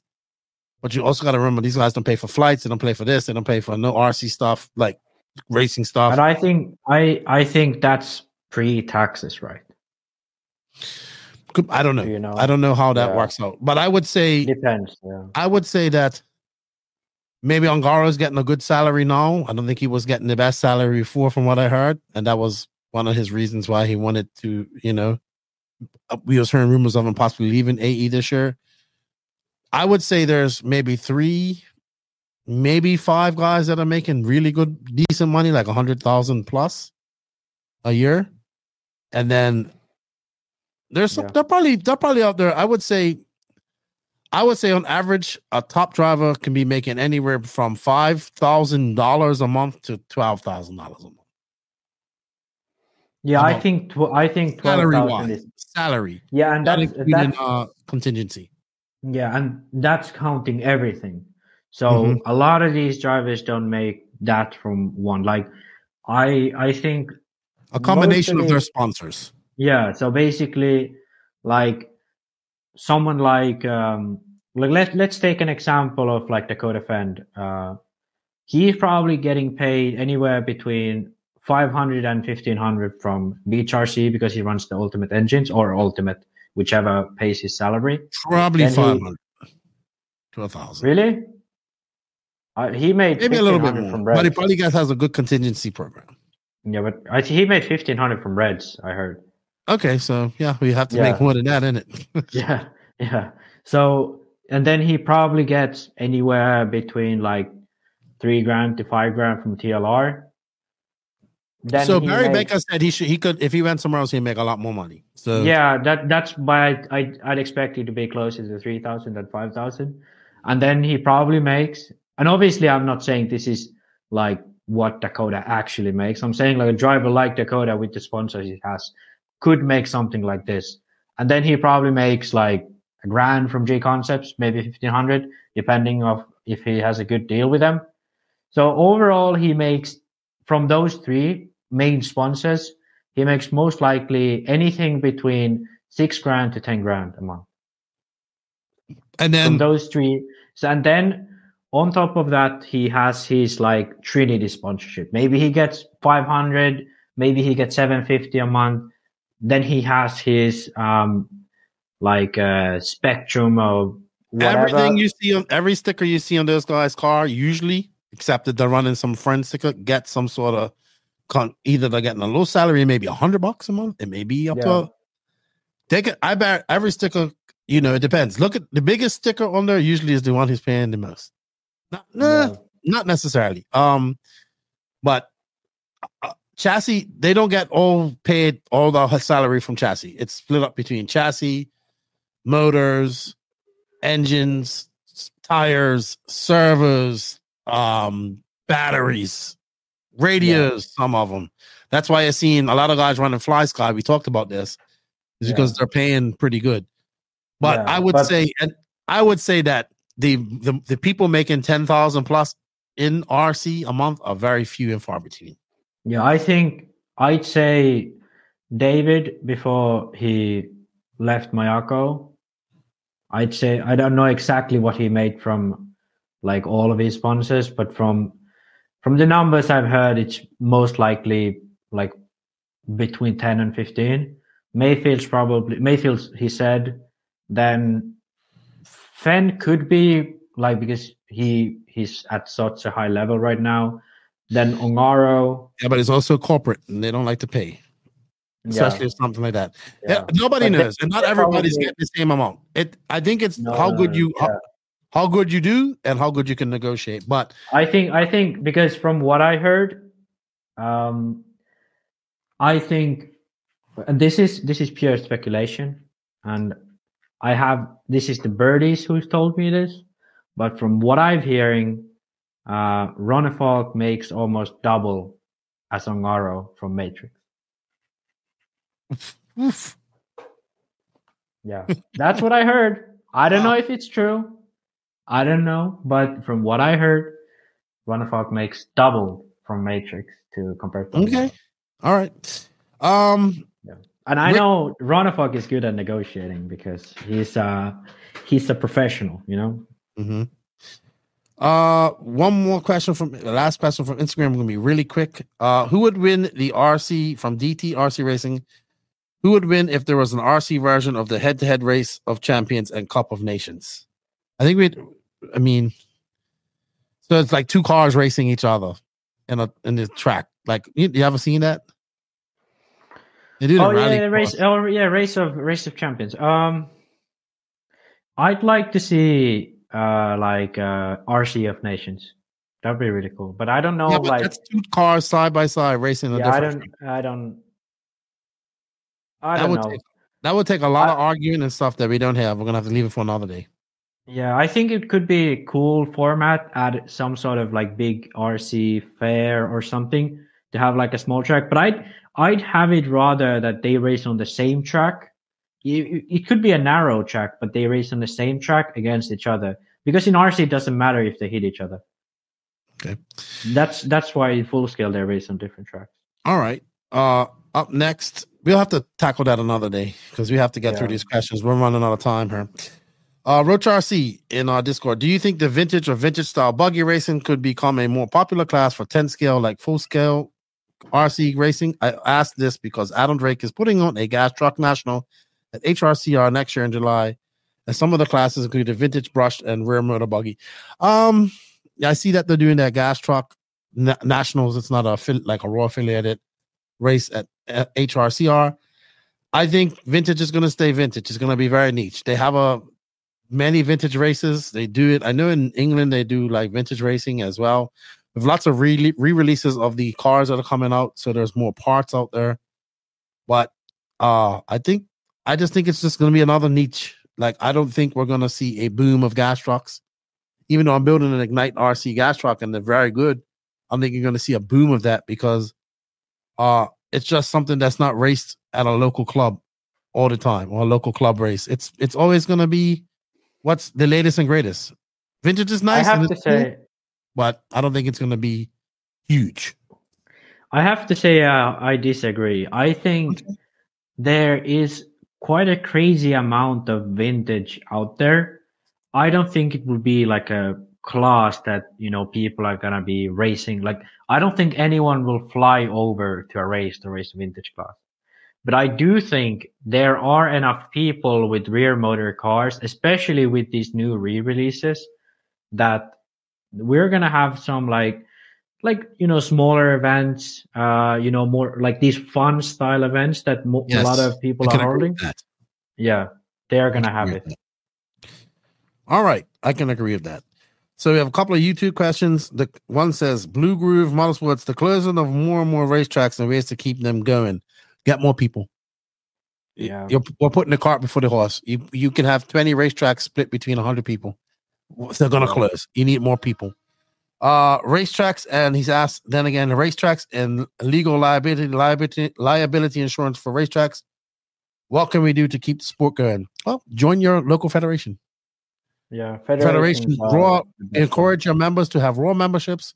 But you also got to remember these guys don't pay for flights, they don't pay for this, they don't pay for no RC stuff like racing stuff. And I think I I think that's pre taxes, right? I don't know. You know? I don't know how that Yeah. works out. But I would say Depends. Yeah. I would say that maybe Ongaro's getting a good salary now. I don't think he was getting the best salary before, from what I heard, and that was one of his reasons why he wanted to. You know, uh, we was hearing rumors of him possibly leaving AE this year. I would say there's maybe three, maybe five guys that are making really good, decent money, like a hundred thousand plus a year, and then there's some, they're probably they're probably out there. I would say I would say on average, a top driver can be making anywhere from five thousand dollars a month to twelve thousand dollars a month. Yeah, I think tw- I think twelve Salary wise, is salary. yeah, and that's that's uh, contingency. yeah, and that's counting everything. So Mhm. a lot of these drivers don't make that from one. Like I I think A combination of their sponsors. Yeah, so basically, like someone like um like let's let's take an example of like Dakota Fenn. Uh, he's probably getting paid anywhere between 500 and 1500 from BHRC because he runs the Ultimate engines or Ultimate, whichever pays his salary. Probably Then he- five hundred to a thousand. Really? Uh, he made Maybe a little bit more. from But he probably guys has a good contingency program. Yeah, but I, he made 1500 from Reds. I heard. Okay, so yeah, we have to Yeah. make more than that, in it. [laughs] yeah yeah so and then he probably gets anywhere between like three grand to five grand from tlr then so Barry makes- Baker said he should he could if he went somewhere else he'd make a lot more money. So yeah that that's why I, i'd expect it to be closer to 3000 than 5000 and then he probably makes and obviously i'm not saying this is like what dakota actually makes i'm saying like a driver like dakota with the sponsors he has could make something like this and then he probably makes like a grand from JConcepts, maybe fifteen hundred, depending of if he has a good deal with them. So overall, he makes from those three main sponsors, he makes most likely anything between six grand to ten grand a month and from then those three. So, and then on top of that, he has his like Trinity sponsorship. Maybe he gets five hundred, maybe he gets seven fifty a month. Then he has his um like uh spectrum of whatever. everything you see on every sticker you see on this guy's car, usually, except that they're running some friend sticker, get some sort of con either they're getting a low salary, maybe a hundred bucks a month, it may be up Yeah. to take it. I bet every sticker, you know, it depends. Look at the biggest sticker on there usually is the one who's paying the most. Not, nah, not necessarily. Um, but uh, chassis, they don't get all paid all the salary from chassis. It's split up between chassis, motors, engines, tires, servers, um, batteries, radios, some of them. That's why I've seen a lot of guys running FlySky. We talked about this, is because they're paying pretty good. But Yeah, I would but- say, and I would say that the the, the people making ten thousand plus in RC a month are very few and far between. Yeah, I think I'd say David before he left Mayako. I'd say I don't know exactly what he made from like all of his sponsors, but from from the numbers I've heard, it's most likely like between ten and fifteen. Maifield's probably Maifield's he said. Then Fenn could be like because he he's at such a high level right now. Then Ongaro, Yeah, but it's also corporate and they don't like to pay, especially if something like that. Yeah, nobody But they- knows, and not everybody's probably- getting the same amount. It, I think it's No, how good you, yeah. how, how good you do, and how good you can negotiate. But I think I think because from what I heard, um, I think and this is this is pure speculation, and I have this is the birdies who's told me this, but from what I'm hearing, uh, Ronnefalk makes almost double as Ongaro from Matrix. [laughs] Yeah, that's what I heard. I don't know if it's true. I don't know, but from what I heard, Ronnefalk makes double from Matrix to compare to okay, all right. Um, And I Rick- know Ronnefalk is good at negotiating because he's uh he's a professional, you know. hmm Uh, one more question from the last question from Instagram. Going to be really quick. Uh, who would win the RC from DT RC Racing? Who would win if there was an RC version of the head-to-head race of champions and Cup of Nations? I think we'd. I mean, so it's like two cars racing each other in a in the track. Like you, you ever seen that? They do Oh yeah, race. Oh yeah, race of race of champions. Um, I'd like to see uh like uh RC of Nations. That'd be really cool. But I don't know Yeah, like that's two cars side by side racing. Yeah, I don't I don't I that don't would know. take that would take a lot of arguing and stuff that we don't have. We're gonna have to leave it for another day. Yeah, I think it could be a cool format at some sort of like big RC fair or something to have like a small track. But I'd I'd have it rather that they race on the same track. It, it could be a narrow track, but they race on the same track against each other. Because in RC it doesn't matter if they hit each other. Okay. That's that's why in full scale they race on different tracks. All right. Uh up next, we'll have to tackle that another day because we have to get through these questions. We're running out of time here. Uh Roach RC in our Discord. Do you think the vintage or vintage style buggy racing could become a more popular class for 10 scale, like full scale RC racing? I asked this because Adam Drake is putting on a gas truck national at HRCR next year in July. And some of the classes include the vintage brushed and rear motor buggy. Um, yeah, I see that they're doing that gas truck na- nationals. It's not a like a ROAR affiliated race at, at HRCR. I think vintage is going to stay vintage. It's going to be very niche. They have a many vintage races. They do it. I know in England they do like vintage racing as well. With lots of re releases of the cars that are coming out, so there's more parts out there. But uh I think I just think it's just going to be another niche. Like I don't think we're going to see a boom of gas trucks. Even though I'm building an Ignite RC gas truck and they're very good, I think you're going to see a boom of that because uh it's just something that's not raced at a local club all the time or a local club race. It's it's always going to be what's the latest and greatest. Vintage is nice. I have to cool, say but I don't think it's going to be huge. I have to say, uh, I disagree. I think there is quite a crazy amount of vintage out there. I don't think it will be like a class that, you know, people are going to be racing. Like, I don't think anyone will fly over to a race to race vintage class. But I do think there are enough people with rear motor cars, especially with these new re-releases, that we're gonna have some like like you know smaller events uh you know more like these fun style events that mo- a lot of people are holding yeah they're gonna have it All right, I can agree with that. So we have a couple of YouTube questions. The one says Blue Groove Motorsports, the closing of more and more racetracks and ways to keep them going. Get more people. Yeah. You're, we're putting the cart before the horse. You you can have 20 racetracks split between 100 people. They're going to close. You need more people. Uh, racetracks, and he's asked then again racetracks and legal liability liability liability insurance for racetracks. What can we do to keep the sport going? Well, join your local federation. yeah Federation ROAR encourage your members to have ROAR memberships.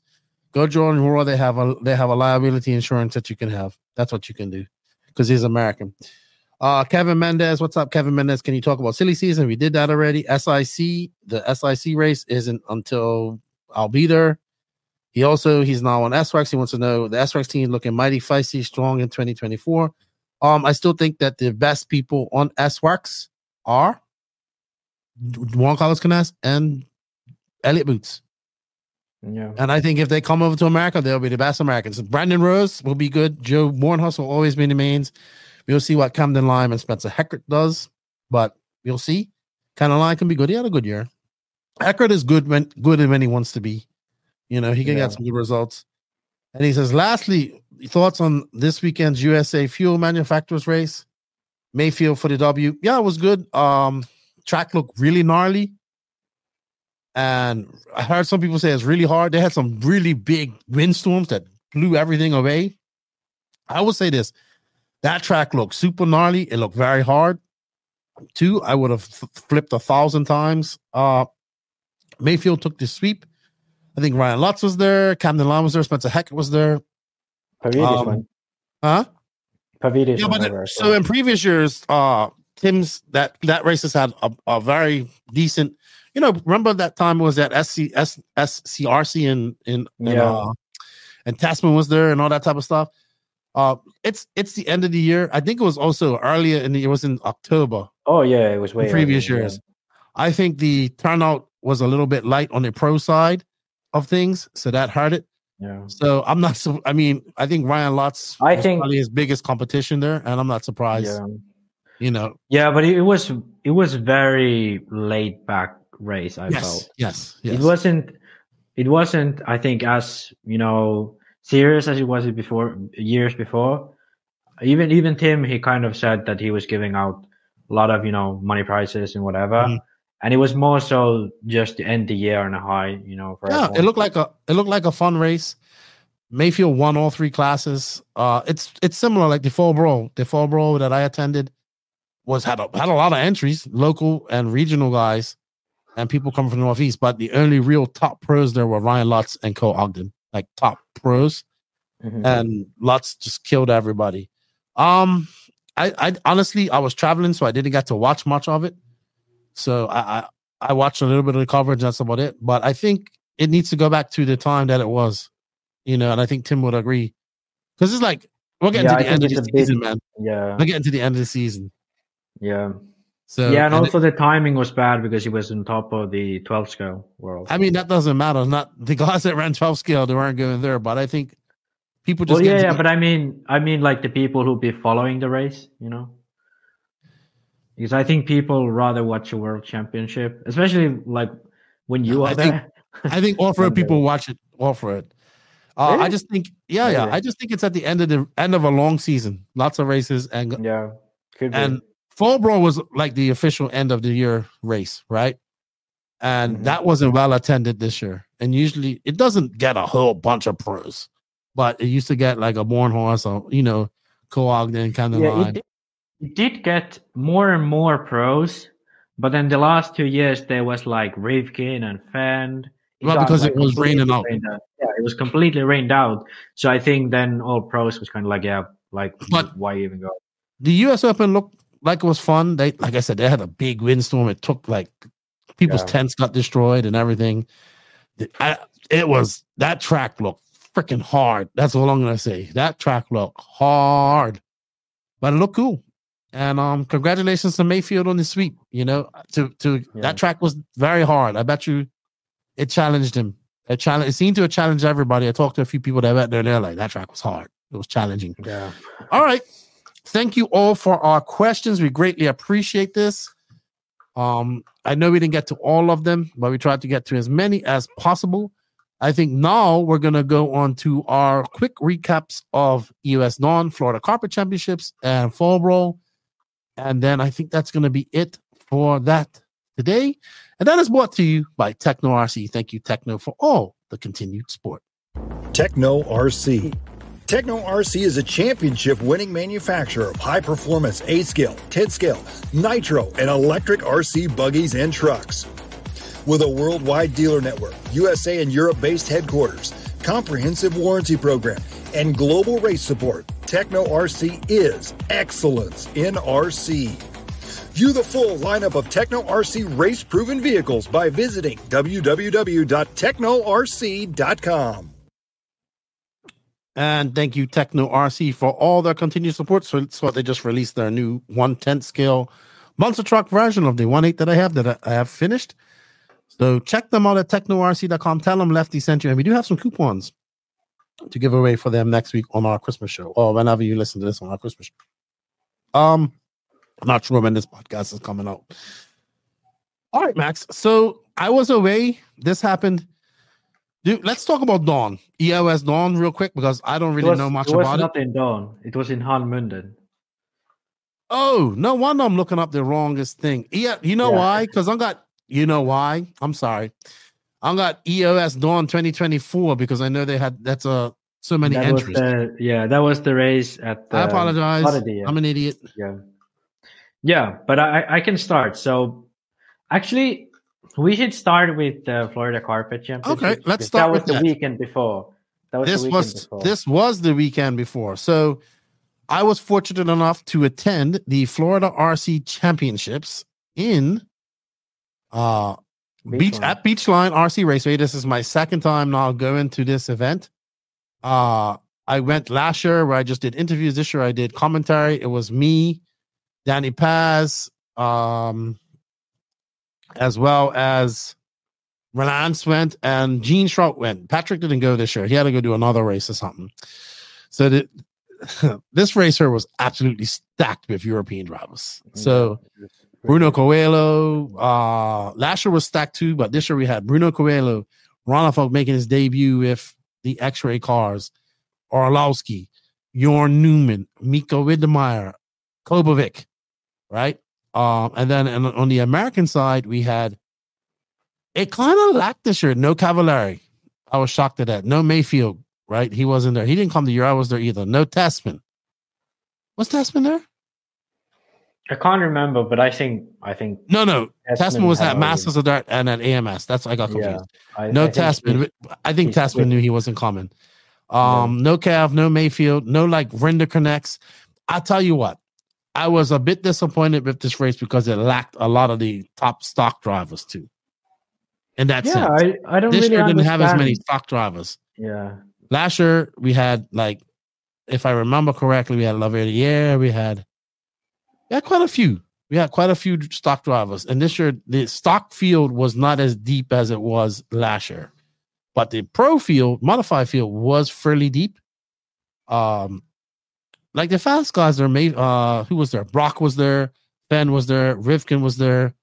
Go join ROAR. They have a they have a liability insurance that you can have. That's what you can do because he's American. Uh, Kevin Mendez, what's up, Kevin Mendez? Can you talk about silly season? We did that already. SIC, the SIC race isn't until I'll be there. He also he's now on SRX. He wants to know the SRX team looking mighty feisty, strong in 2024. Um, I still think that the best people on SRX are Juan Carlos Canas and Elliot Boots. yeah And I think if they come over to America, they'll be the best Americans. Brandon Rose will be good. Joe Bornhorst will always be in the mains. We'll see what Camden Lime and Spencer Heckert does, but we'll see. Camden Lime can be good. He had a good year. Heckert is good when good when he wants to be. You know, he can Yeah. get some good results. And he says, lastly, thoughts on this weekend's USA fuel manufacturers race? Maifield for the W. Yeah, it was good. Um, track looked really gnarly. And I heard some people say it's really hard. They had some really big windstorms that blew everything away. I will say this that track looked super gnarly. It looked very hard. Two, I would have f- flipped a thousand times. Uh, Maifield took the sweep. I think Ryan Lutz was there. Camden Lam was there. Spencer Heckert was there. Pavidis Um, went Huh? Pavidis Yeah, but so in previous years, uh, Tim's that that race has had a, a very decent. You know, remember that time was at SC, S, SCRC in in, in Yeah. uh, and Tessmann was there and all that type of stuff. Uh, it's it's the end of the year. I think it was also earlier in the it was in October. oh yeah, it was way in previous yeah. years. I think the turnout was a little bit light on the pro side of things, so that hurt it. Yeah. So I'm not. So I mean, I think Ryan Lutz. I think- probably his biggest competition there, and I'm not surprised. Yeah. You know, Yeah, but it was it was very laid back race. I yes, felt yes, yes. it wasn't it wasn't. I think as you know serious as it was before years before. Even even Tim, he kind of said that he was giving out a lot of you know money prizes and whatever, Mhm. And it was more so just to end the year on a high. You know, for yeah, everyone. it looked like a it looked like a fun race. Maifield won all three classes. Uh, it's it's similar like the Fall Brawl. The Fall Brawl that I attended was had a, had a lot of entries, local and regional guys, and people coming from the northeast. But the only real top pros there were Ryan Lutz and Cole Ogden, like top pros. Mhm. and Lutz just killed everybody. Um, I, I honestly I was traveling, so I didn't get to watch much of it. So I, I I watched a little bit of the coverage. That's about it. But I think it needs to go back to the time that it was, you know. And I think Tim would agree because it's like we're getting Yeah, to I the end of the big- season, man. yeah, We're getting to the end of the season. yeah. So yeah, and and it- also the timing was bad because he was on top of the 12 scale world. I mean that doesn't matter. Not the guys that ran twelve scale, they weren't going there. But I think people just well, yeah, yeah, but I mean, I mean, like the people who be following the race, you know, because I think people rather watch a world championship, especially like when you I are think- there. I think all [laughs] for people watch it all for it. Uh, I just think, yeah, yeah. I just think it's at the end of the end of a long season, lots of races, and yeah, could be. and Fall Brawl was like the official end of the year race, right? And Mhm. that wasn't well attended this year. And usually, it doesn't get a whole bunch of pros, but it used to get like a Bornhorst or you know, Co Ogden kind of yeah, line. it, it did get more and more pros, but then the last two years there was like Rivkin and Fenn. Well, because it was raining out. rained Yeah, it was completely rained out. So I think then all pros was kind of like, yeah, like But- why even go? the US Open looked like it was fun. They like I said, they had a big windstorm. It took like people's Yeah. tents got destroyed and everything. I- it was that track looked freaking hard. That's all I'm gonna say. That track looked hard, but it looked cool. And um, congratulations to Maifield on the sweep. You know, to to Yeah. that track was very hard. I bet you it challenged him. It challenge. It seemed to challenge everybody. I talked to a few people that went there. And They're like, that track was hard. It was challenging. Yeah. All right. Thank you all for our questions. We greatly appreciate this. Um, I know we didn't get to all of them, but we tried to get to as many as possible. I think now we're gonna go on to our quick recaps of US Non, Florida Carpet Championships, and Fall Brawl. And then I think that's gonna be it for that today. And that is brought to you by Tekno RC. Thank you, Tekno, for all the continued support. Tekno RC. Tekno RC is a championship winning manufacturer of high performance A scale, 10 scale, nitro, and electric RC buggies and trucks. With a worldwide dealer network, USA and Europe based headquarters, comprehensive warranty program, and global race support, Tekno RC is excellence in RC. View the full lineup of Tekno RC race proven vehicles by visiting www.teknorc.com. And thank you, Tekno RC, for all their continued support. So, so they just released their new 110 scale monster truck version of the 1.8 that I have that I, I have finished. So check them out at teknorc.com. Tell them Lefty sent you. And we do have some coupons to give away for them next week on our Christmas show or whenever you listen to this on our Christmas show. Um, I'm not sure when this podcast is coming out. All right, Max. So I was away. This happened. Dude, let's talk about Dawn. EOS Dawn real quick because I don't really was, know much it was about not it. in Dawn. It was in Hanmunden. Oh, no wonder I'm looking up the wrongest thing. Yeah, you know Yeah. why? Because I got you know why? I'm sorry. I got EOS Dawn 2024 because I know they had that's uh so many that entries. the, yeah, that was the race at the I apologize. Oddity, yeah. I'm an idiot. Yeah. Yeah, but I, I can start. So actually, we should start with the Florida Carpet Championship. Okay, let's start That was with the that. weekend before. That was this the was before. this was the weekend before. So I was fortunate enough to attend the Florida RC Championships in uh Beach, at Beachline RC Raceway. This is my second time now going to this event. Uh I went last year where I just did interviews. This year I did commentary. It was me, Danny Paz, um, as well as Relance went and Gene Strout went. Patrick didn't go this year. He had to go do another race or something. So the, [laughs] this racer was absolutely stacked with European drivers. So Bruno Coelho, uh, last year was stacked too, but this year we had Bruno Coelho, Ronald making his debut with the X-ray cars, Orlowski, Jorn Neumann, Miko Widemeyer, Kobovic, right? Um, and then on, on the American side, we had it kind of lacked this year. No Cavalieri. I was shocked at that. No Maifield, right? He wasn't there. He didn't come the year I was there either. No Tessmann. Was Tessmann there? I can't remember, but I think I think No, no. Tessmann was at Masters of Dirt and at AMS. That's I got Yeah, confused. I- no I think Tessmann. I think he's Tessmann knew he wasn't coming. Um, no Cav, no Maifield, no like render connects. I tell you what, I was a bit disappointed with this race because it lacked a lot of the top stock drivers too. In that Yeah, sense, I, I don't this really year didn't have as many stock drivers. Yeah, Last year we had like, if I remember correctly, we had Laverier, we had, we had quite a few. We had quite a few stock drivers, and this year the stock field was not as deep as it was last year, but the pro field, modified field, was fairly deep. Um, like the fast guys are made. Uh, who was there? Brock was there. Ben was there. Rivkin was there.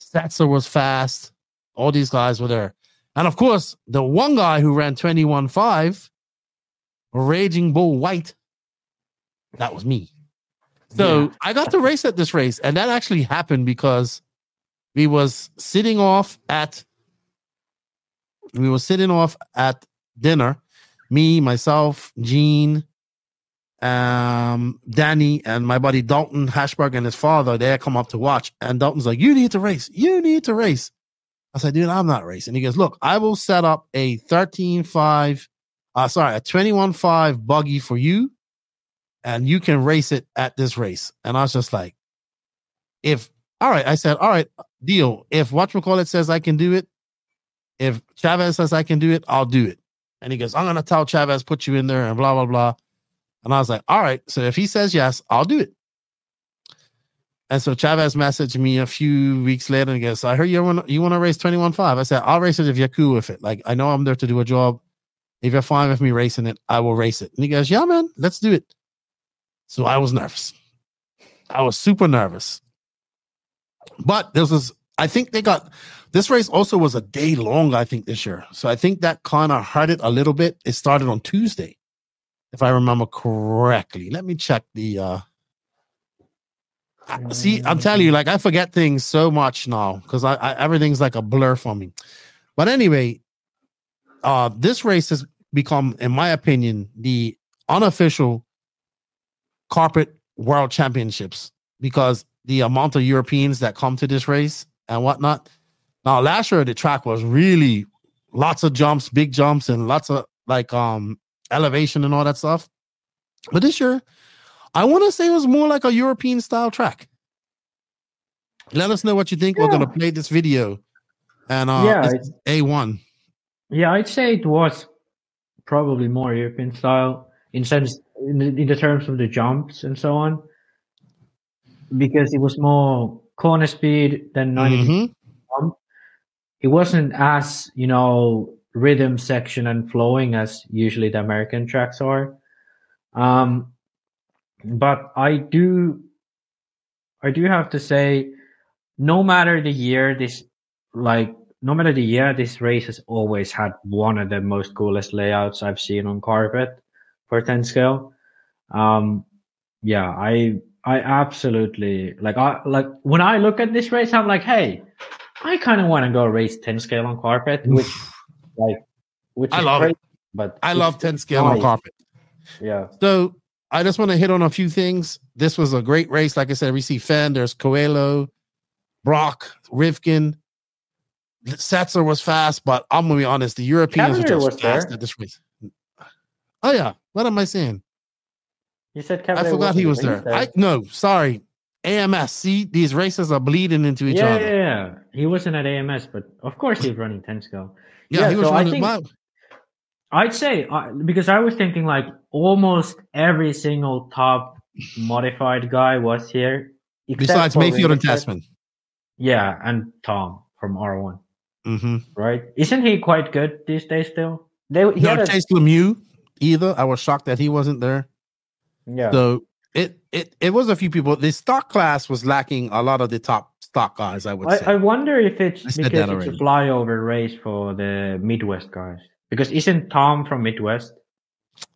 Setzer was fast. All these guys were there. And of course, the one guy who ran 21.5, Raging Bull White, that was me. So Yeah. I got to race at this race, and that actually happened because we was sitting off at we were sitting off at dinner. Me, myself, Gene, um, Danny, and my buddy Dalton Hashberg and his father, they had come up to watch. And Dalton's like, You need to race. You need to race. I said, dude, I'm not racing. He goes, Look, I will set up a 13.5, uh, sorry, a 21.5 buggy for you, and you can race it at this race. And I was just like, if all right, I said, all right, deal. If whatchamacallit says I can do it, if Chavez says I can do it, I'll do it. And he goes, I'm gonna tell Chavez, put you in there, and blah blah blah. And I was like, all right. So if he says yes, I'll do it. And so Chavez messaged me a few weeks later and goes, I heard you want you want to race 21.5. I said, I'll race it if you're cool with it. Like I know I'm there to do a job. If you're fine with me racing it, I will race it. And he goes, Yeah, man, let's do it. So I was nervous. I was super nervous. But this was, I think they got this race also was a day long, I think, this year. So I think that kind of hurt it a little bit. It started on Tuesday, if I remember correctly. Let me check the uh I- see, I'm telling you, like I forget things so much now because I, I everything's like a blur for me. But anyway, uh this race has become, in my opinion, the unofficial carpet world championships because the amount of Europeans that come to this race and whatnot. Now, last year the track was really lots of jumps, big jumps, and lots of like um elevation and all that stuff. But this year, I want to say it was more like a European style track. Let us know what you think. We're gonna play this video, and uh, Yeah, a one. yeah, I'd say it was probably more European style in sense in the, in the terms of the jumps and so on, because it was more corner speed than 90 Mhm. jump. It wasn't as you know rhythm section and flowing as usually the American tracks are. Um, but I do, I do have to say, no matter the year, this like no matter the year, this race has always had one of the most coolest layouts I've seen on carpet for 10 scale. Um, yeah, I I absolutely like I like when I look at this race, I'm like, hey, I kind of want to go race 10 scale on carpet, which like which I is love crazy, it. but I love 10 scale on carpet. Yeah. So I just want to hit on a few things. This was a great race. Like I said, we see Fenn, there's Coelho, Brock, Rivkin. Setzer was fast, but I'm gonna be honest, the Europeans were just fast there. at this race. Oh yeah, what am I saying? You said Kevin. I forgot he was there. I he no, sorry. AMS. See, these races are bleeding into each yeah, other. yeah, yeah. He wasn't at AMS, but of course he's running 10 scale. Yeah, he was so I think-. I'd say uh, because I was thinking like almost every single top modified guy was here, Besides Maifield and. Tessmann. Yeah, and Tom from R1, Mm-hmm. right? Isn't he quite good these days still? They he No Chase Lemieux either. I was shocked that he wasn't there. yeah. So it it it was a few people. The stock class was lacking a lot of the top stock guys. I would say. I, I wonder if it's I because that it's a flyover race for the Midwest guys. Because isn't Tom from Midwest?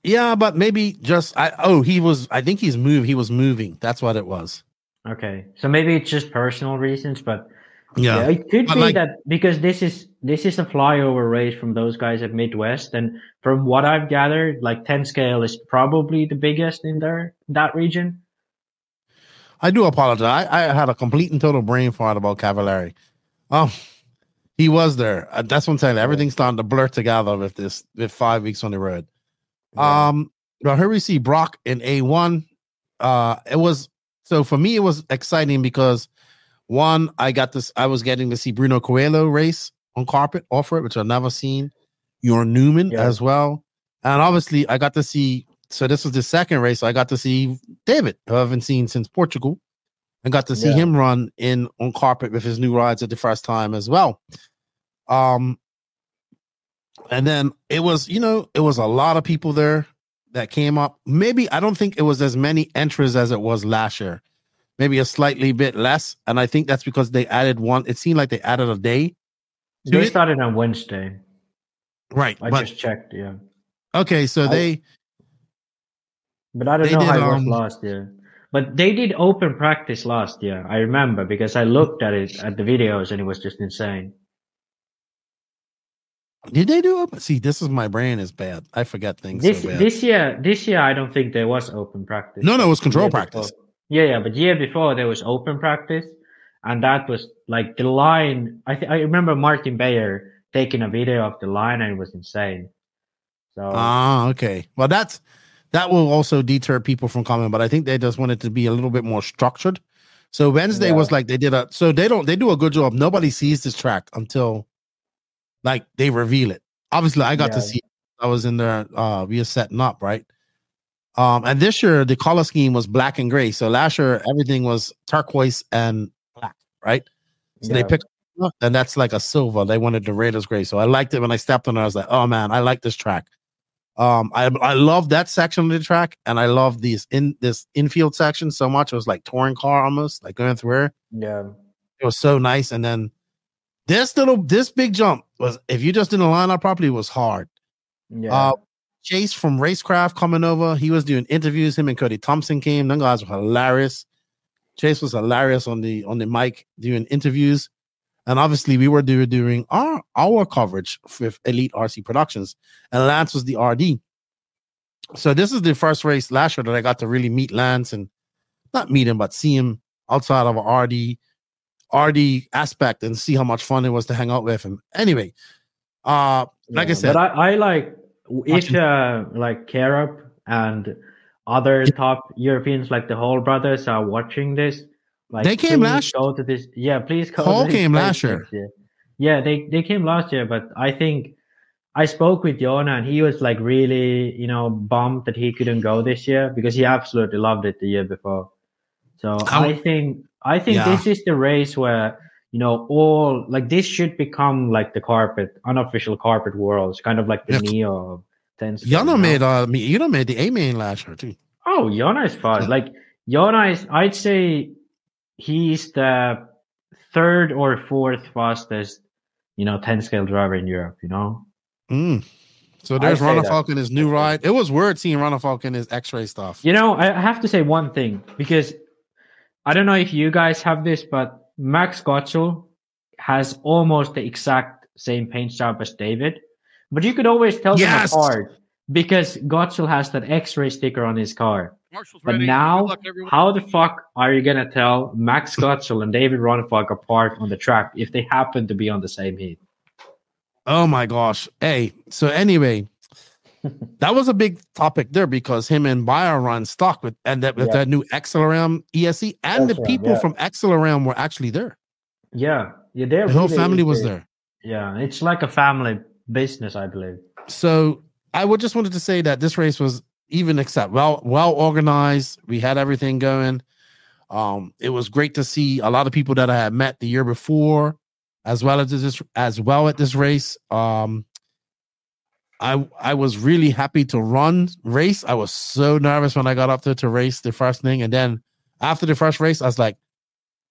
yeah, but maybe just I. Oh, he was. I think he's moved. He was moving. That's what it was. Okay, so maybe it's just personal reasons, but Yeah. it could But be like- that because this is this is a flyover race from those guys at Midwest, and from what I've gathered, like ten scale is probably the biggest in there that region. I do apologize. I, I had a complete and total brain fart about Cavalieri. Um, he was there. Uh, that's what I'm saying. Everything's starting to blur together with this with five weeks on the road. Um, well, here we see Brock in A1. Uh, it was so for me, it was exciting because one, I got this, I was getting to see Bruno Coelho race on carpet offer it, which I've never seen. Your Newman Yeah. as well. And obviously, I got to see. So this was the second race. So I got to see David, who I haven't seen since Portugal, and got to see Yeah. him run in on carpet with his new rides at the first time as well. Um, and then it was, you know, it was a lot of people there that came up. Maybe I don't think it was as many entries as it was last year. Maybe a slightly bit less, and I think that's because they added one. It seemed like they added a day. They it. started on Wednesday. Right, I but just checked. Yeah, okay, so I- they but I don't know did, how it was um, last year. But they did open practice last year. I remember because I looked at it at the videos and it was just insane. did they do it? See, this is my brain is bad. I forget things. This so this year, this year I don't think there was open practice. No, no, it was control practice. before. Yeah, yeah, but year before there was open practice, and that was like the line. I th- I remember Martin Bayer taking a video of the line, and it was insane. So Ah, okay. Well, that's that will also deter people from coming, but I think they just wanted to be a little bit more structured. So Wednesday Yeah. was like they did a so they don't they do a good job. Nobody sees this track until like they reveal it. Obviously, I got to see. it. I was in there. Uh, we were setting up right. Um, and this year the color scheme was black and gray. So last year everything was turquoise and black, right? So they Yeah. picked and that's like a silver. They wanted the Raiders gray. So I liked it when I stepped on it. I was like, oh man, I like this track. Um, I I love that section of the track, and I love these in this infield section so much. It was like touring car almost, like going through yeah, It was so nice. And then this little this big jump was if you just didn't line up properly, it was hard. yeah, Uh, Chase from Racecraft coming over. He was doing interviews. Him and Cody Thompson came. Them guys were hilarious. Chase was hilarious on the on the mic during interviews, and obviously we were doing our our coverage with Elite RC Productions, and Lance was the RD. So this is the first race last year that I got to really meet Lance and not meet him, but see him outside of RD RD aspect and see how much fun it was to hang out with him. Anyway, uh, like I said, but I, I like if uh, like Karup and other top Europeans like the Hall brothers are watching this. Like They came last- Go to this. Yeah, please go. Hall came last year. next Yeah, they they came last year, but I think I spoke with Jona and he was like really you know bummed that he couldn't go this year because he absolutely loved it the year before. So How- I think I think Yeah. this is the race where you know all like this should become like the carpet unofficial carpet worlds, kind of like the Yeah. Neo. Tens, Yana made uh me you know made the A main last year too. Oh, Jona is fast. Like Jona is, I'd say he's the third or fourth fastest, you know, ten scale driver in Europe. You know. Mm. So there's say Runner that. Falcon his new ride. It was weird seeing Runner Falcon his X-ray stuff. You know, I have to say one thing because I don't know if you guys have this, but Max Gottschall has almost the exact same paint job as David, but you could always tell Yes! them apart because Gottschall has that X-ray sticker on his car. But now, how the fuck are you gonna tell Max Gottschall and David Ronnefalk apart on the track if they happen to be on the same heat? Oh my gosh. Hey, so anyway, [laughs] that was a big topic there because him and Bayer run stock with and that with Yeah. that new Acceleram ESC and the Acceleram, people yeah. from Acceleram were actually there. Yeah, yeah, they're The whole really family was there. Yeah, it's like a family business, I believe. So I would just wanted to say that this race was even except well well organized. We had everything going. Um, it was great to see a lot of people that I had met the year before, as well as this as well at this race. Um, I I was really happy to run race. I was so nervous when I got up there to race the first thing, and then after the first race, I was like,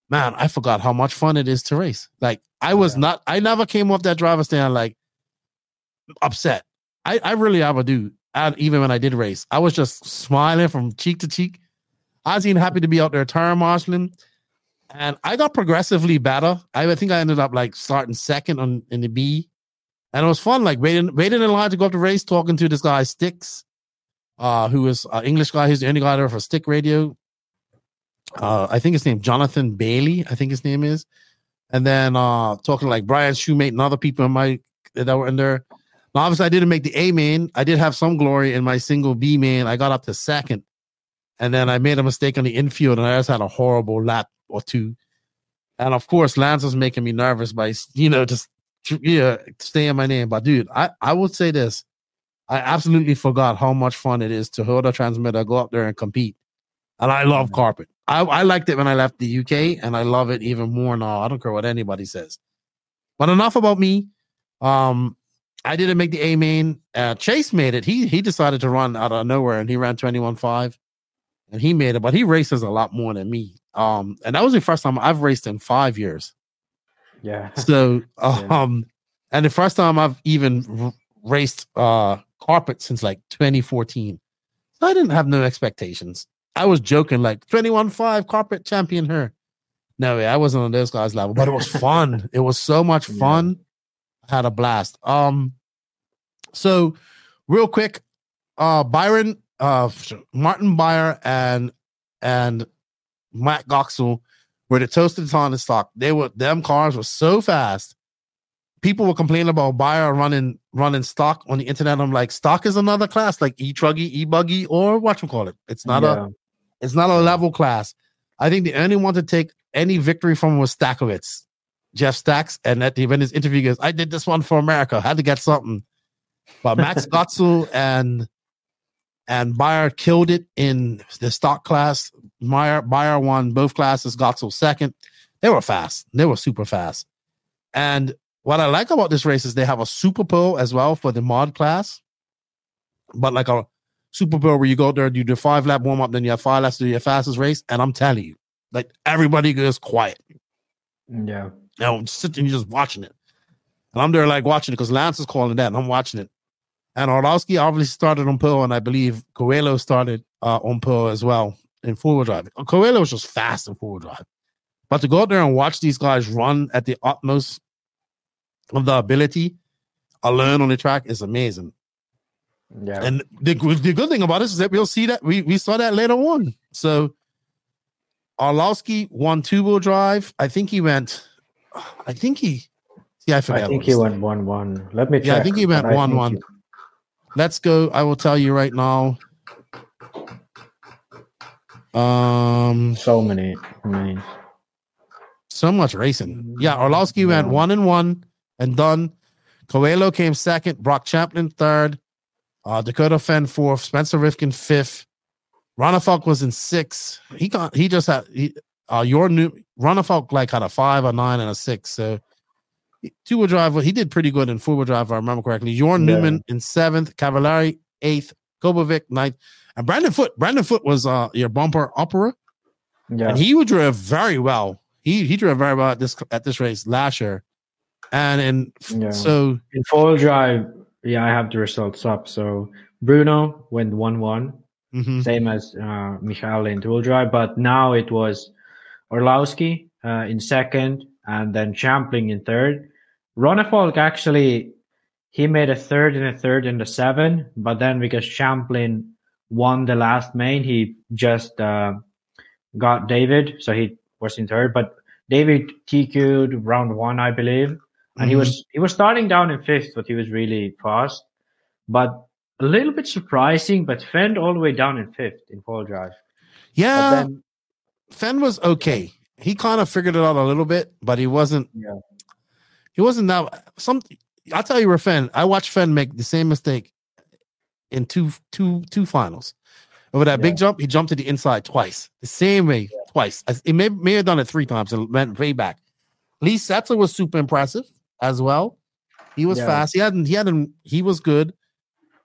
man, I forgot how much fun it is to race. Like I was not, I never came off that driver stand like upset. I, I really ever do. And even when I did race, I was just smiling from cheek to cheek. I was even happy to be out there turn marshalling. And I got progressively better. I, I think I ended up like starting second on in the B. And it was fun, like waiting, waiting in line to go up the race, talking to this guy Sticks, uh, who is an English guy. He's the only guy there for Stick Radio. Uh, I think his name Jonathan Bailey. I think his name is. And then uh talking like Brian Shoemate and other people in my that were in there. Now, obviously, I didn't make the A main. I did have some glory in my single B main. I got up to second, and then I made a mistake on the infield, and I just had a horrible lap or two. And of course, Lance was making me nervous by you know just yeah saying my name. But dude, I I would say this: I absolutely forgot how much fun it is to hold a transmitter, go up there and compete. And I love carpet. I, I liked it when I left the UK, and I love it even more now. I don't care what anybody says. But enough about me. Um, I didn't make the A main. Uh, Chase made it. He he decided to run out of nowhere, and he ran twenty one five, and he made it. But he races a lot more than me. Um, and that was the first time I've raced in five years. Yeah. [laughs] So, um, and the first time I've even r- raced uh carpet since like 2014. So I didn't have no expectations. I was joking like 21-5 carpet champion her. No I wasn't on those guys' level, but it was fun. it was so much [laughs] fun. I had a blast. Um, so real quick, uh Byron, uh Martin Bayer and and Matt Goxel were the toasted ton in stock. They were them cars were so fast. People were complaining about Bayer running running stock on the internet. I'm like, stock is another class, like e truggy, e buggy, or what you call it. It's not Yeah. a it's not a level class. I think the only one to take any victory from was Stackovitz, Jeff Stacks, and at the event his interview goes, I did this one for America, had to get something. But Max [laughs] Gotzel and and Bayer killed it in the stock class. Meyer Bayer won both classes, Gotzel second. They were fast. They were super fast. And what I like about this race is they have a super pole as well for the mod class, but like a super pole where you go there, you do five lap warm up, then you have five laps to do your fastest race. And I'm telling you, like everybody goes quiet. Yeah. Now I'm sitting, just watching it. And I'm there like watching it because Lance is calling that, and I'm watching it. And Orlowski obviously started on pole, and I believe Coelho started uh, on pole as well in four wheel drive. Coelho was just fast in four wheel drive. But to go out there and watch these guys run at the utmost of the ability I alone on the track is amazing. Yeah. And the, good- the good thing about this is that we'll see that we, we saw that later on. So Orlowski won two wheel drive. I think he went, I think he, yeah, I forgot. I think he went one one. Let me check. Yeah, I think he went one one. he- Let's go. I will tell you right now. Um, so many names. So much racing. Yeah, Orlowski went one and one and done. Coelho came second. Brock Champlin third. Uh, Dakota Fenn fourth. Spencer Rivkin fifth. Ronnefalk was in six. He got. He just had. He, uh, your new Ronnefalk like had a five, a nine, and a six. So two wheel drive. He did pretty good in four wheel drive, if I remember correctly. Jorn Yeah. Newman in seventh. Cavallari eighth. Kobovic ninth. And Brandon Foot. Brandon Foot was uh your bumper opera. Yeah. And he drove very well. He he drove very well at this at this race last year. And in Yeah. so in full drive, yeah, I have the results up. So Bruno went one one, Mhm. same as uh, Michal in dual drive, but now it was Orlowski uh, in second, and then Champlin in third. Ronnefalk actually he made a third and a third and a seven, but then because Champlin won the last main, he just uh, got David, so he was in third. But David TQ'd round one, I believe, and he Mhm. was he was starting down in fifth, but he was really fast. But a little bit surprising, but Fenn all the way down in fifth in full drive. Yeah, then- Fenn was okay. He kind of figured it out a little bit, but he wasn't. Yeah. He wasn't that. Some. I'll tell you, where Fenn. I watched Fenn make the same mistake in two two two finals. Over that big jump, he jumped to the inside twice, the same way twice. He may, may have done it three times and went way back. Lee Setzer was super impressive as well. He was Yeah. fast. He hadn't. He hadn't. He was good.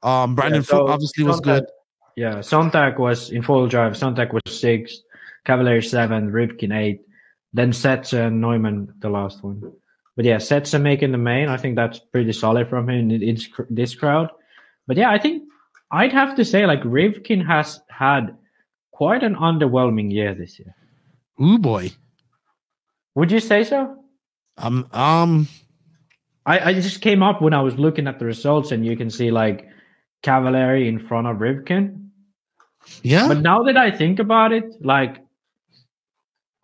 Um, Brandon Yeah, so Foot obviously was good. Yeah, Sontag was in full drive. Sontag was sixth, Cavalieri seven, Rivkin eight, then Setzer and Neumann the last one. But yeah, Setzer making the main. I think that's pretty solid from him in this, this crowd. But yeah, I think I'd have to say like Rivkin has had quite an underwhelming year this year. Ooh boy. Would you say so? Um. Um. I, I just came up when I was looking at the results, and you can see like Cavalieri in front of Rivkin. Yeah. But now that I think about it, like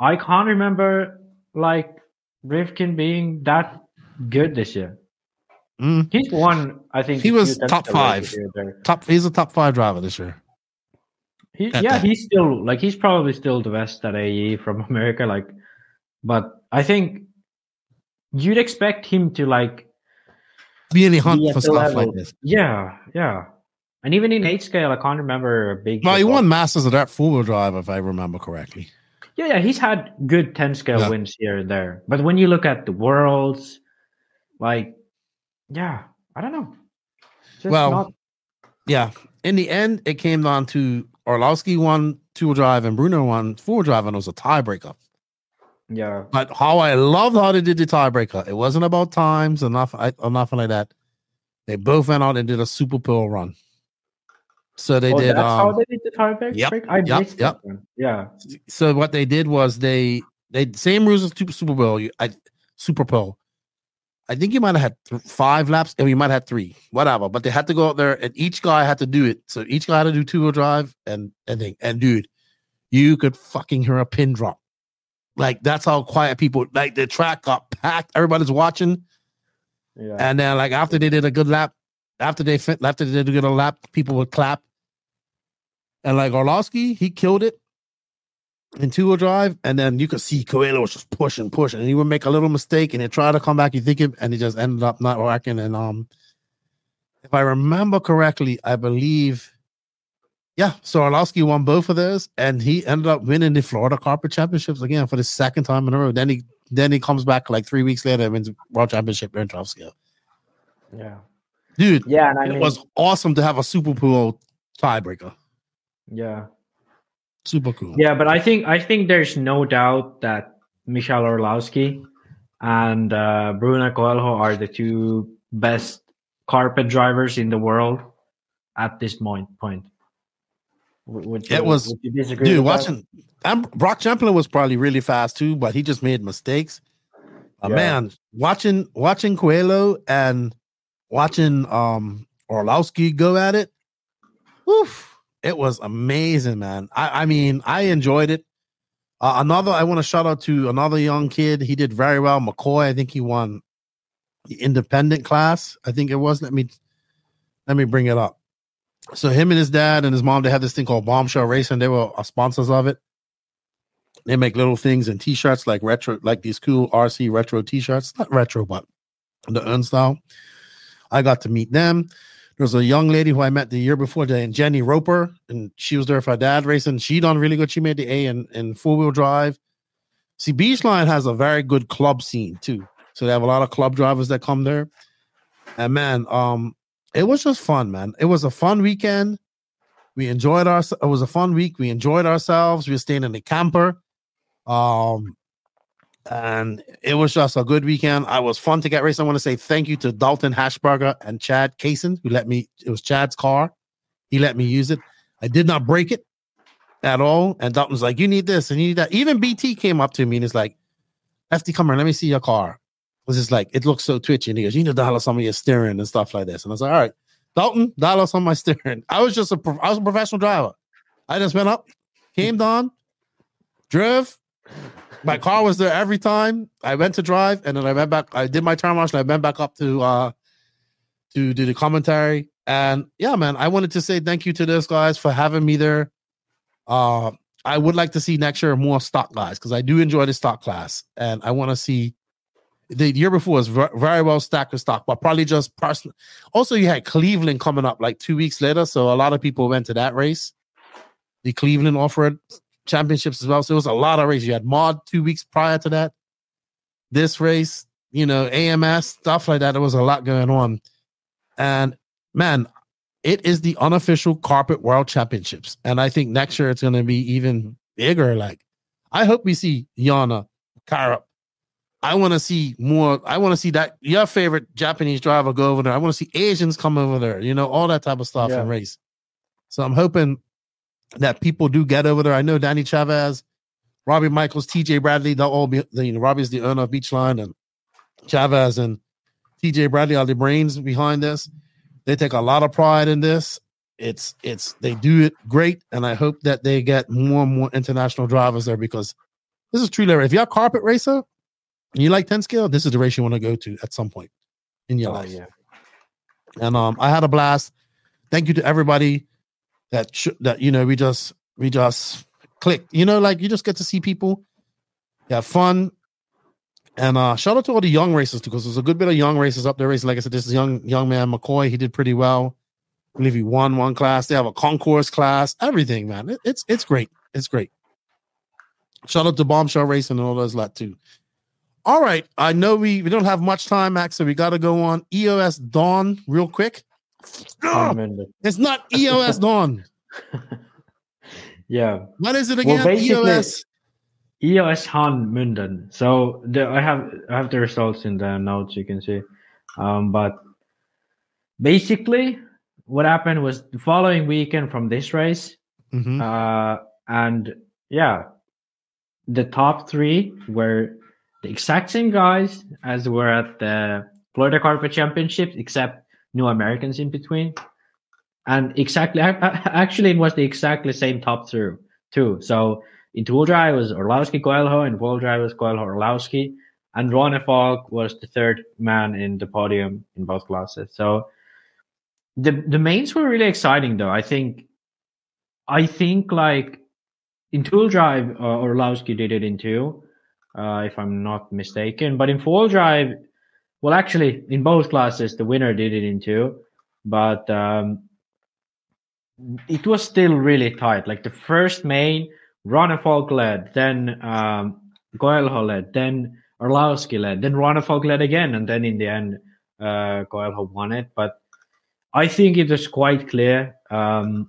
I can't remember like Rivkin being that good this year. Mm. He's won, I think. He was top tenths of a race five. here or there. Top. He's a top five driver this year. He, yeah, that. he's still like he's probably still the best at AE from [laughs] America. Like, but I think you'd expect him to like the hunt for stuff level- like this. Yeah, yeah. And even in eight scale, I can't remember a big. Well, he won Masters of that four wheel drive, if I remember correctly. Yeah, yeah, he's had good 10 scale Yeah. wins here and there. But when you look at the worlds, like, yeah, I don't know. Just well, not- yeah. In the end, it came down to Orlowski won two drive and Bruno won four drive, and it was a tiebreaker. yeah, But how I loved how they did the tiebreaker. It wasn't about times or nothing, or nothing like that. They both went out and did a super pill run. So they oh, did. that's how Um, they did the tiebreak. yep, I yep, missed yep. Yeah, so what they did was they they same rules as Super Super Bowl. You, I Super Bowl. I think you might have had th- five laps, and you might have had three, whatever. But they had to go out there, and each guy had to do it. So each guy had to do two wheel drive, and and they, and dude, you could fucking hear a pin drop. Like that's how quiet people. Like the track got packed. Everybody's watching, yeah. and then like after they did a good lap, after they fin- after they did a good lap, people would clap. And like Orlowski, he killed it in two wheel drive, and then you could see Coelho was just pushing, pushing, and he would make a little mistake, and he'd try to come back. You think it, and he just ended up not working. And um, if I remember correctly, I believe, yeah, so Orlowski won both of those, and he ended up winning the Florida Carpet Championships again for the second time in a row. Then he then he comes back like three weeks later and wins World Championship in 12 scale. yeah, Dude, yeah. And I it mean, was awesome to have a Super Pole tiebreaker. Yeah, Super cool. yeah. But I think I think there's no doubt that Michal Orlowski and uh, Bruno Coelho are the two best carpet drivers in the world at this point. Point. Would, you, It was- would you disagree Dude, watching and Brock Champlin was probably really fast too, but he just made mistakes. Yeah. Man, watching watching Coelho and watching um Orlowski go at it, woof, it was amazing, man. I, I mean, I enjoyed it. Uh, another, I want to shout out to another young kid. He did very well. McCoy, I think he won the independent class. I think it was. Let me let me bring it up. So him and his dad and his mom, they had this thing called Bombshell Racing. They were uh, sponsors of it. They make little things and t-shirts like retro, like these cool RC retro t-shirts. Not retro, but the Earn style. I got to meet them. There was a young lady who I met the year before, and Jenny Roper, and she was there for her dad racing. She done really good. She made the A in, in four wheel drive. See, Beachline has a very good club scene too. So they have a lot of club drivers that come there. And man, um, it was just fun, man. It was a fun weekend. We enjoyed our. It was a fun week. We enjoyed ourselves. We were staying in the camper, um, and it was just a good weekend. I was fun to get racing. I want to say thank you to Dalton Hashberger and Chad Kaysen who let me. It was Chad's car. He let me use it. I did not break it at all. And Dalton was like, "You need this and you need that." Even BT came up to me and is like, "FD, come here. Let me see your car." It was just like it looks so twitchy. And he goes, "You need to dial some of your steering and stuff like this." And I was like, "All right." Dalton, dial us on my steering. I was just a I was a professional driver. I just went up, came down, drove. My car was there every time. I went to drive, and then I went back. I did my turn march, and I went back up to uh to do the commentary. And yeah, man, I wanted to say thank you to those guys for having me there. Uh, I would like to see next year more stock guys because I do enjoy the stock class, and I want to see. The year before was very well stacked with stock, but probably just personal. Also, you had Cleveland coming up like two weeks later, so a lot of people went to that race. The Cleveland offered championships as well, so it was a lot of races. You had Mod two weeks prior to that. This race, you know, AMS stuff like that. There was a lot going on, and man, it is the unofficial carpet world championships. And I think next year it's going to be even bigger. Like, I hope we see Yana, Kara. I want to see more. I want to see that your favorite Japanese driver go over there. I want to see Asians come over there, you know, all that type of stuff Yeah. and race. So I'm hoping that people do get over there. I know Danny Chavez, Robbie Michaels, TJ Bradley, they'll all be, you know, Robbie's the owner of Beachline and Chavez and TJ Bradley are the brains behind this. They take a lot of pride in this. It's it's they do it great, and I hope that they get more and more international drivers there because this is true. rare. If you're a carpet racer and you like 10 scale, this is the race you want to go to at some point in your Oh, life. yeah. And um, I had a blast. Thank you to everybody that sh- that you know we just we just click. You know, like you just get to see people have fun. And uh shout out to all the young racers too, because there's a good bit of young racers up there racing. Like I said, this is young young man McCoy. He did pretty well. I believe he won one class. They have a concourse class. Everything, man. It- it's it's great. It's great. Shout out to Bombshell Racing and all those lot too. All right. I know we, we don't have much time, Max, so we got to go on EOS Dawn real quick. It's not EOS [laughs] Dawn. Yeah. What is it again? E EOS. EOS Han Munden. So the, I have I have the results in the notes you can see. Um, but basically, what happened was the following weekend from this race, Mm-hmm. uh, and yeah, the top three were the exact same guys as were at the Florida Carpet Championships, except no Americans in between. And exactly, ac- ac- actually, it was the exactly same top through too. So in tool drive was Orlowski Coelho, and wheel drive was Coelho Orlowski, and Ronnefalk was the third man in the podium in both classes. So the the mains were really exciting, though. I think, I think like in tool drive, uh, Orlowski did it in two, uh, if I'm not mistaken. But in four drive, well, actually, in both classes, the winner did it in two, but um, it was still really tight. Like the first main, Ronnefalk led, then um, Coelho led, then Orlowski led, then Ronnefalk led again, and then in the end, uh, Coelho won it. But I think it was quite clear um,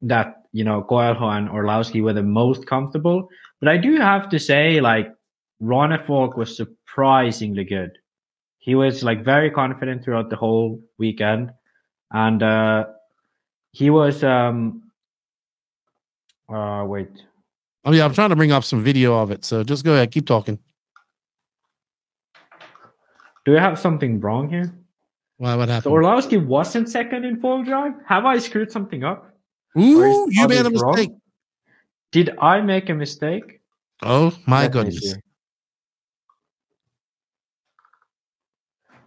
that you know Coelho and Orlowski were the most comfortable. But I do have to say, like Ronnefalk was surprisingly good. He was like very confident throughout the whole weekend, and uh, he was. um uh Wait, Oh yeah, I'm trying to bring up some video of it. So just go ahead, keep talking. do we have something wrong here? Why? What So happened? Orlowski wasn't second in full drive. Have I screwed something up? Ooh, you made a wrong? mistake. Did I make a mistake? Oh my Let goodness.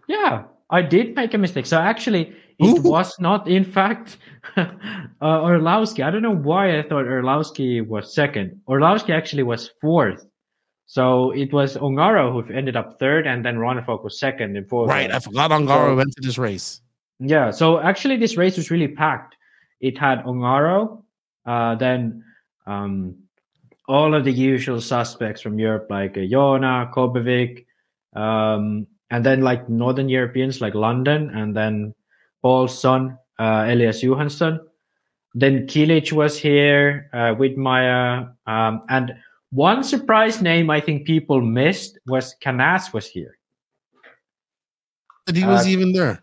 Yeah, I did make a mistake. So actually, it was not, in fact, [laughs] uh, Orlowski. I don't know why I thought Orlowski was second. Orlowski actually was fourth. So it was Ongaro who ended up third, and then Ronnefalk was second in fourth. Right, I forgot Ongaro So- went to this race. yeah, so actually, this race was really packed. It had Ongaro, uh, then um, all of the usual suspects from Europe, like uh, Jona, Kobevic, um, and then like Northern Europeans like London, and then Paul's son, uh, Elias Johansson. Then Kilic was here, uh, Widmeyer, um, and one surprise name I think people missed was Canas was here. But he was Uh, even there.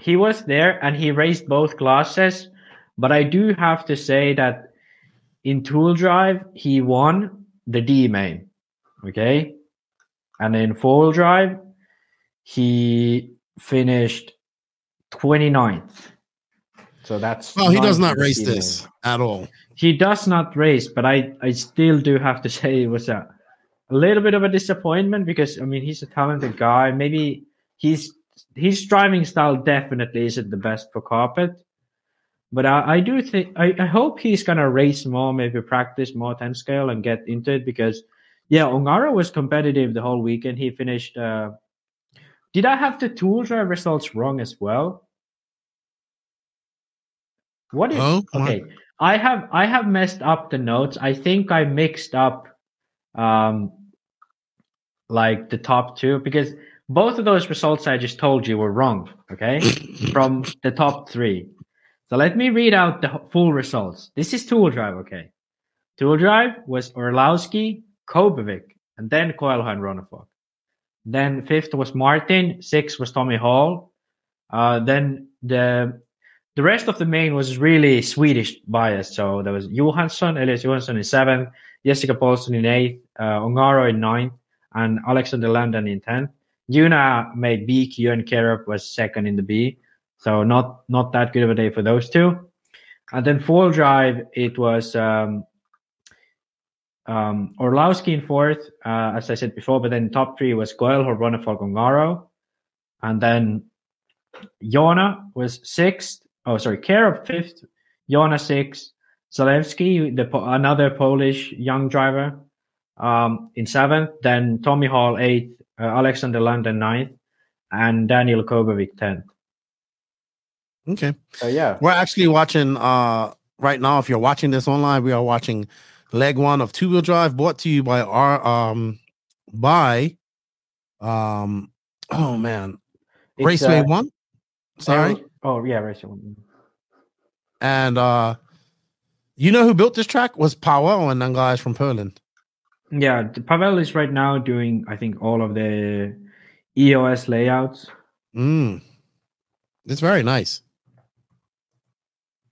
he was there and he raced both classes but i do have to say that in tool drive he won the d main okay and in Four Wheel drive he finished 29th so that's Well, he does not race D this at all. he does not race but i i still do have to [laughs] say it was a, a little bit of a disappointment because i mean he's a talented guy maybe he's his driving style definitely isn't the best for carpet. But I, I do think I, I hope he's gonna race more, maybe practice more 10 scale and get into it because yeah, Ongaro was competitive the whole weekend. He finished uh did I have the tool drive results wrong as well? What is Oh, okay? I have I have messed up the notes. I think I mixed up um like the top two because both of those results I just told you were wrong. Okay, [laughs] from the top three. So let me read out the full results. This is tool drive. Okay, tool drive was Orlowski, Kobovic, and then Coelho and Ronnefalk. Then fifth was Martin. Sixth was Tommy Hall. Uh, then the the rest of the main was really Swedish biased. So there was Johansson, Elias Johansson in seventh, Jessica Paulson in eighth, uh, Ongaro in ninth, and Alexander Landon in tenth. Yuna made B, and Kerup was second in the B. So not not that good of a day for those two. And then full drive, it was um, um, Orlowski in fourth, uh, as I said before, but then top three was Coelho, Ronnefalk, Ongaro. And then Jona was sixth. Oh, sorry, Kerup fifth, Jona sixth, Zalewski, the Po- another Polish young driver, um, in seventh. Then Tommy Hall eighth, uh, Alexander London ninth, and Daniel Kobovic tenth. Okay. So yeah, We're actually watching uh right now. If you're watching this online, we are watching leg one of two wheel drive brought to you by our um by um oh man It's, Raceway uh, One. Sorry. Oh yeah, Raceway One. And uh you know who built this track was Pavel and them guys from Poland. Yeah, Pavel is right now doing, I think, all of the EOS layouts. Mm. It's very nice.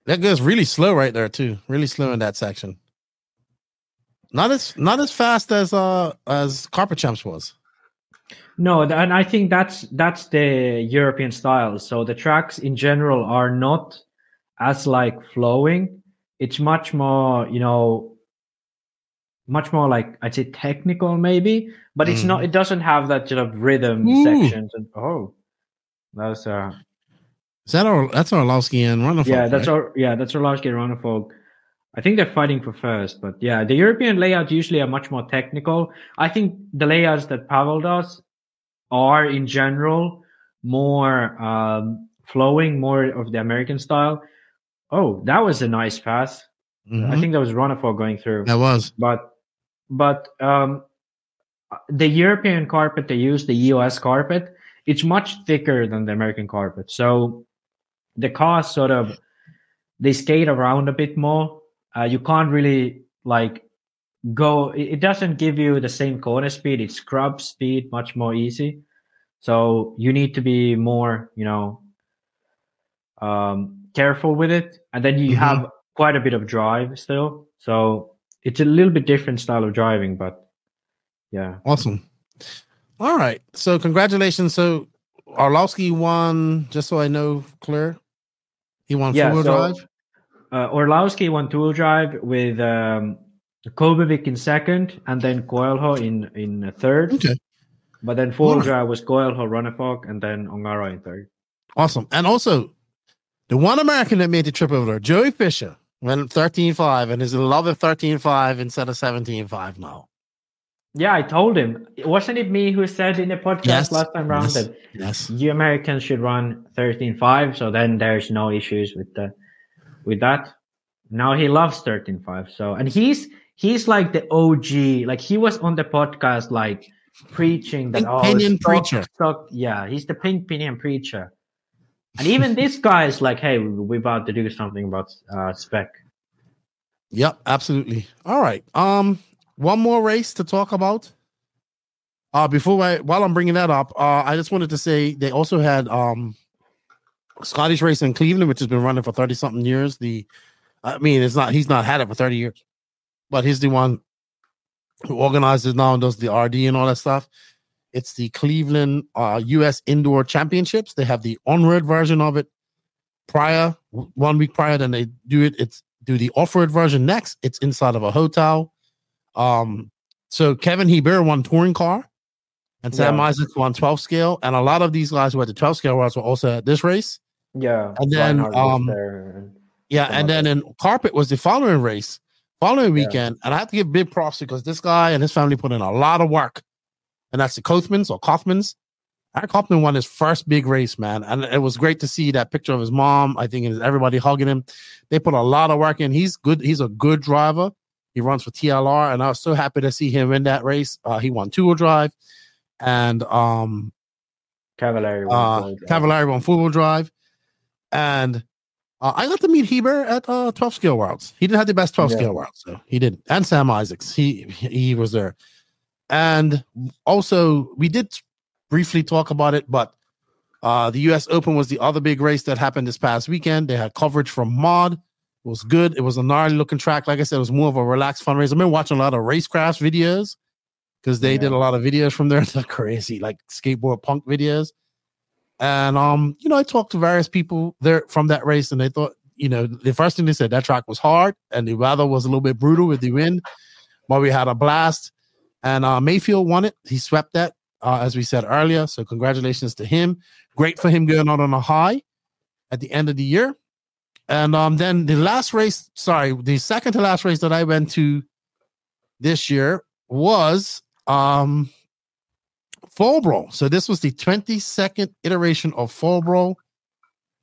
That goes really slow right there too. Really slow in that section. Not as not as fast as uh as Carpet Champs was. No, and I think that's that's the European style. So the tracks in general are not as like flowing. It's much more, you know, much more like I'd say technical maybe, but it's not. It doesn't have that sort of rhythm Ooh. sections. And oh, that's uh, Is that our that's Orlowski and Ronnefalk? yeah, that's right? our yeah, that's our scale Ronnefalk. I think they're fighting for first, but yeah, the European layouts usually are much more technical. I think the layouts that Pavel does are in general more um, flowing, more of the American style. Oh, that was a nice pass. I Mhm. think that was Ronnefalk going through. that was. But but um, the European carpet they use, the EOS carpet, it's much thicker than the American carpet. So the cars sort of they skate around a bit more. Uh, you can't really like go. It, doesn't give you the same corner speed. It scrubs speed much more easy. So you need to be more, you know, um, careful with it. And then you Mhm. have quite a bit of drive still. So it's a little bit different style of driving, but yeah. Awesome. All right. So congratulations. So Orlowski won, just so I know, clear. He won Yeah, four wheel so- drive. Uh, Orlowski won two wheel drive with um, Kobovic in second, and then Coelho in in third. Okay. But then four wheel Alright. drive was Coelho, Ronnefalk, and then Ongaro in third. Awesome. And also, the one American that made the trip over there, Joey Fisher, went 13.5 and is in love with 13.5 instead of 17.5 now. Yeah, I told him. Wasn't it me who said in the podcast Yes, last time round yes, that yes. you Americans should run 13.5, so then there's no issues with the with that. Now he loves 13.5. So and he's he's like the OG. Like he was on the podcast like preaching that Pink oh stock- preacher. stock- yeah, he's the pink pinion preacher. And even this [laughs] guy is like, hey, we're about to do something about uh, spec. Yep, absolutely. All right. Um, one more race to talk about. Uh, before I, while I'm bringing that up, uh, I just wanted to say they also had um, Scottish race in Cleveland, which has been running for thirty something years. The, I mean, it's not he's not had it for thirty years, but he's the one who organizes now and does the RD and all that stuff. It's the Cleveland uh, U.S. Indoor Championships. They have the on-road version of it prior, one week prior. Then they do it. It's do the off-road version next. It's inside of a hotel. Um, so Kevin Heber won touring car, and Sam Yeah. Isaacs won 12 scale, and a lot of these guys who had the 12 scale worlds were also at this race. Yeah. And then, um, Yeah, and then in carpet was the following race, following Yeah. weekend, and I have to give big props because this guy and his family put in a lot of work, and that's the Kothmans or Kaufmans. Eric Kaufman won his first big race, man, and it was great to see that picture of his mom. I think and everybody hugging him. They put a lot of work in. He's good. He's a good driver. He runs for TLR, and I was so happy to see him in that race. Uh, he won two wheel drive, and um, Cavalieri. won uh. Cavalieri won four wheel drive, and uh, I got to meet Heber at uh, 12 scale worlds. He didn't have the best 12 Yeah. scale worlds, so he didn't. And Sam Isaacs, he he was there, and also we did briefly talk about it, but uh, the U.S. Open was the other big race that happened this past weekend. They had coverage from Mod. It was good. It was a gnarly looking track. Like I said, it was more of a relaxed fundraiser. I've been watching a lot of racecraft videos because they did a lot of videos from there. [laughs] They're crazy, like skateboard punk videos. And um, you know, I talked to various people there from that race, and they thought, you know, the first thing they said that track was hard and the weather was a little bit brutal with the wind, but we had a blast. And uh, Maifield won it. He swept that, uh, as we said earlier. So congratulations to him. Great for him going out on a high at the end of the year. And um, then the last race, sorry, the second to last race that I went to this year was um Fall Brawl. So this was the 22nd iteration of Fall Brawl.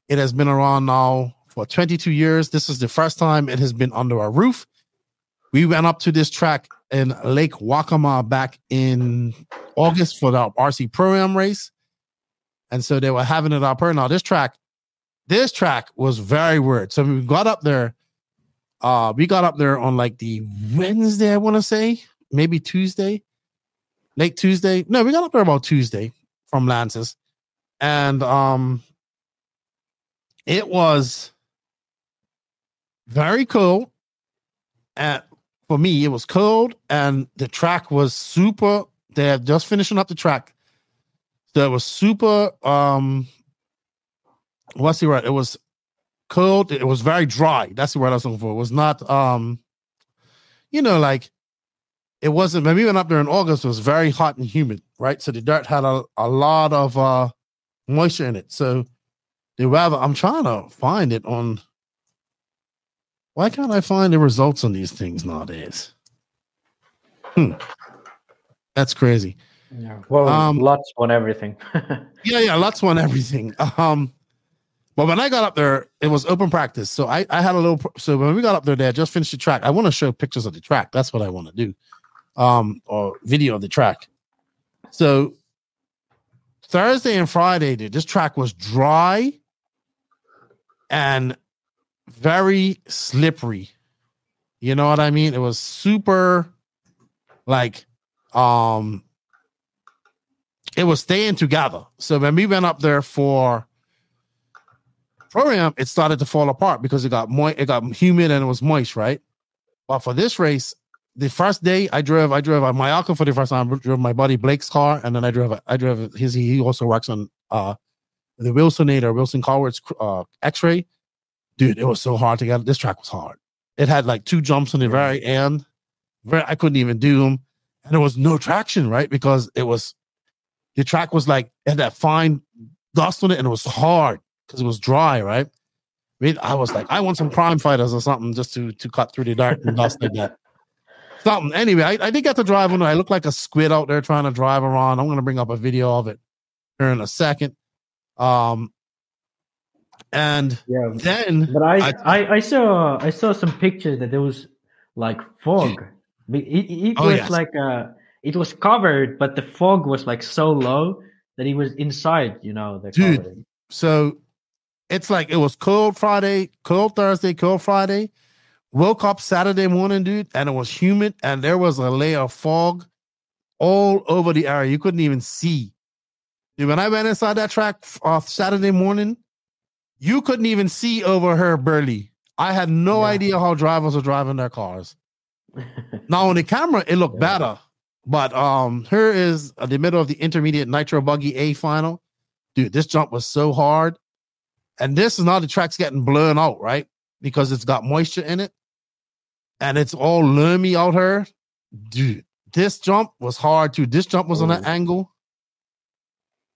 It has been around now for 22 years. This is the first time it has been under our roof. We went up to this track in Lake Waccamaw back in August for the RC Pro Am race. And so they were having it up here. Now, this track, this track was very weird. So we got up there. Uh, we got up there on like the Wednesday, I want to say, maybe Tuesday, late Tuesday. No, we got up there about Tuesday from Lances, and um, it was very cool. And for me, it was cold, and the track was super. They're just finishing up the track. So it was super. Um, what's the word? It was cold. It was very dry. That's the word I was looking for. It was not um, you know, like it wasn't when we went up there in August, it was very hot and humid, right? So the dirt had a, a lot of uh moisture in it. So the weather, I'm trying to find it on why can't I find the results on these things nowadays? Hmm. That's crazy. Yeah. Well, Um, lots won everything. [laughs] Yeah, yeah, Lutz won everything. Um, but when I got up there, it was open practice. So I, I had a little. pr- So when we got up there, they had just finished the track. I want to show pictures of the track. That's what I want to do, um, or video of the track. So Thursday and Friday, dude, this track was dry and very slippery. You know what I mean? It was super, like, um, it was staying together. So when we went up there for program, it started to fall apart because it got moist, it got humid and it was moist, right? But for this race, the first day I drove, I drove my Mayako for the first time. I drove my buddy Blake's car, and then I drove, I drove his. He also works on uh the Wilsonator, Wilson Colwart's uh X-ray. Dude, it was so hard to get. This track was hard. It had like two jumps on the very end. Very, I couldn't even do them, and there was no traction, right? Because it was the track was like it had that fine dust on it, and it was hard because it was dry, right? I, mean, I was like, I want some crime fighters or something just to to cut through the dark and dust like that. Something. Anyway, I, I did get to drive on it. I look like a squid out there trying to drive around. I'm gonna bring up a video of it here in a second. Um and yeah, then but I, I I saw I saw some pictures that there was like fog. It, it, Oh, was yes. like uh it was covered, but the fog was like so low that he was inside. You know, the Dude. covering. So it's like it was cold Friday, cold Thursday, cold Friday. Woke up Saturday morning, dude, and it was humid, and there was a layer of fog all over the area. You couldn't even see. Dude, when I went inside that track off Saturday morning, you couldn't even see over her Burley. I had no idea how drivers were driving their cars. [laughs] now on the camera, it looked better, but um, here is uh, the middle of the intermediate nitro buggy A final. Dude, this jump was so hard, and this is now the track's getting blown out, right? Because it's got moisture in it, and it's all loomy out here. Dude, this jump was hard too. This jump was on an angle.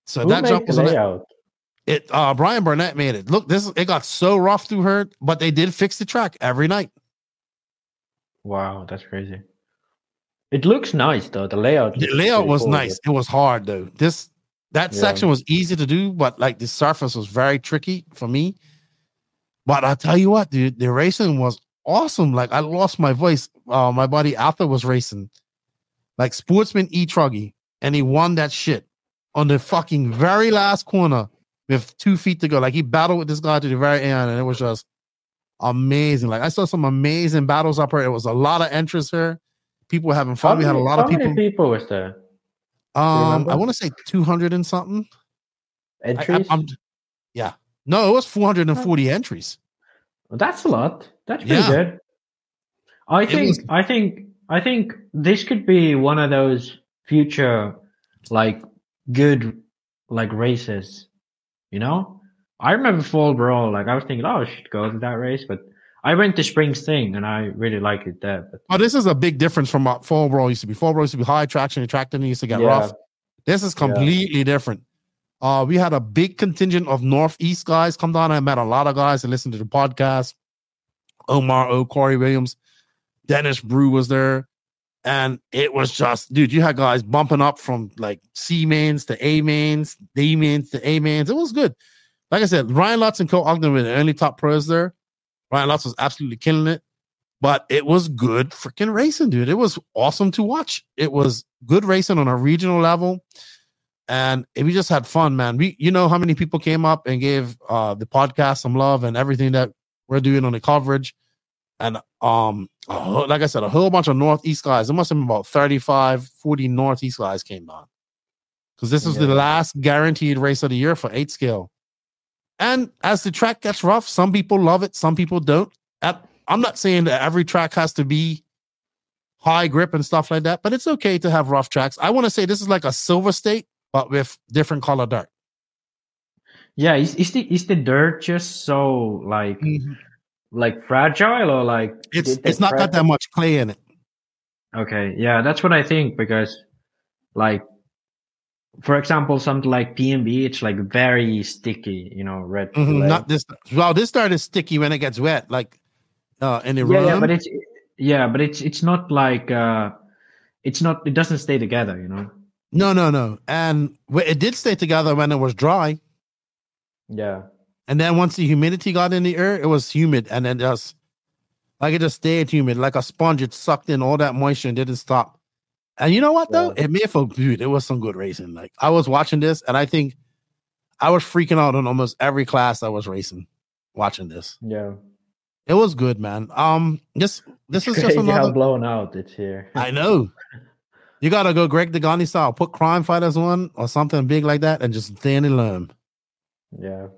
So Who that jump was on it. It uh Brian Burnett made it. Look, this it got so rough through her, but they did fix the track every night. Wow, that's crazy. It looks nice though. The layout. The layout was cool, nice. It was hard though. This that Yeah. section was easy to do, but like the surface was very tricky for me. But I tell you what, dude, the racing was awesome. Like I lost my voice. Uh, my buddy Arthur was racing, like Sportsman E Truggy, and he won that shit on the fucking very last corner with two feet to go. Like he battled with this guy to the very end, and it was just amazing. Like I saw some amazing battles up here. It was a lot of entrants here. People were having fun. we had a lot of people. many people was there? Um. I want to say two hundred and something. I- I- Entries? I'm- yeah, no, it was four hundred and forty entries. That's a lot. That's pretty Yeah. good. I It think was- I think I think this could be one of those future like good like races. You know? I remember Fall Brawl, like I was thinking, oh I should go to that race, but I went to Springs thing and I really liked it there. But Oh, this is a big difference from what Fall Brawl used to be. Fall Brawl used to be high traction, attracting used to get Yeah. rough. This is completely different. Uh, we had a big contingent of Northeast guys come down. I met a lot of guys and listened to the podcast. Omar O, Corey Williams, Dennis Brew was there. And it was just, dude, you had guys bumping up from like C mains to A mains, D mains to A mains. It was good. Like I said, Ryan Lutz and Co Ogden were the only top pros there. Ryan Lutz was absolutely killing it, but it was good freaking racing, dude. It was awesome to watch. It was good racing on a regional level. And we just had fun, man. We, you know, how many people came up and gave uh the podcast some love and everything that we're doing on the coverage. And um, like I said, a whole bunch of Northeast guys. There must have been about 35, 40 Northeast guys came down. Because this is the last guaranteed race of the year for eight scale. And as the track gets rough, some people love it, some people don't. At, I'm not saying that every track has to be high grip and stuff like that, but it's okay to have rough tracks. I want to say this is like a silver state, but with different color dirt. yeah, is, is the is the dirt just so like like fragile or like It's it's not prep got that much clay in it. Okay, yeah, that's what I think because, like, for example, something like PMB, it's like very sticky, you know, red. Mhm, clay. Not this. Well, this dirt is sticky when it gets wet, like uh, in the yeah, yeah, but it's yeah, but it's it's not like uh, it's not it doesn't stay together, you know. No, no, no. And it did stay together when it was dry. Yeah, And then once the humidity got in the air, it was humid, and then just like it just stayed humid, like a sponge. It sucked in all that moisture and didn't stop. And you know what though? It made for good. It was some good racing. Like I was watching this, and I think I was freaking out on almost every class I was racing, watching this. yeah. It was good, man. Um, this this is just [laughs] another. blown out it's here. I know. [laughs] You gotta go Greg Degani style. Put crime fighters on or something big like that, and just stay in the loam. Yeah.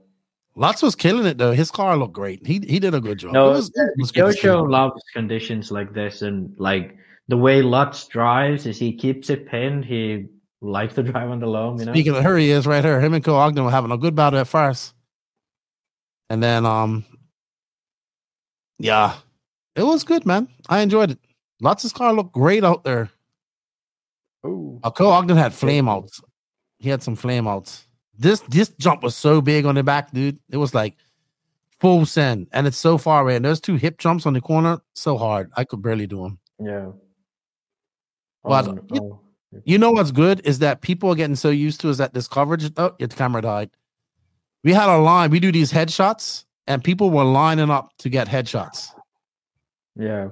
Lutz was killing it though. His car looked great. He he did a good job. No, It was- it was good to see. Jojo loves conditions like this, and like the way Lutz drives is he keeps it pinned. He likes to [laughs] drive on the loam, you know. Speaking of her, he is right here. Him and Co Ogden were having a good battle at first, and then um, yeah, it was good, man. I enjoyed it. Lutz's car looked great out there. Ooh. Uh, Co Ogden had flame outs. He had some flame outs. This this jump was so big on the back, dude. It was like full send, and it's so far away. And there's two hip jumps on the corner, so hard. I could barely do them. Yeah. But Oh, you, oh. you know what's good is that people are getting so used to is that this coverage. Oh, your camera died. We had a line. We do these headshots, and people were lining up to get headshots Yeah.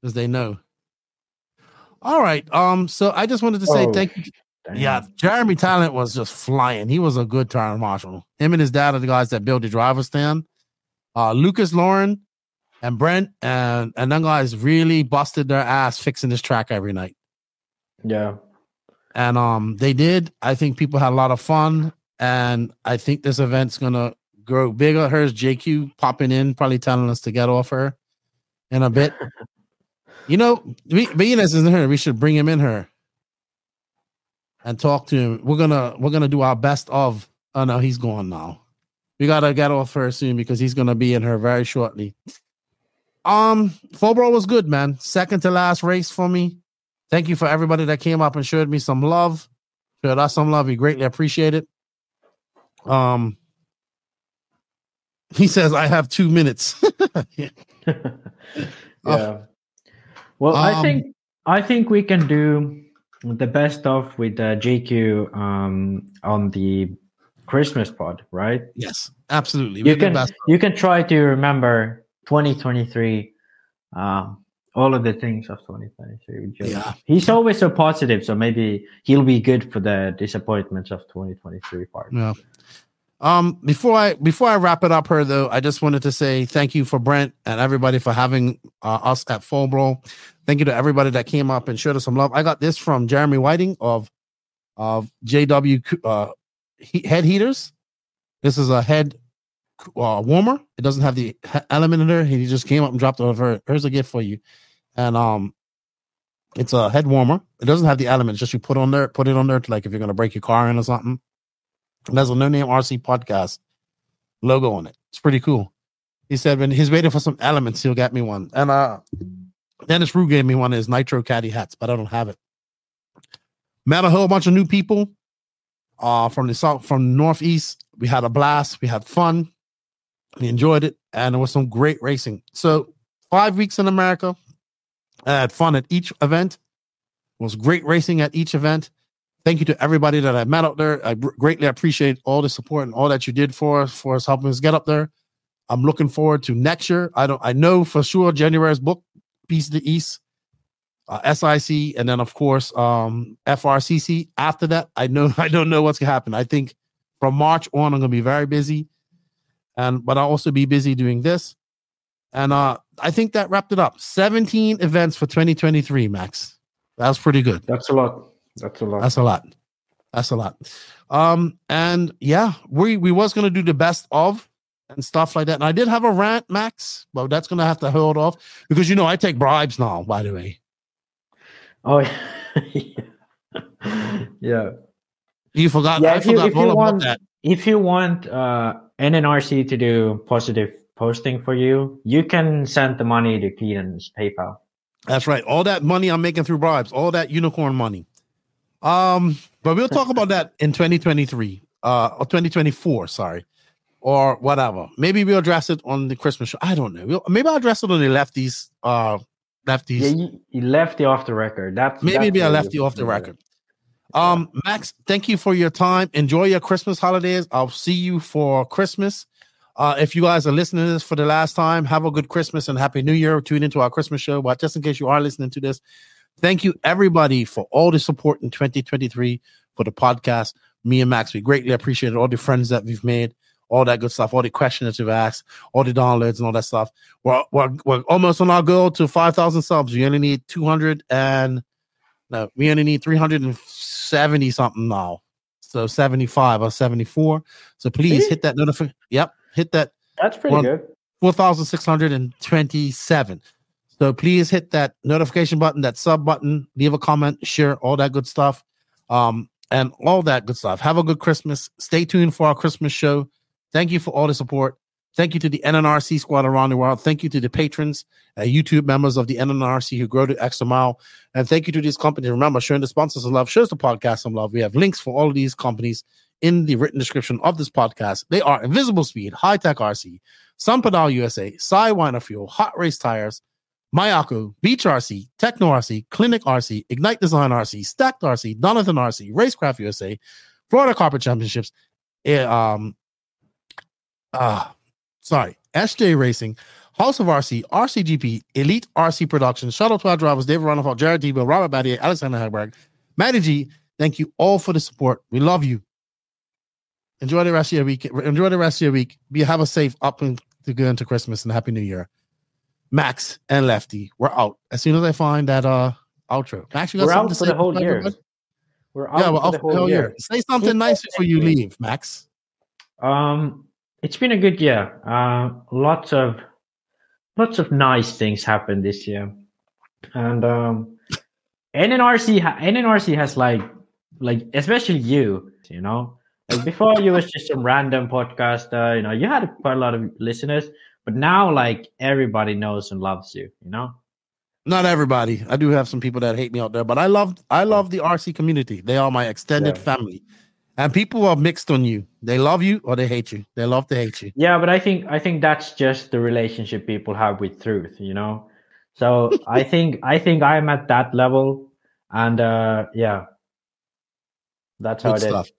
because they know. All right. Um. So I just wanted to say Oh, thank you. Yeah, Jeremy Talent was just flying. He was a good turn marshal. Him and his dad are the guys that built the driver stand. Uh, Lucas Lauren and Brent and and them guys really busted their ass fixing this track every night. Yeah. And um, they did. I think people had a lot of fun, and I think this event's gonna grow bigger. Here's JQ popping in, probably telling us to get off her in a bit. [laughs] you know, we, as in here, we should bring him in here and talk to him. We're gonna we're gonna do our best of. Oh no, he's gone now. We gotta get off her soon because he's gonna be in her very shortly. Um, Fall Brawl was good, man. Second to last race for me. Thank you for everybody that came up and showed me some love. Showed us some love. We greatly appreciate it. Um, he says I have two minutes. [laughs] [laughs] yeah. yeah. Well, I Um, think I think we can do the best of with uh, JQ um, on the Christmas pod, right? Yes, absolutely. You can you can try to remember 2023, um, all of the things of 2023. with Yeah. he's always so positive, so maybe he'll be good for the disappointments of 2023 part. Yeah. Um, before I before I wrap it up here though, I just wanted to say thank you for Brent and everybody for having uh, us at Fall Brawl. Thank you to everybody that came up and showed us some love. I got this from Jeremy Whiting of of JW uh, he- head heaters. This is a head uh, warmer. It doesn't have the element in there. He just came up and dropped it over. Here's a gift for you, and um, it's a head warmer. It doesn't have the element. It's just you put on there, put it on there, to like if you're gonna break your car in or something. And there's a no name RC podcast logo on it. It's pretty cool. He said when he's waiting for some elements, he'll get me one. And uh Dennis Rue gave me one of his nitro caddy hats, but I don't have it. Met a whole bunch of new people uh from the south from the northeast. We had a blast, we had fun, we enjoyed it, and there was some great racing. So five weeks in America. I had fun at each event. It was great racing at each event thank you to everybody that I met out there. I greatly appreciate all the support and all that you did for us, for us helping us get up there. I'm looking forward to next year. I don't, I know for sure January's book, Piece of the East, uh, SIC, and then of course um, FRCC. After that, I know [laughs] I don't know what's gonna happen. I think from March on, I'm gonna be very busy, and but I'll also be busy doing this. And uh, I think that wrapped it up. 17 events for 2023, Max. That's pretty good. That's a lot. That's a lot. That's a lot. That's a lot. Um, and yeah, we we was gonna do the best of and stuff like that. And I did have a rant, Max, but that's gonna have to hold off because you know I take bribes now, by the way. Oh [laughs] yeah. yeah. You forgot Yeah, I if you, if all you about want, that. if you want uh, NNRC to do positive posting for you, you can send the money to Keenan's PayPal. That's right. All that money I'm making through bribes, all that unicorn money. Um, but we'll talk about that in 2023, uh, or 2024, sorry, or whatever. Maybe we'll address it on the Christmas show. I don't know. We'll, maybe I'll address it on the lefties, uh, lefties. Yeah, you, you left the off the record. That's Maybe that's maybe I where left you- you off the record. Um, Max, thank you for your time. Enjoy your Christmas holidays. I'll see you for Christmas. Uh, if you guys are listening to this for the last time, have a good Christmas and Happy New Year. Tune into our Christmas show. But just in case you are listening to this, thank you everybody for all the support in 2023 for the podcast. Me and Max, we greatly appreciate it. All the friends that we've made, all that good stuff, all the questions that you've asked, all the downloads and all that stuff. We're, we're, we're almost on our goal to 5,000 subs. We only need 200 and no, we only need 370 something now. So 75 or 74. So please hit that notification. Yep. Hit that That's pretty one- good. 4,627. So please hit that notification button, that sub button, leave a comment, share all that good stuff. Um, and all that good stuff. Have a good Christmas. Stay tuned for our Christmas show. Thank you for all the support. Thank you to the NNRC squad around the world. Thank you to the patrons, uh, YouTube members of the NNRC who grow the extra mile. And thank you to these companies. Remember, showing the sponsors some love shows the podcast some love. We have links for all of these companies in the written description of this podcast. They are Invisible Speed, High Tech RC, Sun Pedal USA, Sidewinder Fuel, Hot Race Tires, Mayako, Beach RC, Tekno RC, Clinic RC, Ignite Design RC, Stacked RC, Donathan RC, Racecraft USA, Florida Carpet Championships, eh, um, ah, sorry, SJ Racing, House of RC, RCGP, Elite RC Productions, Shuttle 12 Drivers, David Ronnefalk, Jared Tebo, Robert Batlle, Alexander Hagberg, Matty G. Thank you all for the support. We love you. Enjoy the rest of your week. Enjoy the rest of your week. Be have a safe up and to go into Christmas and Happy New Year. Max and Lefty, we're out. As soon as I find that uh outro. Max, you got We're something out to for say the whole year. everybody? We're out Yeah, we're for out the the whole whole year. year. Say something nice before you [laughs] leave, Max. Um, it's been a good year. Uh, lots of lots of nice things happened this year, and um, NNRC ha- NNRC has like like especially you, you know, like before you was just some random podcaster. You know, you had quite a lot of listeners, but now like everybody knows and loves you. You know. Not everybody. I do have some people that hate me out there, but I love I love the RC community. They are my extended Yeah. family. And people are mixed on you. They love you or they hate you. They love to hate you. Yeah, but I think I think that's just the relationship people have with truth, you know. So I [laughs] think I think I'm at that level, and uh yeah, that's how Good it is. stuff.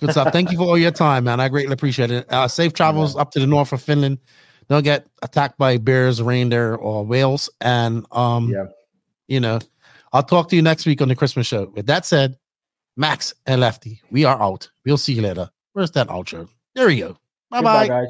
Good stuff. Thank you for all your time, man. I greatly appreciate it. Uh, safe travels up to the north of Finland. Don't get attacked by bears, reindeer, or whales. And um, Yeah. you know, I'll talk to you next week on the Christmas show. With that said, Max and Lefty, we are out. We'll see you later. Where's that outro? There we go. Bye bye. guys.